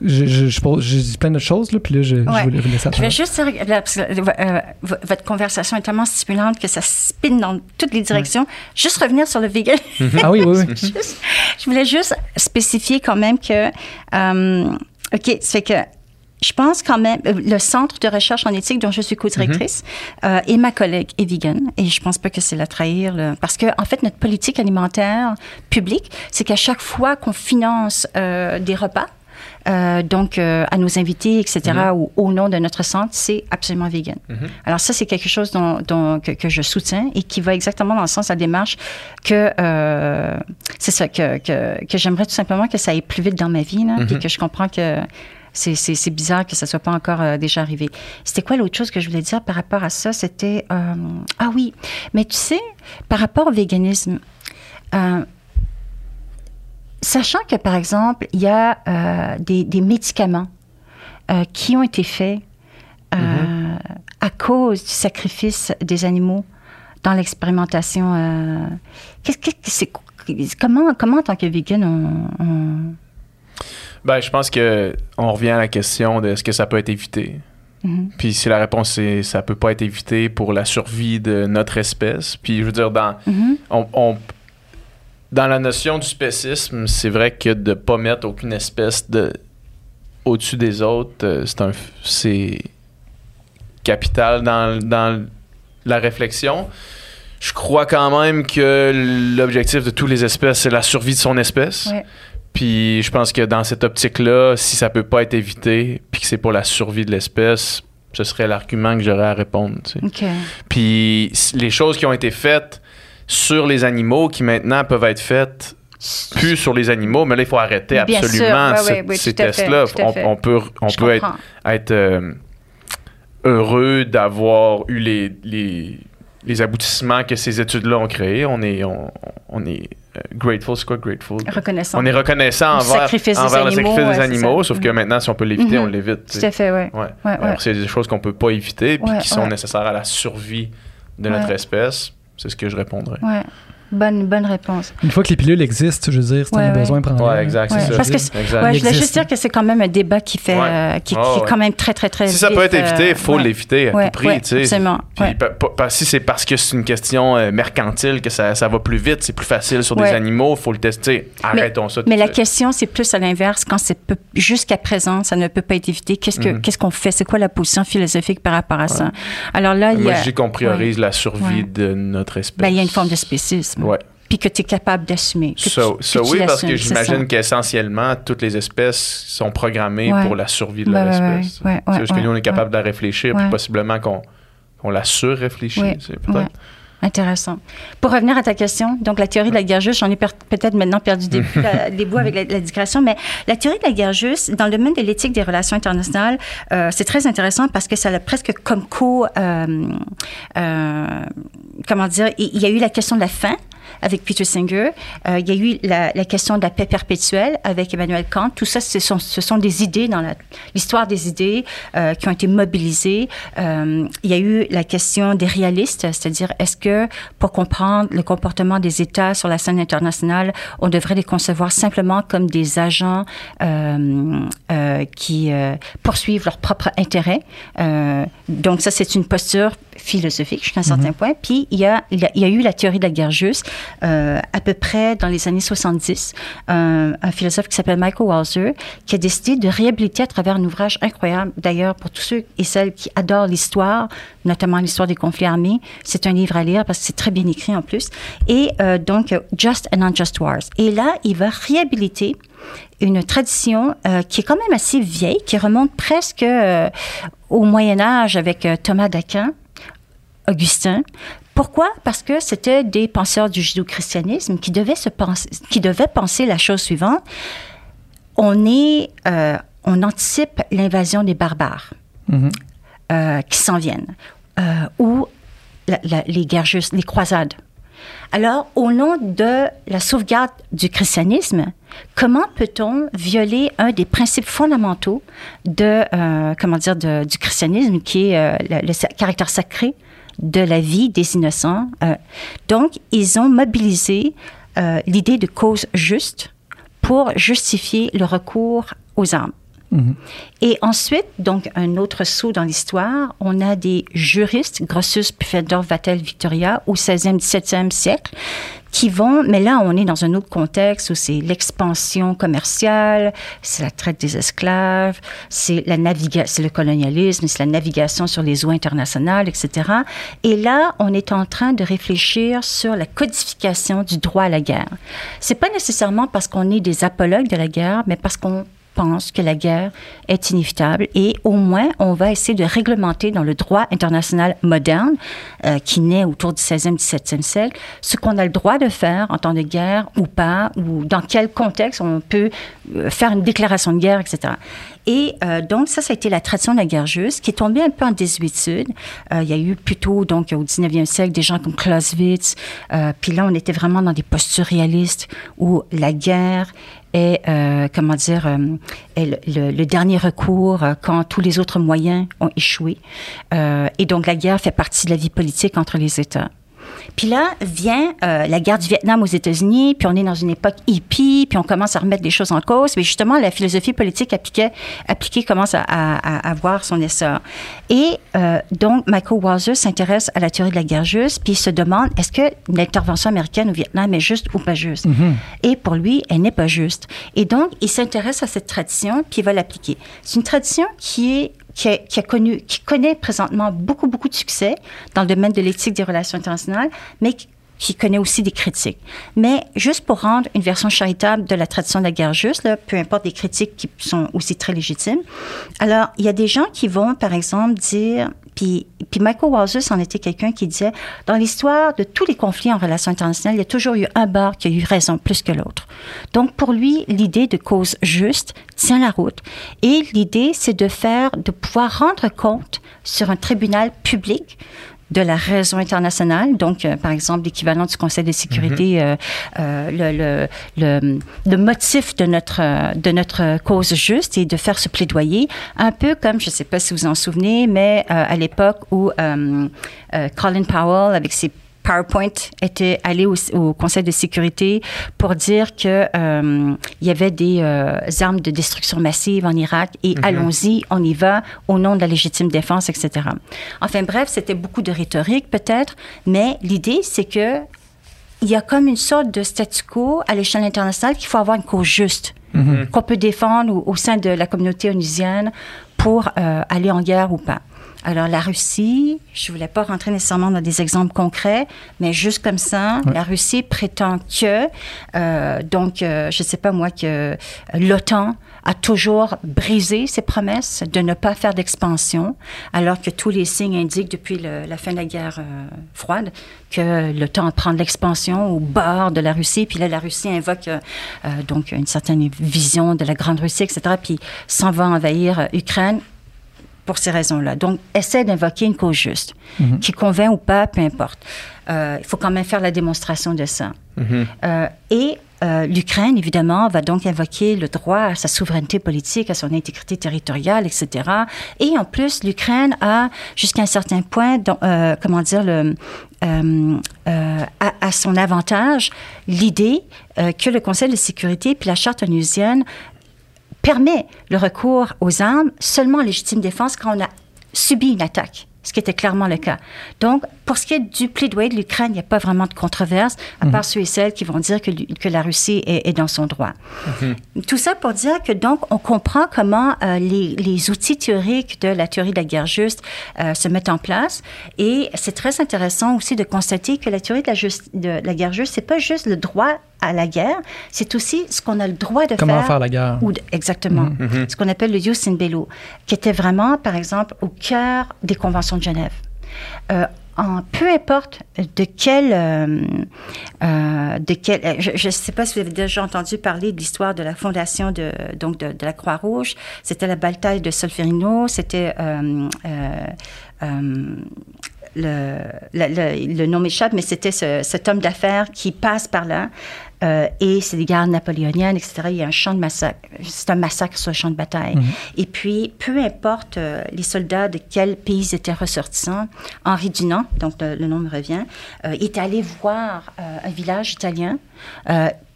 C: Je, je, je, pose- je dis plein d'autres choses, là, puis là, je,
A: Ouais.
C: voulais vous laisser
A: Je vais juste dire, là, parce que, euh, v- votre conversation est tellement stimulante que ça spinne dans toutes les directions. Juste revenir sur le vegan.
C: Ah oui, oui, oui.
A: Juste- je voulais juste spécifier quand même que, euh, OK, c'est que je pense quand même, euh, le centre de recherche en éthique dont je suis co-directrice euh, et ma collègue est vegan et je pense pas que c'est la trahir là, parce que en fait notre politique alimentaire publique, c'est qu'à chaque fois qu'on finance euh, des repas, euh, donc euh, à nos invités, etc., ou au nom de notre centre, c'est absolument vegan. Alors ça, c'est quelque chose dont, dont- que, que je soutiens et qui va exactement dans le sens de la démarche que euh, c'est ça que, que, que j'aimerais tout simplement que ça aille plus vite dans ma vie, là, puis que je comprends que c'est, bizarre que ça soit pas encore euh, déjà arrivé. C'était quoi l'autre chose que je voulais dire par rapport à ça? C'était... euh, ah oui, mais tu sais, par rapport au véganisme, euh, Sachant que, par exemple, il y a euh, des, des médicaments euh, qui ont été faits euh, à cause du sacrifice des animaux dans l'expérimentation. comment, comment en tant que vegan on, on-
B: Ben, je pense que on revient à la question de est-ce que ça peut être évité?
A: Mhm.
B: Puis si la réponse est ça peut pas être évité pour la survie de notre espèce. Puis je veux dire dans
A: Mhm.
B: on, on- dans la notion du spécisme, c'est vrai que de pas mettre aucune espèce de au-dessus des autres, euh, c'est un c'est capital dans, dans la réflexion. Je crois quand même que l'objectif de toutes les espèces, c'est la survie de son espèce.
A: Ouais.
B: Puis je pense que dans cette optique-là, si ça peut pas être évité, puis que c'est pour la survie de l'espèce, ce serait l'argument que j'aurais à répondre. tu sais.
A: OK.
B: Puis les choses qui ont été faites sur les animaux, qui maintenant peuvent être faites plus sur les animaux, mais là, il faut arrêter
A: Bien
B: absolument
A: oui,
B: ces tests-là. On, peut, on
A: Je
B: peut être,
A: comprends.
B: être euh, heureux d'avoir eu les, les, les aboutissements que ces études-là ont créés. On est, on, on est euh, grateful. C'est quoi grateful?
A: Reconnaissant.
B: On est reconnaissant envers,
A: sacrifice
B: envers le sacrifice des
A: ouais,
B: animaux, sauf que
A: Mhm.
B: maintenant, si on peut l'éviter,
A: Mhm.
B: on l'évite. tu
A: Tout à fait, oui.
B: Ouais. C'est des choses qu'on peut pas éviter puis qui sont nécessaires à la survie de notre espèce. C'est ce que je répondrais.
A: Bonne, bonne réponse.
C: Une fois que les pilules existent, je veux dire, si t'en
A: Ouais,
C: as
A: ouais.
C: besoin, prends
B: Ouais, exact, c'est
A: Ouais,
B: ça.
A: parce que
B: Exact.
A: Je voulais juste dire que c'est quand même un débat qui fait,
B: Ouais.
A: euh, qui, est quand même très, très, très
B: Si ça peut être évité, il faut
A: euh, ouais.
B: l'éviter à
A: Ouais,
B: tout prix.
A: ouais,
B: tu sais.
A: absolument.
B: Puis, si c'est parce que c'est une question euh, mercantile que ça, ça va plus vite, c'est plus facile sur
A: Ouais.
B: des animaux, il faut le tester. Arrêtons ça.
A: Mais la question, c'est plus à l'inverse. Quand c'est peu- jusqu'à présent, ça ne peut pas être évité, qu'est-ce que
B: Mhm.
A: qu'est-ce qu'on fait? C'est quoi la position philosophique par rapport à ça? Alors là, il y
B: Moi,
A: a,
B: je dis qu'on priorise la survie de notre espèce.
A: ben, il y a une forme de spécisme.
B: Ouais.
A: Puis que tu es capable d'assumer. tu
B: oui, parce que j'imagine qu'essentiellement, toutes les espèces sont programmées
A: Ouais.
B: pour la survie de leur espèce.
A: ouais, ouais,
B: c'est juste que nous, on est capable de la réfléchir,
A: Ouais.
B: puis possiblement qu'on qu'on la surréfléchit. Peut-être.
A: Intéressant. Pour revenir à ta question, donc la théorie de la guerre juste, j'en ai peut-être maintenant perdu des, la- les bouts avec la, la digression, mais la théorie de la guerre juste, dans le domaine de l'éthique des relations internationales, euh, c'est très intéressant parce que ça a presque comme co, euh, euh, comment dire, il il y a eu la question de la faim avec Peter Singer, euh, il y a eu la, question de la paix perpétuelle avec Emmanuel Kant. Tout ça, ce sont, des idées dans l'histoire des idées euh, qui ont été mobilisées. Euh, il y a eu la question des réalistes, c'est-à-dire est-ce que pour comprendre le comportement des États sur la scène internationale, on devrait les concevoir simplement comme des agents qui poursuivent leur propre intérêt. Euh, donc ça, c'est une posture philosophique jusqu'à un certain point. Puis il y, a, il y a- eu la théorie de la guerre juste euh, à peu près dans les années 70. Un, un philosophe qui s'appelle Michael Walzer qui a décidé de réhabiliter à travers un ouvrage incroyable. D'ailleurs, pour tous ceux et celles qui adorent l'histoire, notamment l'histoire des conflits armés, c'est un livre à lire parce que c'est très bien écrit en plus. Et euh, donc, euh, Just and Unjust Wars. Et là, il va réhabiliter une tradition euh, qui est quand même assez vieille, qui remonte presque euh, au Moyen Âge avec euh, Thomas d'Aquin, Augustin. Pourquoi? Parce que c'était des penseurs du judéo-christianisme qui devaient se penser, qui devaient penser la chose suivante. On est, euh, on anticipe l'invasion des barbares
C: Mhm.
A: euh, qui s'en viennent, euh, ou la- la- les guerres justes, les croisades. Alors, au nom de la sauvegarde du christianisme, comment peut-on violer un des principes fondamentaux de, euh, comment dire, de- du christianisme, qui est euh, le, caractère sacré de la vie des innocents? Euh, donc, ils ont mobilisé euh, l'idée de cause juste pour justifier le recours aux armes.
C: Mhm.
A: Et ensuite, donc, un autre saut dans l'histoire, on a des juristes, Grossus, Pufendorf, Vattel, Victoria, au 16e, 17e siècle, qui vont, mais là, on est dans un autre contexte où c'est l'expansion commerciale, c'est la traite des esclaves, c'est la navigation, le colonialisme, c'est la navigation sur les eaux internationales, etc. Et là, on est en train de réfléchir sur la codification du droit à la guerre. C'est pas nécessairement parce qu'on est des apologues de la guerre, mais parce qu'on pense que la guerre est inévitable et au moins on va essayer de réglementer dans le droit international moderne euh, qui naît autour du 16e, 17e siècle ce qu'on a le droit de faire en temps de guerre ou pas, ou dans quel contexte on peut euh, faire une déclaration de guerre, etc. Et euh, donc, ça, ça a été la tradition de la guerre juste, qui est tombée un peu en désuétude. Euh, il y a eu plutôt, donc, au 19e siècle, des gens comme Clausewitz. Puis là, on était vraiment dans des postures réalistes où la guerre est, euh, comment dire, euh, le, le- dernier recours euh, quand tous les autres moyens ont échoué. Et donc, la guerre fait partie de la vie politique entre les États. Puis là vient euh, la guerre du Vietnam aux États-Unis, puis on est dans une époque hippie, puis on commence à remettre des choses en cause. Mais justement, la philosophie politique appliquée, appliquée commence à, à- à avoir son essor. Et euh, donc, Michael Walzer s'intéresse à la théorie de la guerre juste, puis il se demande est-ce que l'intervention américaine au Vietnam est juste ou pas juste? Et pour lui, elle n'est pas juste. Et donc, il s'intéresse à cette tradition, puis il va l'appliquer. C'est une tradition qui est qui, qui a connu, qui connaît présentement beaucoup, beaucoup de succès dans le domaine de l'éthique des relations internationales, mais qui, qui connaît aussi des critiques. Mais juste pour rendre une version charitable de la tradition de la guerre juste, peu importe les critiques qui sont aussi très légitimes, alors il y a des gens qui vont, par exemple, dire, puis, puis Michael Walzer en était quelqu'un qui disait, dans l'histoire de tous les conflits en relations internationales, il y a toujours eu un bord qui a eu raison plus que l'autre. Donc pour lui, l'idée de cause juste tient la route. Et l'idée, c'est de faire, de pouvoir rendre compte sur un tribunal public de la raison internationale, donc euh, par exemple l'équivalent du Conseil de sécurité, euh, euh, le, le, le, le motif de notre, de notre cause juste et de faire ce plaidoyer, un peu comme, je ne sais pas si vous vous en souvenez, mais à l'époque où Colin Powell, avec ses PowerPoint était allé au, au, Conseil de sécurité pour dire que euh, il y avait des euh, armes de destruction massive en Irak et mm -hmm. allons-y, on y va au nom de la légitime défense, etc. Enfin bref, c'était beaucoup de rhétorique peut-être, mais l'idée c'est que il y a comme une sorte de statu quo à l'échelle internationale qu'il faut avoir une cause juste mm -hmm. qu'on peut défendre au, au, sein de la communauté onusienne pour euh, aller en guerre ou pas. Alors, la Russie, je ne voulais pas rentrer nécessairement dans des exemples concrets, mais juste comme ça, ouais. la Russie prétend que, euh, donc, euh, je ne sais pas moi, que l'OTAN a toujours brisé ses promesses de ne pas faire d'expansion, alors que tous les signes indiquent depuis le, la fin de la guerre euh, froide que l'OTAN prend de l'expansion au bord de la Russie, puis là, la Russie invoque donc une certaine vision de la Grande Russie, etc., puis s'en va envahir Ukraine pour ces raisons-là. Donc, essaie d'invoquer une cause juste, mm -hmm. qui convainc ou pas, peu importe. Euh, il faut quand même faire la démonstration de ça. Mm -hmm. euh, et euh, l'Ukraine, évidemment, va donc invoquer le droit à sa souveraineté politique, à son intégrité territoriale, etc. Et en plus, l'Ukraine a, jusqu'à un certain point, comment dire, le, à, à, son avantage, l'idée que le Conseil de sécurité puis la Charte onusienne permet le recours aux armes seulement en légitime défense quand on a subi une attaque, ce qui était clairement le cas. Donc, pour ce qui est du plaidoyer de l'Ukraine, il n'y a pas vraiment de controverse, à part mmh. ceux et celles qui vont dire que, que la Russie est, est, dans son droit. Mmh. Tout ça pour dire que, donc, on comprend comment euh, les, les, outils théoriques de la théorie de la guerre juste euh, se mettent en place. Et c'est très intéressant aussi de constater que la théorie de la, juste, de la guerre juste, c'est pas juste le droit à la guerre, c'est aussi ce qu'on a le droit de
C: Comment
A: faire.
C: faire la guerre.
A: Ou de, exactement. Mm -hmm. Ce qu'on appelle le jus in bello, qui était vraiment, par exemple, au cœur des conventions de Genève. Euh, en peu importe de quel, euh, euh, de quel, je ne sais pas si vous avez déjà entendu parler de l'histoire de la fondation de donc de, de la Croix Rouge. C'était la bataille de Solferino. C'était euh, le, le, le, le, nom m'échappe, mais c'était ce, cet homme d'affaires qui passe par là. Euh, et c'est des guerres napoléoniennes, etc. Il y a un champ de massacre. C'est un massacre sur le champ de bataille. -hmm. Et puis, peu importe euh, les soldats de quel pays ils étaient ressortissants, Henri Dunant, donc le, le nom me revient, euh, est allé voir un village italien.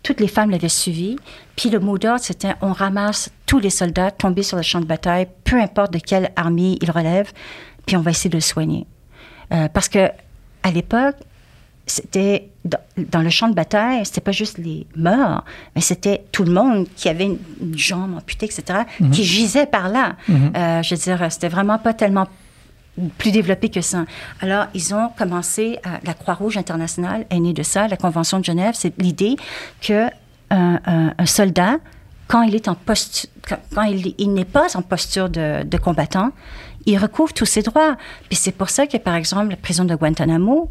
A: toutes les femmes l'avaient suivi. Puis le mot d'ordre, c'était on ramasse tous les soldats tombés sur le champ de bataille, peu importe de quelle armée ils relèvent, puis on va essayer de le soigner. parce que à l'époque, c'était dans, le champ de bataille, c'était pas juste les morts, mais c'était tout le monde qui avait une, une jambe amputée, etc., mm -hmm. qui gisait par là. Mm -hmm. euh, je veux dire, c'était vraiment pas tellement plus développé que ça. Alors, ils ont commencé, à, la Croix-Rouge internationale est née de ça, la Convention de Genève, c'est l'idée que un, un, un, soldat quand il est en posture, quand, quand il, il n'est pas en posture de, de combattant, il recouvre tous ses droits. Puis c'est pour ça que, par exemple, la prison de Guantanamo,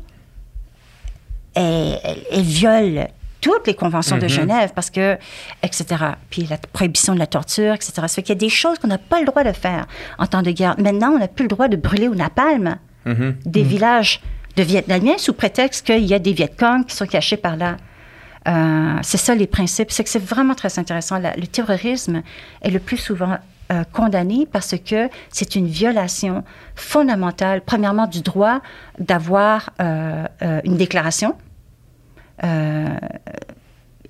A: elle, viole toutes les conventions de Genève parce que, etc. Puis la prohibition de la torture, etc. Ça fait qu'il y a des choses qu'on n'a pas le droit de faire en temps de guerre. Maintenant, on n'a plus le droit de brûler au napalm
B: Mhm.
A: des villages de Vietnamiens sous prétexte qu'il y a des Vietcong qui sont cachés par là. Euh, c'est ça les principes. C'est que c'est vraiment très intéressant. La- le terrorisme est le plus souvent euh, condamné parce que c'est une violation fondamentale, premièrement, du droit d'avoir euh, euh, une déclaration. Euh,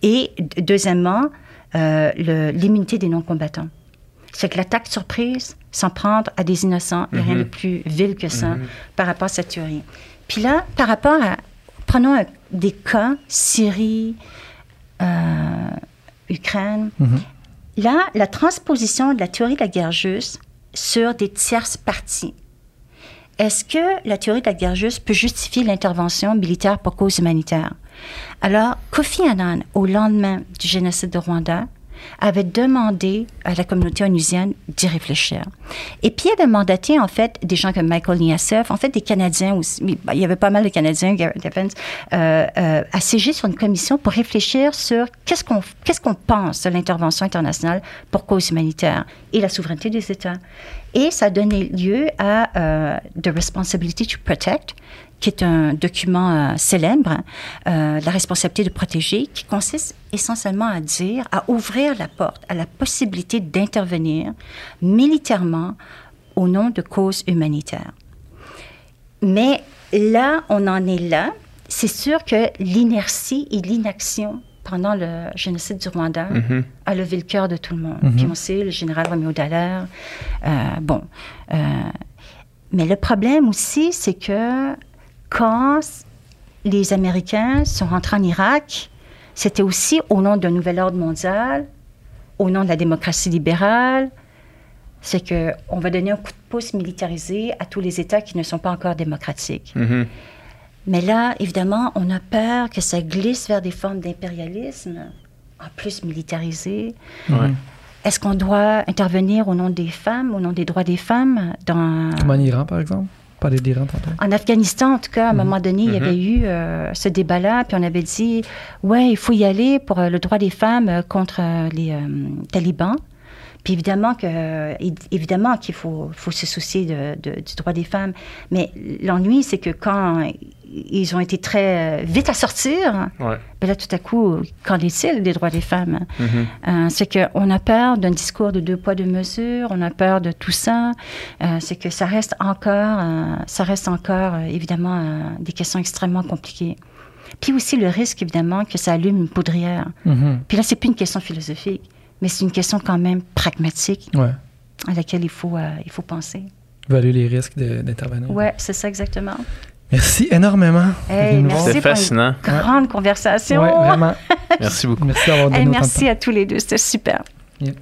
A: et deuxièmement, l'immunité des non-combattants. C'est que l'attaque surprise, s'en prendre à des innocents, il n'y a rien de plus vil que ça par rapport à cette théorie. Puis là, par rapport à, prenons un- des cas, Syrie, Ukraine, là, la transposition de la théorie de la guerre juste sur des tierces parties. Est-ce que la théorie de la guerre juste peut justifier l'intervention militaire pour cause humanitaire? Alors, Kofi Annan, au lendemain du génocide de Rwanda, avait demandé à la communauté onusienne d'y réfléchir. Et puis, il avait mandaté, en fait, des gens comme Michael Niassef, en fait, des Canadiens aussi. bah, il y avait pas mal de Canadiens, Garrett Evans, euh, euh, à siéger sur une commission pour réfléchir sur qu'est-ce qu'on qu'est-ce qu'on pense de l'intervention internationale pour cause humanitaire et la souveraineté des États. Et ça a donné lieu à euh, The Responsibility to Protect, qui est un document euh, célèbre, euh, la responsabilité de protéger, qui consiste essentiellement à dire, à ouvrir la porte à la possibilité d'intervenir militairement au nom de causes humanitaires. Mais là, on en est là. C'est sûr que l'inertie et l'inaction pendant le génocide du Rwanda
B: Mhm.
A: a levé le cœur de tout le monde. Puis on sait, le général Romeo Dallaire, euh, bon. euh, mais le problème aussi, c'est que quand les Américains sont rentrés en Irak, c'était aussi au nom d'un nouvel ordre mondial, au nom de la démocratie libérale. C'est que on va donner un coup de pouce militarisé à tous les États qui ne sont pas encore démocratiques.
B: Mhm.
A: Mais là, évidemment, on a peur que ça glisse vers des formes d'impérialisme, en plus militarisé.
B: Ouais.
A: Est-ce qu'on doit intervenir au nom des femmes, au nom des droits des femmes dans...
C: Comme en Iran, par exemple? Parler d'Iran tantôt.
A: En Afghanistan, en tout cas, à un moment donné, il y avait eu euh, ce débat-là, puis on avait dit, ouais, il faut y aller pour euh, le droit des femmes euh, contre euh, les euh, talibans. Puis évidemment que, évi- évidemment qu'il faut, faut se soucier de- de- du droit des femmes. Mais l'ennui, c'est que quand ils ont été très euh, vite à sortir,
B: Ouais.
A: ben là, tout à coup, qu'en est-il des droits des femmes?
B: Mhm.
A: Euh, c'est qu'on a peur d'un discours de deux poids, deux mesures, on a peur de tout ça. Euh, c'est que ça reste encore, euh, ça reste encore, évidemment, des questions extrêmement compliquées. Puis aussi le risque, évidemment, que ça allume une poudrière.
C: Mhm.
A: Puis là, c'est plus une question philosophique, mais c'est une question quand même pragmatique
C: Ouais.
A: à laquelle il faut, euh, il faut penser.
C: Évaluer les risques d'intervenir.
A: Ouais, c'est ça exactement.
C: Merci énormément.
A: Hey.
B: C'était
A: pour
B: fascinant.
A: une grande conversation.
C: Ouais, vraiment.
B: Merci beaucoup.
C: Merci d'avoir donné
A: Hey, merci à tous les deux, c'était super.
C: Yeah.